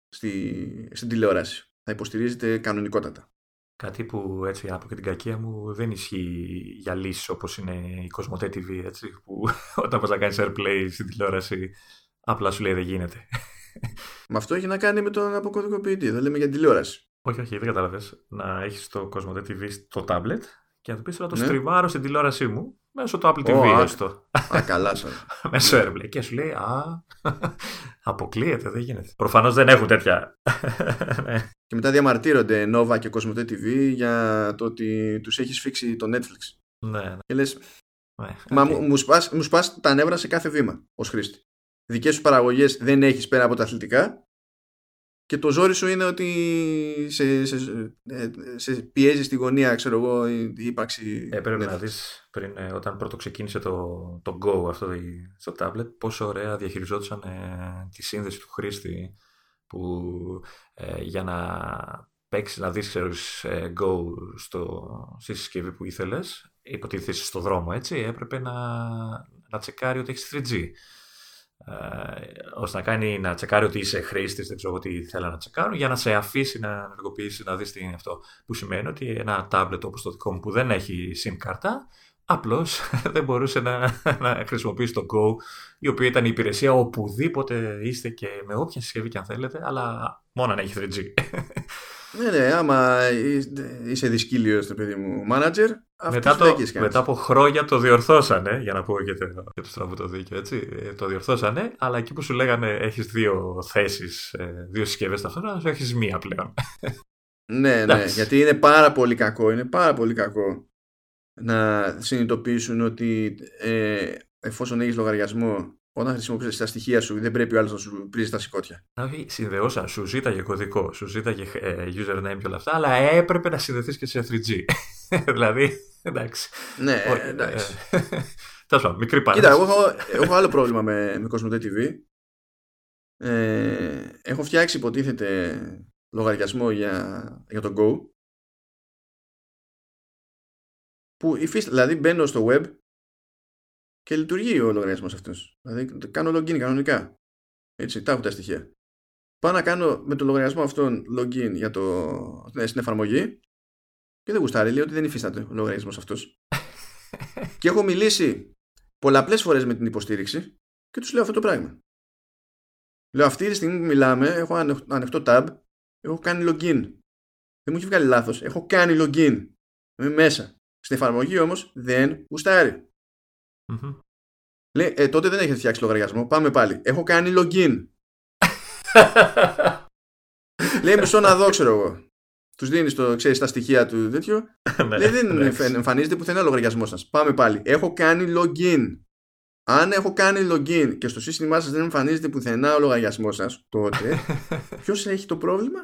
στη, στην τηλεόραση. Θα υποστηρίζεται κανονικότατα. Κάτι που έτσι από και την κακία μου δεν ισχύει για λύσεις όπως είναι η Cosmote TV έτσι, που [laughs] όταν πας να κάνεις airplay στην τηλεόραση απλά σου λέει δεν γίνεται. [laughs] Με αυτό έχει να κάνει με τον αποκωδικοποιητή, δεν λέμε για τηλεόραση. Όχι, όχι, δεν κατάλαβες. Να έχεις το Cosmote TV στο tablet και να του πεις να το ναι. στριβάρω στην τηλεόρασή μου Μέσω του Apple TV oh, έστω. Α, καλά [laughs] Μέσω AirPlay. Και σου λέει, α, [laughs] αποκλείεται, δεν γίνεται. Προφανώς δεν έχουν τέτοια. [laughs] Ναι. και μετά διαμαρτύρονται Nova και Cosmote TV για το ότι τους έχεις φίξει το Netflix. Ναι. ναι. Και λες. Ναι, Μα μου σπάς, μου σπάς τα νεύρα σε κάθε βήμα ως χρήστη. Δικές σου παραγωγές δεν έχεις πέρα από τα αθλητικά και το ζόρι σου είναι ότι σε, σε, ε, σε πιέζει στη γωνία, ξέρω εγώ, η ύπαρξη. Ε, πρέπει να δεις πριν, ε, όταν πρώτο ξεκίνησε το, το Go αυτό στο tablet, πόσο ωραία διαχειριζόντουσαν ε, τη σύνδεση του χρήστη που ε, για να παίξεις, να δεις ε, Go στο, στη συσκευή που ήθελες, υποτίθεσαι στο δρόμο, έτσι, έπρεπε να, να τσεκάρει ότι έχεις 3G. Ε, ώστε να κάνει να τσεκάρει ότι είσαι χρήστη, δεν ξέρω τι θέλω να τσεκάρω, για να σε αφήσει να ενεργοποιήσει, να δεις τι είναι αυτό. Που σημαίνει ότι ένα τάμπλετ όπως το δικό μου που δεν έχει SIM κάρτα, απλώς [laughs] δεν μπορούσε να, να χρησιμοποιήσει το Go, η οποία ήταν η υπηρεσία οπουδήποτε είστε και με όποια συσκευή και αν θέλετε, αλλά μόνο αν έχει 3G. [laughs] Ναι, ναι, άμα είσαι δυσκύλιος στο παιδί μου manager, μετά, το, μετά από χρόνια το διορθώσανε, για να πω και το, και το στραβού το δίκιο, έτσι. Ε, το διορθώσανε, αλλά εκεί που σου λέγανε έχεις δύο θέσεις, ε, δύο συσκευές ταυτόχρονα, σου έχεις μία πλέον. ναι, ναι, γιατί είναι πάρα πολύ κακό, είναι πάρα πολύ κακό να συνειδητοποιήσουν ότι ε, εφόσον έχεις λογαριασμό όταν χρησιμοποιήσει τα στοιχεία σου, δεν πρέπει ο άλλος να σου πρίζει τα σηκώτια. Όχι, συνδεώσαν, σου ζήταγε κωδικό, σου ζήταγε ε, username και όλα αυτά, αλλά έπρεπε να συνδεθείς και σε 3G. [laughs] δηλαδή, εντάξει. Ναι, εντάξει. Ε, [laughs] Τέλος πάντων, μικρή Κοίτα, εγώ έχω, έχω άλλο πρόβλημα με, με Cosmote TV. Ε, έχω φτιάξει, υποτίθεται, λογαριασμό για, για το Go. Που υφίστα, δηλαδή μπαίνω στο web και λειτουργεί ο λογαριασμός αυτός. Δηλαδή κάνω login κανονικά. Έτσι, τα έχω τα στοιχεία. Πάω να κάνω με το λογαριασμό αυτόν login για το, ναι, στην εφαρμογή και δεν γουστάρει, λέει ότι δεν υφίσταται ο λογαριασμός αυτός. [laughs] και έχω μιλήσει πολλαπλές φορές με την υποστήριξη και τους λέω αυτό το πράγμα. Λέω αυτή τη στιγμή που μιλάμε, έχω ανοιχτό tab, έχω κάνει login. Δεν μου έχει βγάλει λάθος. Έχω κάνει login. Είμαι μέσα. Στην εφαρμογή όμως δεν γουστάρει. Mm-hmm. Λέει, ε, τότε δεν έχετε φτιάξει λογαριασμό. Πάμε πάλι. Έχω κάνει login. [laughs] Λέει μισό να δω, ξέρω εγώ. Τους δίνεις το, ξέρεις, τα στοιχεία του τέτοιο. [laughs] Ναι, Λέει δεν ναι. εμφανίζεται πουθενά λογαριασμός σας. Πάμε πάλι. Έχω κάνει login. Αν έχω κάνει login και στο σύστημά σας δεν εμφανίζεται πουθενά ο λογαριασμός σας, τότε [laughs] ποιος έχει το πρόβλημα;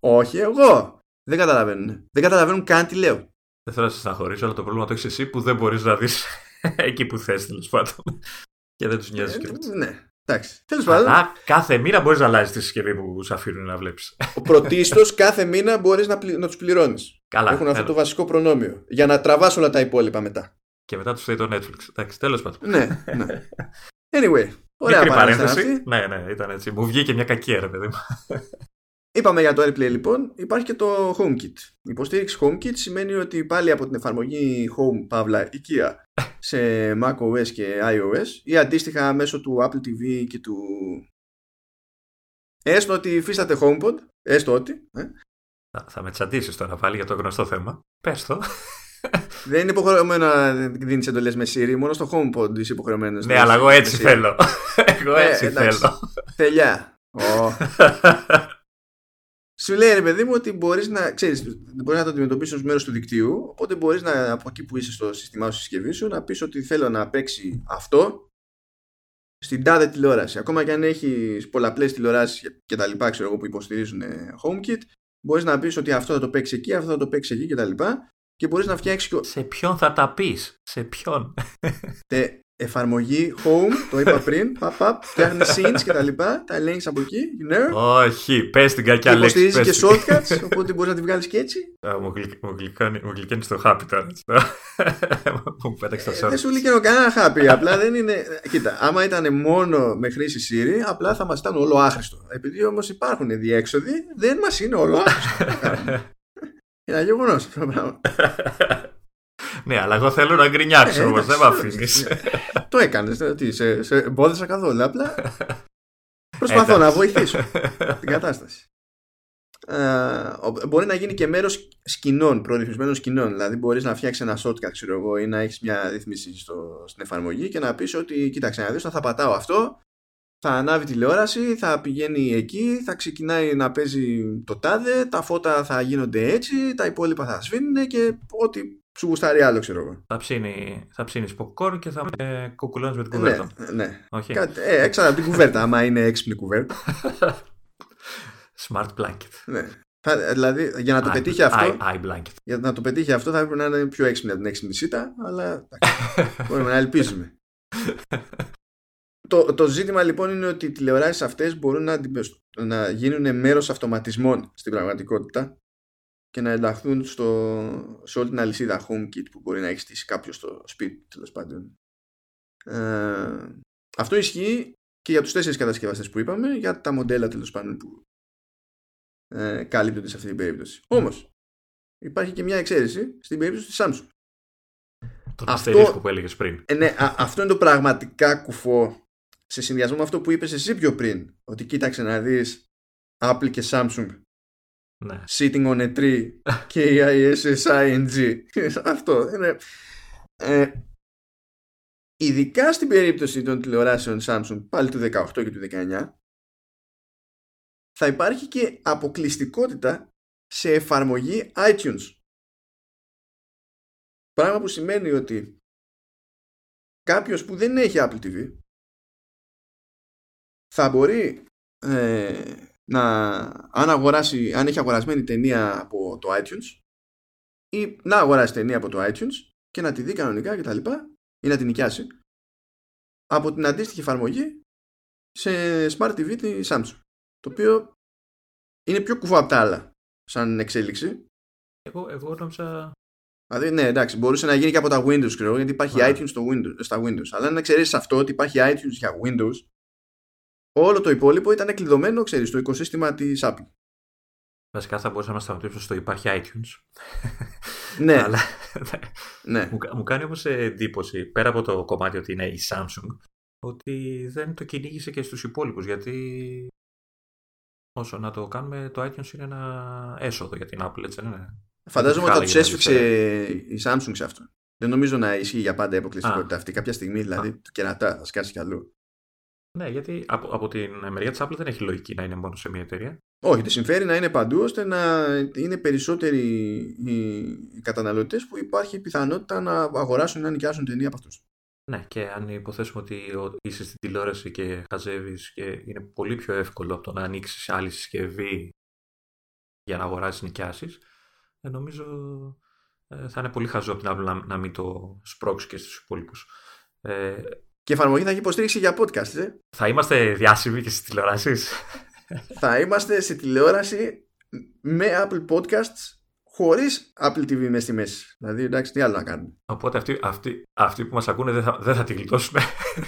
Όχι εγώ. Δεν καταλαβαίνουν. Δεν καταλαβαίνουν καν τι λέω. Δεν θέλω να σα αλλά το πρόβλημα το έχεις εσύ που δεν μπορείς να δεις [laughs] εκεί που θες τέλος πάντων. Και δεν τους νοιάζει ε, Ναι. Εντάξει. Τέλος πάντων. Αλλά κάθε μήνα μπορείς να αλλάζεις τη συσκευή που σου αφήνουν να βλέπεις. Ο πρωτίστως κάθε μήνα μπορείς να, πλη... να τους πληρώνεις. Καλά. Έχουν αυτό το βασικό προνόμιο. Για να τραβάς όλα τα υπόλοιπα μετά. Και μετά τους θέλει το Netflix. Εντάξει, τέλος πάντων. ναι, ναι. Anyway. Ωραία Μικρή παρένθεση. Ναι, ναι, ήταν έτσι. Μου βγήκε μια κακή ρε παιδί μου. Είπαμε για το AirPlay λοιπόν, υπάρχει και το HomeKit. Η υποστήριξη HomeKit σημαίνει ότι πάλι από την εφαρμογή Home Παύλα IKEA σε macOS και iOS ή αντίστοιχα μέσω του Apple TV και του... Έστω ότι υφίσταται HomePod, έστω ότι... Ε. Θα, θα με τσαντήσεις τώρα πάλι για το γνωστό θέμα. Πες το. Δεν είναι υποχρεωμένο να δίνεις εντολές με Siri, μόνο στο HomePod είσαι υποχρεωμένος. Ναι, αλλά εγώ έτσι θέλω. εγώ ε, έτσι θέλω. Τελειά. [laughs] Σου λέει ρε παιδί μου ότι μπορείς να, ξέρεις, μπορείς να το αντιμετωπίσεις ως μέρος του δικτύου. Οπότε μπορείς να, από εκεί που είσαι στο σύστημά σου συσκευή σου, να πεις ότι θέλω να παίξει αυτό στην τάδε τηλεόραση. Ακόμα και αν έχεις πολλαπλές τηλεοράσεις και τα λοιπά, ξέρω εγώ, που υποστηρίζουν HomeKit, μπορείς να πεις ότι αυτό θα το παίξει εκεί, αυτό θα το παίξει εκεί κτλ. Και, και μπορείς να φτιάξεις. Σε ποιον θα τα πεις, σε ποιον; Εφαρμογή home, το είπα [laughs] πριν, παπ, παπ, φτιάχνει scenes και τα λοιπά, τα ελέγχεις από εκεί, you know. Όχι, πες την κακιά λέξη. Υποστηρίζεις και shortcuts, οπότε μπορείς να τη βγάλεις και έτσι. μου γλυκάνει το happy τώρα. Μου πέταξε το ε, Δεν σου γλυκαίνω κανένα happy, απλά δεν είναι. Κοίτα, άμα ήταν μόνο με χρήση Siri, απλά θα μας ήταν όλο άχρηστο. Επειδή όμως υπάρχουν διέξοδοι, δεν μας είναι όλο άχρηστο. [laughs] Είναι ένα γεγονός αυτό το πράγμα. [laughs] Ναι, αλλά εγώ θέλω να γκρινιάξω ε, όμως, δεν με αφήνεις. Το έκανες. Τι, σε, σε εμπόδισα καθόλου. Απλά προσπαθώ να βοηθήσω την κατάσταση. Uh, μπορεί να γίνει και μέρος σκηνών, προρυθμισμένων σκηνών. Δηλαδή, μπορείς να φτιάξεις ένα shortcut, ξέρω εγώ, ή να έχεις μια ρύθμιση στο, στην εφαρμογή και να πεις ότι, κοίταξε να δεις, θα πατάω αυτό, θα ανάβει τηλεόραση, θα πηγαίνει εκεί, θα ξεκινάει να παίζει το τάδε, τα φώτα θα γίνονται έτσι, τα υπόλοιπα θα σβήνουν και ό,τι σου γουστάρει άλλο, ξέρω εγώ. Θα ψήνει, θα ψήνεις popcorn και θα με κουκουλώνεις με την κουβέρτα. Ναι, ναι. Okay. Κάτι, ε, έξω από την κουβέρτα, άμα είναι έξυπνη κουβέρτα. [laughs] Smart blanket. Ναι. Θα, δηλαδή, για να το I, πετύχει αυτό. I, I blanket. Για να το πετύχει αυτό θα έπρεπε να είναι πιο έξυπνη από την έξυπνη σίτα, αλλά [laughs] μπορούμε να ελπίζουμε. το, το ζήτημα λοιπόν είναι ότι οι τηλεοράσεις αυτές μπορούν να, να γίνουν μέρος αυτοματισμών στην πραγματικότητα και να ενταχθούν στο, σε όλη την αλυσίδα HomeKit που μπορεί να έχεις στήσει κάποιος στο σπίτι τέλος πάντων. Ε, αυτό ισχύει και για τους τέσσερις κατασκευαστές που είπαμε, για τα μοντέλα τέλος πάντων που ε, καλύπτονται σε αυτή την περίπτωση. Όμως, υπάρχει και μια εξαίρεση στην περίπτωση της Samsung. Το αυτό, που έλεγες πριν. Ε, ναι, αυτό είναι το πραγματικά κουφό σε συνδυασμό με αυτό που είπες εσύ πιο πριν. Ότι κοίταξε να δεις Apple και Samsung ναι. Sitting on a tree. [laughs] K-I-S-S-I-N-G Αυτό είναι ε, Ειδικά στην περίπτωση των τηλεοράσεων Samsung πάλι του 18 και του 19 θα υπάρχει και αποκλειστικότητα σε εφαρμογή iTunes. Πράγμα που σημαίνει ότι κάποιος που δεν έχει Apple TV θα μπορεί ε, να, αν, αγοράσει, αν έχει αγορασμένη ταινία από το iTunes ή να αγοράσει ταινία από το iTunes και να τη δει κανονικά και τα λοιπά ή να την νοικιάσει από την αντίστοιχη εφαρμογή σε Smart TV τη Samsung το οποίο είναι πιο κουφό από τα άλλα σαν εξέλιξη εγώ, εγώ νόμιζα Δηλαδή, ναι, εντάξει, μπορούσε να γίνει και από τα Windows, ξέρω, γιατί υπάρχει Α. iTunes στο Windows, στα Windows. Αλλά να εξαιρέσει αυτό ότι υπάρχει iTunes για Windows, όλο το υπόλοιπο ήταν κλειδωμένο, ξέρεις, στο οικοσύστημα της Apple. Βασικά θα μπορούσαμε να σταματήσουμε στο υπάρχει iTunes. [laughs] Ναι, Αλλά ναι. [laughs] μου, μου κάνει όμως εντύπωση, πέρα από το κομμάτι ότι είναι η Samsung, ότι δεν το κυνήγησε και στους υπόλοιπους, γιατί όσο να το κάνουμε, το iTunes είναι ένα έσοδο για την Apple, έτσι δεν είναι; Φαντάζομαι ότι θα τους Χάλαγε έσφιξε η Samsung σε αυτό. Δεν νομίζω να ισχύει για πάντα η αποκλειστικότητα Α. αυτή. Κάποια στιγμή δηλαδή του κερατά θα σκάσει κι αλλού. Ναι, γιατί από, από την μεριά της Apple δεν έχει λογική να είναι μόνο σε μια εταιρεία. Όχι, τη συμφέρει να είναι παντού ώστε να είναι περισσότεροι οι, οι καταναλωτές που υπάρχει πιθανότητα να αγοράσουν ή να νοικιάσουν ταινία από αυτούς. Ναι, και αν υποθέσουμε ότι ο- είσαι στην τηλεόραση και χαζεύεις και είναι πολύ πιο εύκολο από το να ανοίξεις άλλη συσκευή για να αγοράσεις νοικιάσεις, νομίζω ε, θα είναι πολύ χαζό από την Apple να, να μην το σπρώξεις και στους υπόλοιπους. Ε, Και η εφαρμογή θα έχει υποστήριξη για podcast. Ε. θα είμαστε διάσημοι και στις τηλεοράσεις. θα είμαστε σε τηλεόραση με Apple Podcasts χωρίς Apple TV μέσα στη μέση. Δηλαδή, εντάξει, τι άλλο να κάνουμε. Οπότε αυτοί, αυτοί, αυτοί που μας ακούνε δεν θα, δεν θα τη γλιτώσουν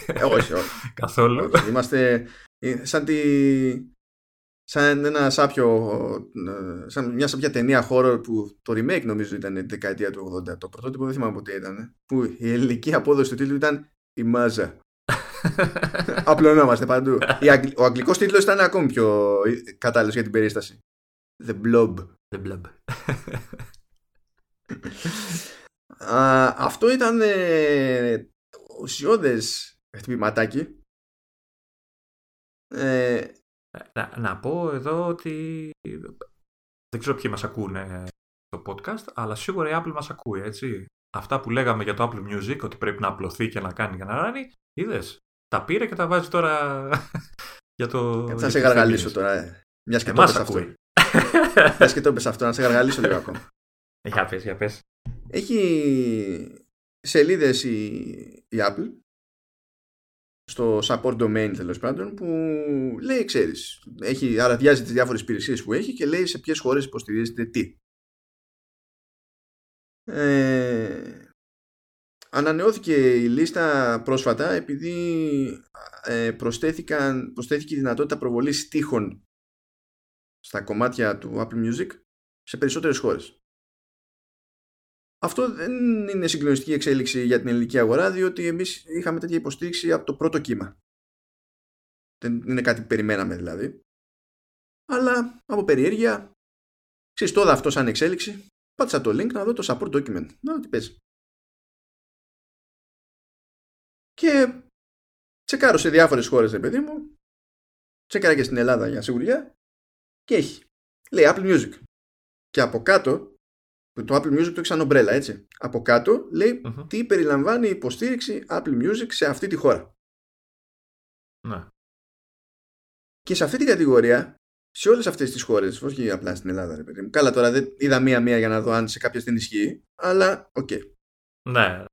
Ε, όχι, όχι. καθόλου. όχι. Είμαστε ε, σαν τη. Σαν ένα σάπιο, ε, σαν μια σάπια ταινία horror που το remake νομίζω ήταν την δεκαετία του 80. Το πρωτότυπο δεν θυμάμαι ποτέ ήταν. Που η ελληνική απόδοση του τίτλου ήταν η Μάζα. Απλωνόμαστε παντού. Η αγγλ- Ο αγγλικός τίτλος ήταν ακόμη πιο κατάλληλος για την περίσταση. The Blob. The Blob. Α, αυτό ήταν ε, ουσιώδες χτυπηματάκι. Ε, Να, να πω εδώ ότι δεν ξέρω ποιοι μας ακούνε στο podcast, αλλά σίγουρα η Apple μας ακούει, έτσι. Αυτά που λέγαμε για το Apple Music, ότι πρέπει να απλωθεί και να κάνει και να ράνει, είδες. Τα πήρε και τα βάζει τώρα [laughs] για το... θα για σε τους γαργαλίσω streamings. τώρα. Ε. Μιας και το Εμάς είπες αυτό. ακούει. [laughs] Μιας και το είπες αυτό, να σε γαργαλίσω λίγο ακόμα. Για πες, για πες. Έχει σελίδες η, η Apple στο support domain τέλος πάντων που λέει ξέρεις έχει, αραδιάζει τις διάφορες υπηρεσίες που έχει και λέει σε ποιες χώρες υποστηρίζεται τι ε, ανανεώθηκε η λίστα πρόσφατα επειδή ε, προσθέθηκαν, προσθέθηκε η δυνατότητα προβολής στίχων στα κομμάτια του Apple Music σε περισσότερες χώρες αυτό δεν είναι συγκλονιστική εξέλιξη για την ελληνική αγορά, διότι εμείς είχαμε τέτοια υποστήριξη από το πρώτο κύμα. Δεν είναι κάτι που περιμέναμε δηλαδή. Αλλά από περιέργεια, ξέρεις τώρα αυτό σαν εξέλιξη, πάτησα το link να δω το support document. Να δω τι παίζει. Και τσεκάρω σε διάφορες χώρες, ρε παιδί μου. Τσεκάρα και στην Ελλάδα για σιγουριά. Και έχει. Λέει Apple Music. Και από κάτω το Apple Music το έχει σαν ομπρέλα, έτσι. Από κάτω λέει Μμμ. τι περιλαμβάνει η υποστήριξη Apple Music σε αυτή τη χώρα. Ναι. Και σε αυτή την κατηγορία, σε όλες αυτές τις χώρες, όχι απλά στην Ελλάδα, ρε παιδί μου. Καλά, τώρα δεν είδα μία-μία για να δω αν σε κάποιες δεν ισχύει, αλλά οκ. Ναι.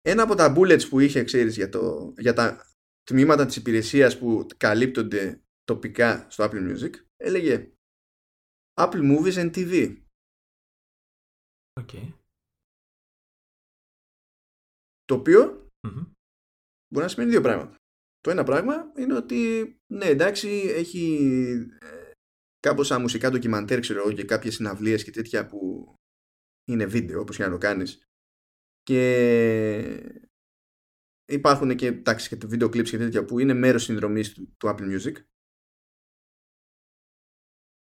Ένα από τα bullets που είχε, ξέρεις, για, το, για τα τμήματα της υπηρεσίας που καλύπτονται τοπικά στο Apple Music, έλεγε Apple Movies and TV. OK. Το οποίο Μμμ. μπορεί να σημαίνει δύο πράγματα. Το ένα πράγμα είναι ότι, ναι, εντάξει, έχει ε, κάπως σαν μουσικά ντοκιμαντέρ, ξέρω εγώ, και κάποιες συναυλίες και τέτοια που είναι βίντεο, όπως και να το κάνεις. Και υπάρχουν και, εντάξει, και βίντεο clips και τέτοια που είναι μέρος συνδρομής του, του Apple Music.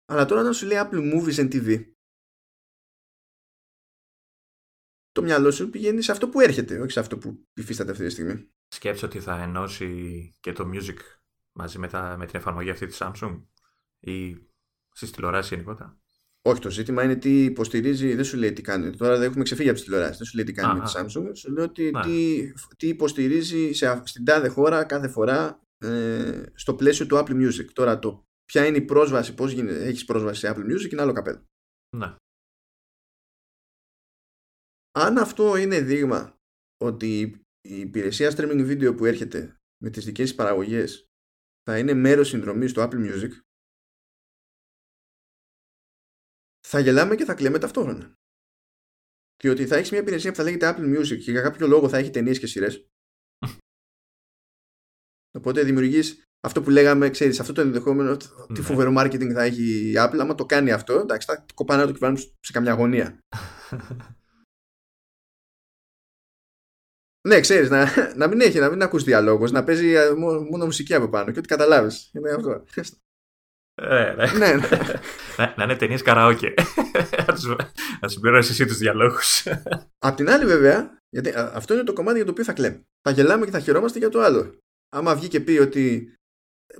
Αλλά τώρα να σου λέει Apple Movies and TV, το μυαλό σου πηγαίνει σε αυτό που έρχεται, όχι σε αυτό που υφίσταται αυτή τη στιγμή. Σκέψε ότι θα ενώσει και το music μαζί με, τα, με την εφαρμογή αυτή της Samsung ή στις τηλεοράσεις γενικότερα. Όχι, το ζήτημα είναι τι υποστηρίζει, δεν σου λέει τι κάνει. Τώρα δεν έχουμε ξεφύγει από τις τηλεοράσεις. Δεν σου λέει τι κάνει Α, με τη α. Samsung. Σου λέει ότι Ναι. τι, τι υποστηρίζει σε, α- στην τάδε χώρα κάθε φορά ε, στο πλαίσιο του Apple Music. Τώρα το ποια είναι η πρόσβαση, πώς έχεις πρόσβαση σε Apple Music είναι άλλο καπέλο. Ναι. Αν αυτό είναι δείγμα ότι η υπηρεσία streaming video που έρχεται με τις δικές της παραγωγές θα είναι μέρος συνδρομής του Apple Music θα γελάμε και θα κλαίμε ταυτόχρονα. Διότι θα έχεις μια υπηρεσία που θα λέγεται Apple Music και για κάποιο λόγο θα έχει ταινίες και σειρές. [laughs] Οπότε δημιουργείς αυτό που λέγαμε, ξέρεις, αυτό το ενδεχόμενο, τι Ναι. φοβερό marketing θα έχει η Apple. Άμα το κάνει αυτό, εντάξει, θα κοπάνε να το κυβερνούν σε καμιά γωνία. [laughs] Ναι, ξέρεις, να, να μην έχει, να μην ακούς διαλόγους, να παίζει ε, μό- μόνο μουσική από πάνω και ό,τι καταλάβεις. Είναι αυτό. Ε, ναι. ναι, ναι. να, να είναι ταινίες καραόκε. Να τους- να συμπληρώσει εσύ τους διαλόγους. Απ' την άλλη, βέβαια, γιατί α, αυτό είναι το κομμάτι για το οποίο θα κλαίμε. Θα γελάμε και θα χαιρόμαστε για το άλλο. Άμα βγει και πει ότι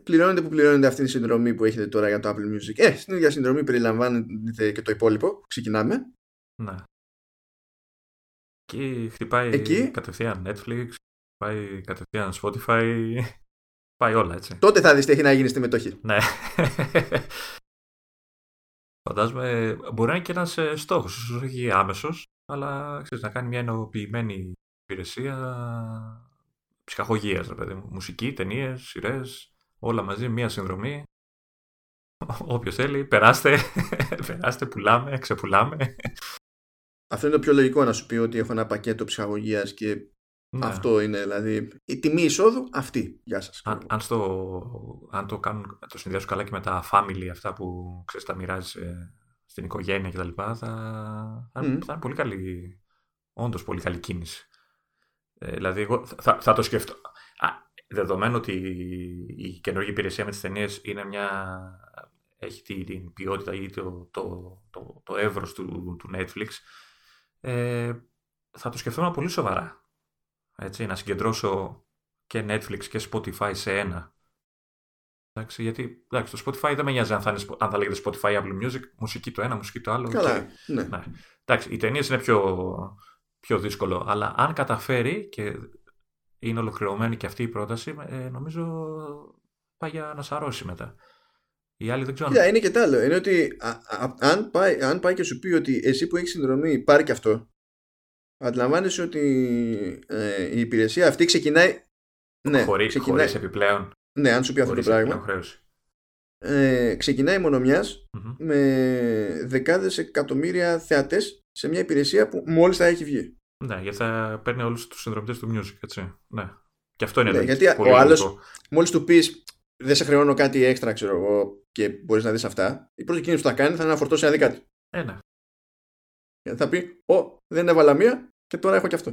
πληρώνετε που πληρώνετε αυτή τη συνδρομή που έχετε τώρα για το Apple Music. Ε, στην ίδια συνδρομή περιλαμβάνεται και το υπόλοιπο. Ξεκινάμε. ναι. Εκεί χτυπάει Εκεί. κατευθείαν Netflix, πάει κατευθείαν Spotify, πάει όλα έτσι. Τότε θα δεις τι έχει να γίνει στη μετοχή. Ναι. [laughs] Φαντάζομαι μπορεί να είναι και ένας στόχος, ίσως όχι άμεσος, αλλά ξέρεις, να κάνει μια ενοποιημένη υπηρεσία ψυχαγωγίας, ρε παιδί μου. Μουσική, ταινίες, σειρές, όλα μαζί, μια συνδρομή. [laughs] Όποιος θέλει, περάστε, [laughs] περάστε, πουλάμε, ξεπουλάμε. Αυτό είναι το πιο λογικό να σου πει ότι έχω ένα πακέτο ψυχαγωγίας και Ναι. αυτό είναι δηλαδή η τιμή εισόδου αυτή. Γεια σας. Αν, αν, στο, αν το κάνουν, το συνδυάσουν καλά και με τα family αυτά που ξέρεις τα μοιράζεις στην οικογένεια κτλ. Θα, θα, Μμμ. θα είναι πολύ καλή, όντως πολύ καλή κίνηση. Ε, δηλαδή εγώ θα, θα, θα το σκεφτώ. Α, δεδομένου ότι η καινούργια υπηρεσία με τις ταινίες είναι μια έχει τη- την ποιότητα ή το, το, το, το εύρος του, του Netflix ε, θα το σκεφτόμουν πολύ σοβαρά. Έτσι, να συγκεντρώσω και Netflix και Spotify σε ένα. Εντάξει, γιατί εντάξει, το Spotify δεν με νοιάζει αν θα, είναι, Spo- αν θα λέγεται Spotify Apple Music, μουσική το ένα, μουσική το άλλο. Καλά. και- Ναι. ναι. Εντάξει, οι ταινίες είναι πιο, πιο δύσκολο, αλλά αν καταφέρει και είναι ολοκληρωμένη και αυτή η πρόταση, ε, νομίζω πάει για να σαρώσει μετά. Οι άλλοι δεν ξέρω. αν- Κοίτα, είναι και τ' άλλο. Είναι ότι α, α, αν, πάει, αν πάει και σου πει ότι εσύ που έχεις συνδρομή πάρει και αυτό, αντιλαμβάνεσαι ότι ε, η υπηρεσία αυτή ξεκινάει. Ναι, χωρί, ξεκινάει, χωρίς επιπλέον, ναι, αν σου πει αυτό το χωρίς πράγμα, επιπλέον χρέωση. ε, ξεκινάει μονομιάς Μμμ. με δεκάδες εκατομμύρια θεατές σε μια υπηρεσία που μόλις θα έχει βγει. Ναι, γιατί θα παίρνει όλους τους συνδρομητές του music, έτσι. Ναι. Και αυτό είναι Ναι, λογικό, γιατί πολύ ο άλλος- λογικό. Μόλις του πεις δεν σε χρεώνω κάτι έξτρα, ξέρω εγώ, και μπορείς να δεις αυτά, η πρώτη κίνηση που θα κάνει θα είναι να φορτώσει ένα δικά του. Ε, ναι. Γιατί θα πει, Ω, δεν έβαλα μία και τώρα έχω και αυτό.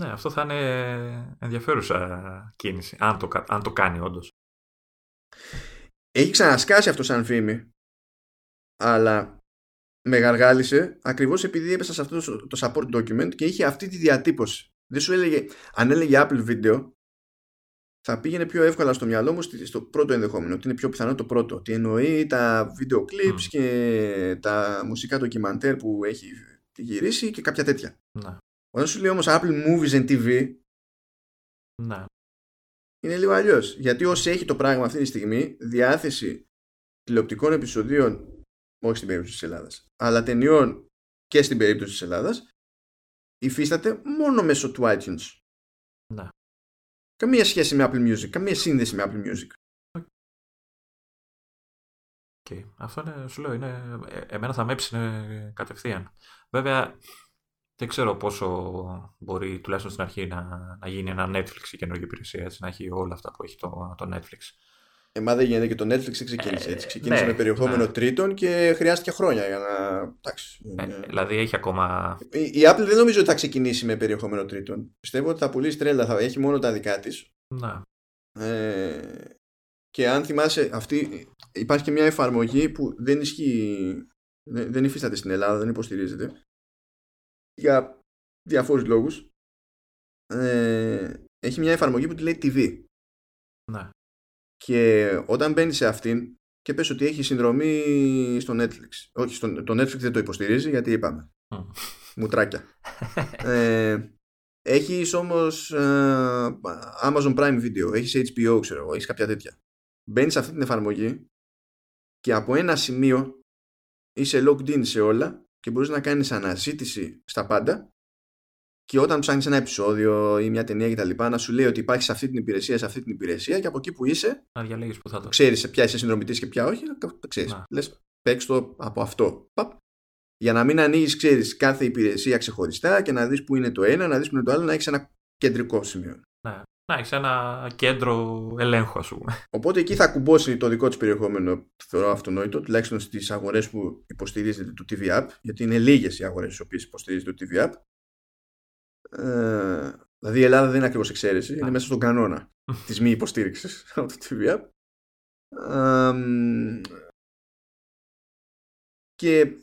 ναι, αυτό θα είναι ενδιαφέρουσα κίνηση, αν το, κα- αν το κάνει όντως. Έχει ξανασκάσει αυτό σαν φήμη, αλλά με γαργάλισε ακριβώς επειδή έπεσα σε αυτό το- το support document και είχε αυτή τη διατύπωση. Δεν σου έλεγε, αν έλεγε Apple Video, θα πήγαινε πιο εύκολα στο μυαλό μου στη- στο πρώτο ενδεχόμενο, ότι είναι πιο πιθανό το πρώτο. Ότι εννοεί τα video clips Μμ. και τα μουσικά ντοκιμαντέρ που έχει γυρίσει και κάποια τέτοια. Ναι. Όταν σου λέει όμως Apple Movies and TV, ναι. είναι λίγο αλλιώς. Γιατί όσοι έχει το πράγμα αυτή τη στιγμή, διάθεση τηλεοπτικών επεισοδίων, όχι στην περίπτωση της Ελλάδας, αλλά ταινιών και στην περίπτωση της Ελλάδας, υφίσταται μόνο μέσω του iTunes. Ναι. Καμία σχέση με Apple Music, καμία σύνδεση με Apple Music. Okay. Αυτό είναι, σου λέω, είναι, ε, εμένα θα με έψηνε κατευθείαν. Βέβαια, δεν ξέρω πόσο μπορεί τουλάχιστον στην αρχή να, να γίνει ένα Netflix η καινούργια υπηρεσία, έτσι, να έχει όλα αυτά που έχει το, το Netflix. Εμά δεν γίνεται και το Netflix δεν ξεκίνησε Ε, έτσι. Ξεκίνησε ναι, με περιεχόμενο ναι. τρίτων και χρειάστηκε χρόνια για να. Εντάξει. Ε, είναι- δηλαδή έχει ακόμα. Η η Apple δεν νομίζω ότι θα ξεκινήσει με περιεχόμενο τρίτων. Πιστεύω ότι θα πουλήσει τρέλα, θα έχει μόνο τα δικά της. Να, Ε, και αν θυμάσαι, αυτή, υπάρχει και μια εφαρμογή που δεν ισχύει, δεν, δεν υφίσταται στην Ελλάδα, δεν υποστηρίζεται. Για διαφόρους λόγους. Ε, έχει μια εφαρμογή που τη λέει TV. ναι. Και όταν μπαίνεις σε αυτήν και πες ότι έχει συνδρομή στο Netflix. Όχι, στο, το Netflix δεν το υποστηρίζει γιατί είπαμε. Μμ. Μουτράκια. [laughs] ε, έχεις όμως ε, Amazon Prime Video, έχεις HBO ξέρω εγώ, έχεις κάποια τέτοια. Μπαίνεις σε αυτή την εφαρμογή και από ένα σημείο είσαι logged in σε όλα και μπορείς να κάνεις αναζήτηση στα πάντα και όταν ψάχνεις ένα επεισόδιο ή μια ταινία κτλ. να σου λέει ότι υπάρχει σε αυτή την υπηρεσία, σε αυτή την υπηρεσία και από εκεί που είσαι Να διαλέγεις που θα το. ξέρεις σε ποια είσαι συνδρομητής και ποια όχι, το ξέρεις. Να. Λες παίξ το από αυτό. Παπ. Για να μην ανοίγεις, ξέρεις, κάθε υπηρεσία ξεχωριστά και να δεις που είναι το ένα, να δεις που είναι το άλλο, να έχεις ένα κεντρικό σημείο. Ναι. Να έχεις ένα κέντρο ελέγχου, ας πούμε. Οπότε εκεί θα κουμπώσει το δικό της περιεχόμενο, θεωρώ αυτονόητο, τουλάχιστον στις αγορές που υποστηρίζεται το TV App, γιατί είναι λίγες οι αγορές στις οποίες υποστηρίζεται το TV App. Ε, δηλαδή η Ελλάδα δεν είναι ακριβώς εξαίρεση, είναι μέσα στον κανόνα [laughs] της μη υποστήριξης [laughs] από το TV App. και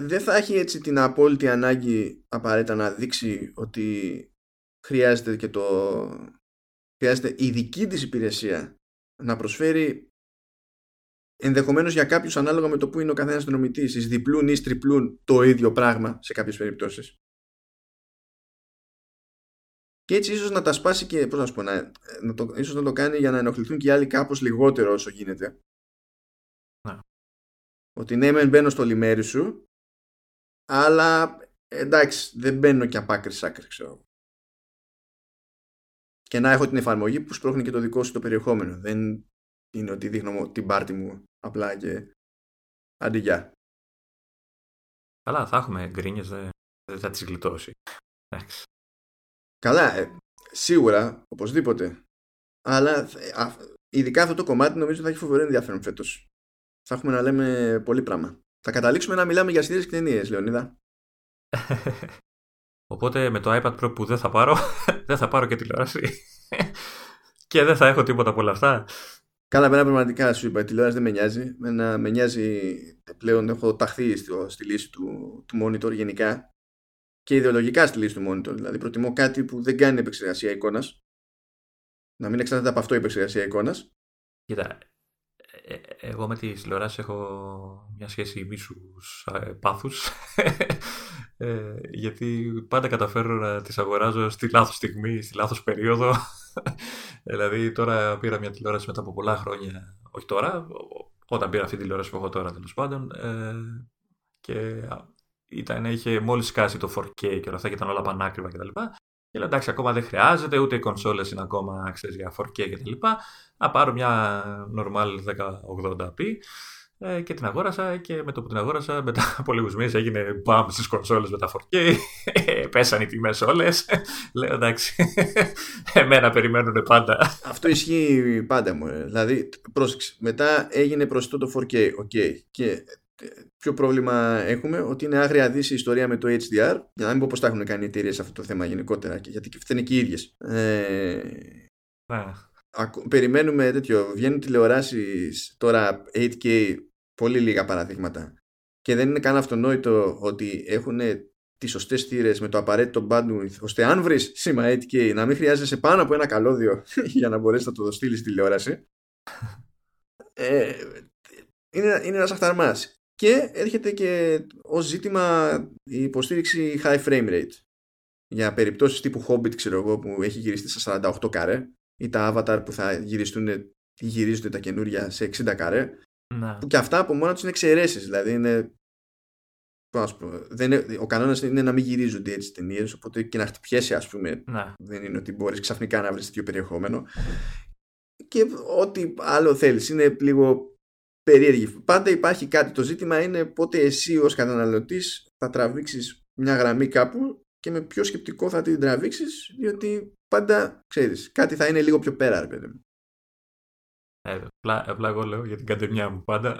δεν θα έχει έτσι την απόλυτη ανάγκη απαραίτητα να δείξει ότι χρειάζεται και το χρειάζεται η δική της υπηρεσία να προσφέρει ενδεχομένως για κάποιους ανάλογα με το που είναι ο καθένας δρομητής εις διπλούν ή τριπλούν το ίδιο πράγμα σε κάποιες περιπτώσεις και έτσι ίσως να τα σπάσει και πώς να σου πω, να, να το, ίσως να το κάνει για να ενοχληθούν και οι άλλοι κάπως λιγότερο όσο γίνεται ναι. ότι ναι μεν μπαίνω στο λιμέρι σου αλλά εντάξει δεν μπαίνω και απ' άκρη άκρη ξέρω και να έχω την εφαρμογή που σπρώχνει και το δικό σου το περιεχόμενο. Δεν είναι ότι δείχνω την πάρτη μου απλά και αντιγιά. Καλά, θα έχουμε γκρίνιες, δεν θα τις γλιτώσει. Καλά, ε, σίγουρα, οπωσδήποτε. Αλλά ειδικά αυτό το κομμάτι νομίζω θα έχει φοβερό ενδιαφέρον φέτος. Θα έχουμε να λέμε πολύ πράγμα. Θα καταλήξουμε να μιλάμε για σειρές και ταινίες, Λεωνίδα. [laughs] Οπότε με το iPad Pro που δεν θα πάρω, [laughs] δεν θα πάρω και τηλεόραση. [laughs] και δεν θα έχω τίποτα από όλα αυτά. Καλά, πέρα πραγματικά σου είπα, η τηλεόραση δεν με νοιάζει. Με, με νοιάζει πλέον, έχω ταχθεί στο, στη λύση του, του monitor γενικά και ιδεολογικά στη λύση του monitor. Δηλαδή, προτιμώ κάτι που δεν κάνει επεξεργασία εικόνας. Να μην εξαρτάται από αυτό η επεξεργασία εικόνας. Κοίτα, ε, ε, εγώ με τη τηλεόραση έχω μια σχέση μίσους ε, πάθους [laughs] ε, γιατί πάντα καταφέρω να τις αγοράζω στη λάθος στιγμή, στη λάθος περίοδο [laughs] δηλαδή τώρα πήρα μια τηλεόραση μετά από πολλά χρόνια όχι τώρα, όταν πήρα αυτή τη τηλεόραση που έχω τώρα τέλος πάντων ε, και ήταν, είχε μόλις σκάσει το 4K και όλα αυτά και ήταν όλα πανάκριβα κτλ. Και λέω εντάξει, ακόμα δεν χρειάζεται, ούτε οι κονσόλες είναι ακόμα ξέρεις, για 4K κτλ. Να πάρω μια normal 1080p ε, και την αγόρασα και με το που την αγόρασα μετά [laughs] από λίγους μήνες έγινε μπαμ στις κονσόλες με τα 4K πέσαν οι τιμές όλες λέω εντάξει [laughs] εμένα περιμένουν πάντα αυτό ισχύει πάντα μου δηλαδή πρόσεξε μετά έγινε προσιτό το 4K okay. και ποιο πρόβλημα έχουμε, ότι είναι άγρια δύση η ιστορία με το HDR, για να μην πω πώς τα έχουν κάνει οι εταιρείες αυτό το θέμα γενικότερα, γιατί και είναι και οι ίδιες. Ε, ναι. περιμένουμε τέτοιο, βγαίνουν τηλεοράσεις τώρα 8K, πολύ λίγα παραδείγματα, και δεν είναι καν αυτονόητο ότι έχουν τις σωστές θύρες με το απαραίτητο bandwidth, ώστε αν βρεις σήμα 8K να μην χρειάζεσαι πάνω από ένα καλώδιο [laughs] για να μπορέσεις να το στείλεις στη τηλεόραση. [laughs] Ε, είναι, είναι ένας αχταρμά. Και έρχεται και ω ζήτημα η υποστήριξη high frame rate. Για περιπτώσεις τύπου Hobbit, ξέρω εγώ, που έχει γυριστεί στα 48 καρέ, ή τα Avatar που θα γυριστούν ή γυρίζονται τα καινούρια σε 60 καρέ. Να. Που και αυτά από μόνα τους είναι εξαιρέσεις. Δηλαδή είναι. Πώς πω, δεν είναι, ο κανόνας είναι να μην γυρίζονται έτσι ταινίες, οπότε και να χτυπιέσαι, ας πούμε. Να. Δεν είναι ότι μπορείς ξαφνικά να βρεις τέτοιο περιεχόμενο. Και ό,τι άλλο θέλεις. Είναι λίγο περίεργη. Πάντα υπάρχει κάτι. Το ζήτημα είναι πότε εσύ ως καταναλωτής θα τραβήξεις μια γραμμή κάπου και με ποιο σκεπτικό θα την τραβήξεις διότι πάντα ξέρεις κάτι θα είναι λίγο πιο πέρα ρε παιδί μου. Ε, απλά, απλά εγώ λέω για την κατεμιά μου πάντα.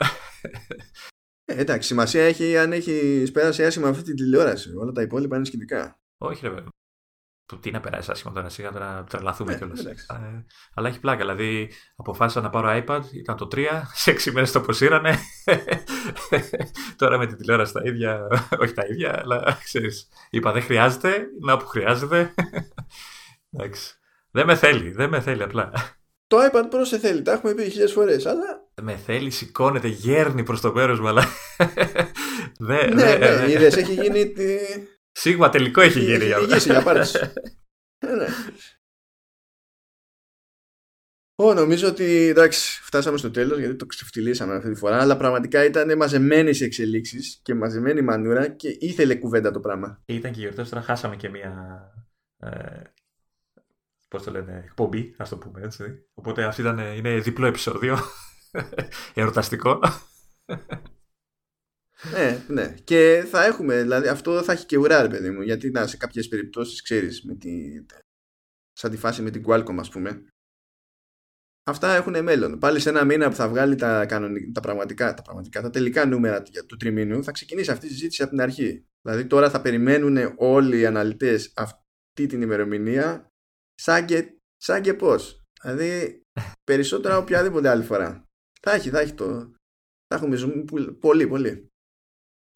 Ε, εντάξει, σημασία έχει αν έχεις πέρασει άσχημα αυτή την τηλεόραση. Όλα τα υπόλοιπα είναι σχετικά. Όχι, ρε βέβαια το τι να περάσει άσχημα τώρα, σιγά τώρα τρελαθούμε ναι, κιόλας. Ε, αλλά έχει πλάκα. Δηλαδή, αποφάσισα να πάρω iPad, ήταν το 3, σε 6 μέρες το αποσύρανε. [laughs] τώρα με την τηλεόραση τα ίδια, [laughs] όχι τα ίδια, αλλά ξέρεις. Είπα δεν χρειάζεται, να που χρειάζεται. [laughs] Εντάξει. Δεν με θέλει, δεν με θέλει απλά. Το iPad Pro σε θέλει, τα έχουμε πει χίλιες φορές, αλλά. Με θέλει, σηκώνεται, γέρνει προς το μέρος μου, αλλά. ναι, ναι, ναι, είδες, έχει γίνει. Σίγμα τελικό έχει γίνει. Έχει γίνει για πάρτι. Ε, ναι. Ω, νομίζω ότι εντάξει, φτάσαμε στο τέλος γιατί το ξεφτυλίσαμε αυτή τη φορά, αλλά πραγματικά ήταν μαζεμένες οι εξελίξεις και μαζεμένη μανούρα και ήθελε κουβέντα το πράγμα. Ήταν και γιορτές, τώρα χάσαμε και μία. Ε, Πώς το λένε, εκπομπή, ας το πούμε έτσι. Οπότε αυτή ήταν, είναι διπλό επεισόδιο. [laughs] Ερωταστικό. Ναι, ναι. Και θα έχουμε, δηλαδή αυτό θα έχει και ουρά, ρε παιδί μου. Γιατί να, σε κάποιες περιπτώσεις, ξέρεις, τη... σαν τη φάση με την Qualcomm, ας πούμε, αυτά έχουν μέλλον. Πάλι σε ένα μήνα που θα βγάλει τα, κανονικά, τα, πραγματικά, τα πραγματικά, τα τελικά νούμερα του τριμήνου, θα ξεκινήσει αυτή η συζήτηση από την αρχή. Δηλαδή τώρα θα περιμένουν όλοι οι αναλυτές αυτή την ημερομηνία σαν και, σαν και πώς. Δηλαδή περισσότερα οποιαδήποτε άλλη φορά. Θα έχει, θα έχει το... Θα έχουμε ζούμε πολύ, πολύ.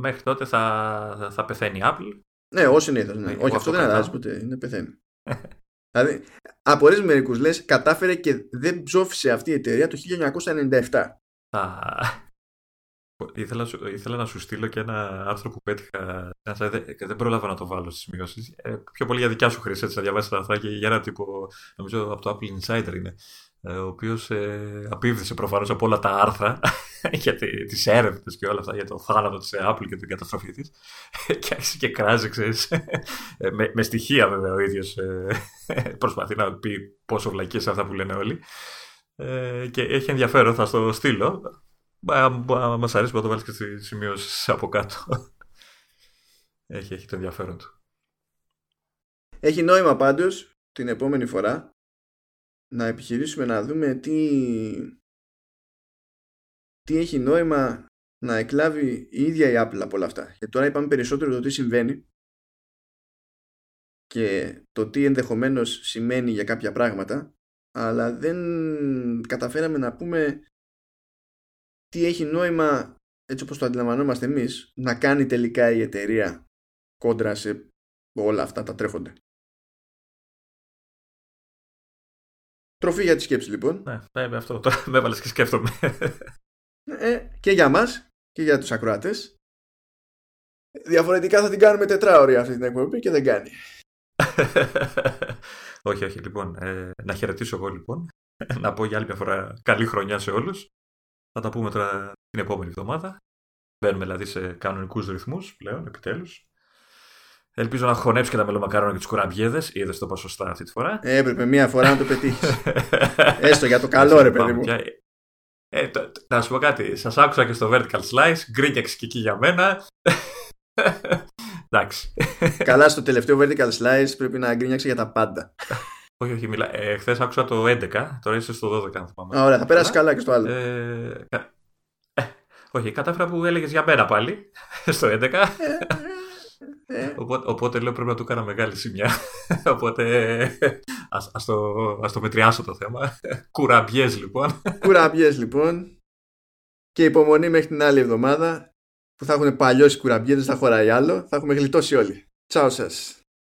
Μέχρι τότε θα, θα πεθαίνει η Apple. Ναι, όσο συνήθως. Ναι. Όχι, αυτό δεν αλλάζει ποτέ. Είναι πεθαίνει. δηλαδή, απορρίζει μερικούς λες, κατάφερε και δεν ψόφισε αυτή η εταιρεία το 1997. Ήθελα, ήθελα να σου στείλω και ένα άρθρο που πέτυχα και δεν πρόλαβα να το βάλω στις σημειώσεις. Ε, πιο πολύ για δικιά σου χρήση, έτσι, να διαβάσεις τα αυτά και για ένα τύπο, νομίζω από το Apple Insider είναι, ε, ο οποίος ε, απίβδησε προφανώς από όλα τα άρθρα [laughs] για τις έρευνες και όλα αυτά για το θάνατο της Apple και την καταστροφή της. [laughs] και άρχισε και κράζει, ξέρεις. Ε, με, με, στοιχεία βέβαια ο ίδιος ε, [laughs] προσπαθεί να πει πόσο βλακίες αυτά που λένε όλοι. Ε, και έχει ενδιαφέρον, θα στο στείλω. Μα αρέσει να το βάλεις και στι σημειώσει από κάτω. Έχει, έχει το ενδιαφέρον του. Έχει νόημα πάντως την επόμενη φορά να επιχειρήσουμε να δούμε τι, τι έχει νόημα να εκλάβει η ίδια η Apple από όλα αυτά. Γιατί τώρα είπαμε περισσότερο το τι συμβαίνει και το τι ενδεχομένως σημαίνει για κάποια πράγματα αλλά δεν καταφέραμε να πούμε τι έχει νόημα έτσι όπως το αντιλαμβανόμαστε εμείς να κάνει τελικά η εταιρεία κόντρα σε όλα αυτά τα τρέχοντα. Τροφή για τη σκέψη λοιπόν. Ναι, ναι αυτό τώρα [laughs] με έβαλες και σκέφτομαι. Ε, και για μας και για τους ακροάτες. Διαφορετικά θα την κάνουμε τετράωρη αυτή την εκπομπή και δεν κάνει. [laughs] όχι, όχι. Λοιπόν, ε, να χαιρετήσω εγώ λοιπόν. [laughs] να πω για άλλη μια φορά καλή χρονιά σε όλους. Θα τα πούμε τώρα την επόμενη εβδομάδα. Μπαίνουμε δηλαδή σε κανονικούς ρυθμούς πλέον, επιτέλους. Ελπίζω να χωνέψει και τα μελομακάρονα και του κουραμπιέδες. Είδε το ποσοστά αυτή τη φορά. Ε, έπρεπε μία φορά να το πετύχεις. [laughs] Έστω για το καλό, ρε παιδί μου. Ε, να σου πω κάτι. Σας άκουσα και στο Vertical Slice. Γκρίνιαξε και εκεί για μένα. [laughs] Εντάξει. Καλά, στο τελευταίο Vertical Slice πρέπει να γκρίνιαξε για τα πάντα. Όχι, όχι, μιλά. Ε, Χθες άκουσα το 11, τώρα είσαι στο 12, αν θυμάμαι. Ωραία, θα περάσει καλά και στο άλλο. Ε, ε, όχι, κατάφερα που έλεγες για μένα πάλι, [laughs] στο 11. Ε, ε. οπότε, οπότε, λέω πρέπει να του έκανα μεγάλη σημεία. [laughs] οπότε ας, ας, το, ας το μετριάσω το θέμα. [laughs] Κουραμπιές λοιπόν. Κουραμπιές λοιπόν. Και υπομονή μέχρι την άλλη εβδομάδα που θα έχουν παλιώσει κουραμπιές, δεν θα χωράει άλλο. Θα έχουμε γλιτώσει όλοι. Τσάου σας.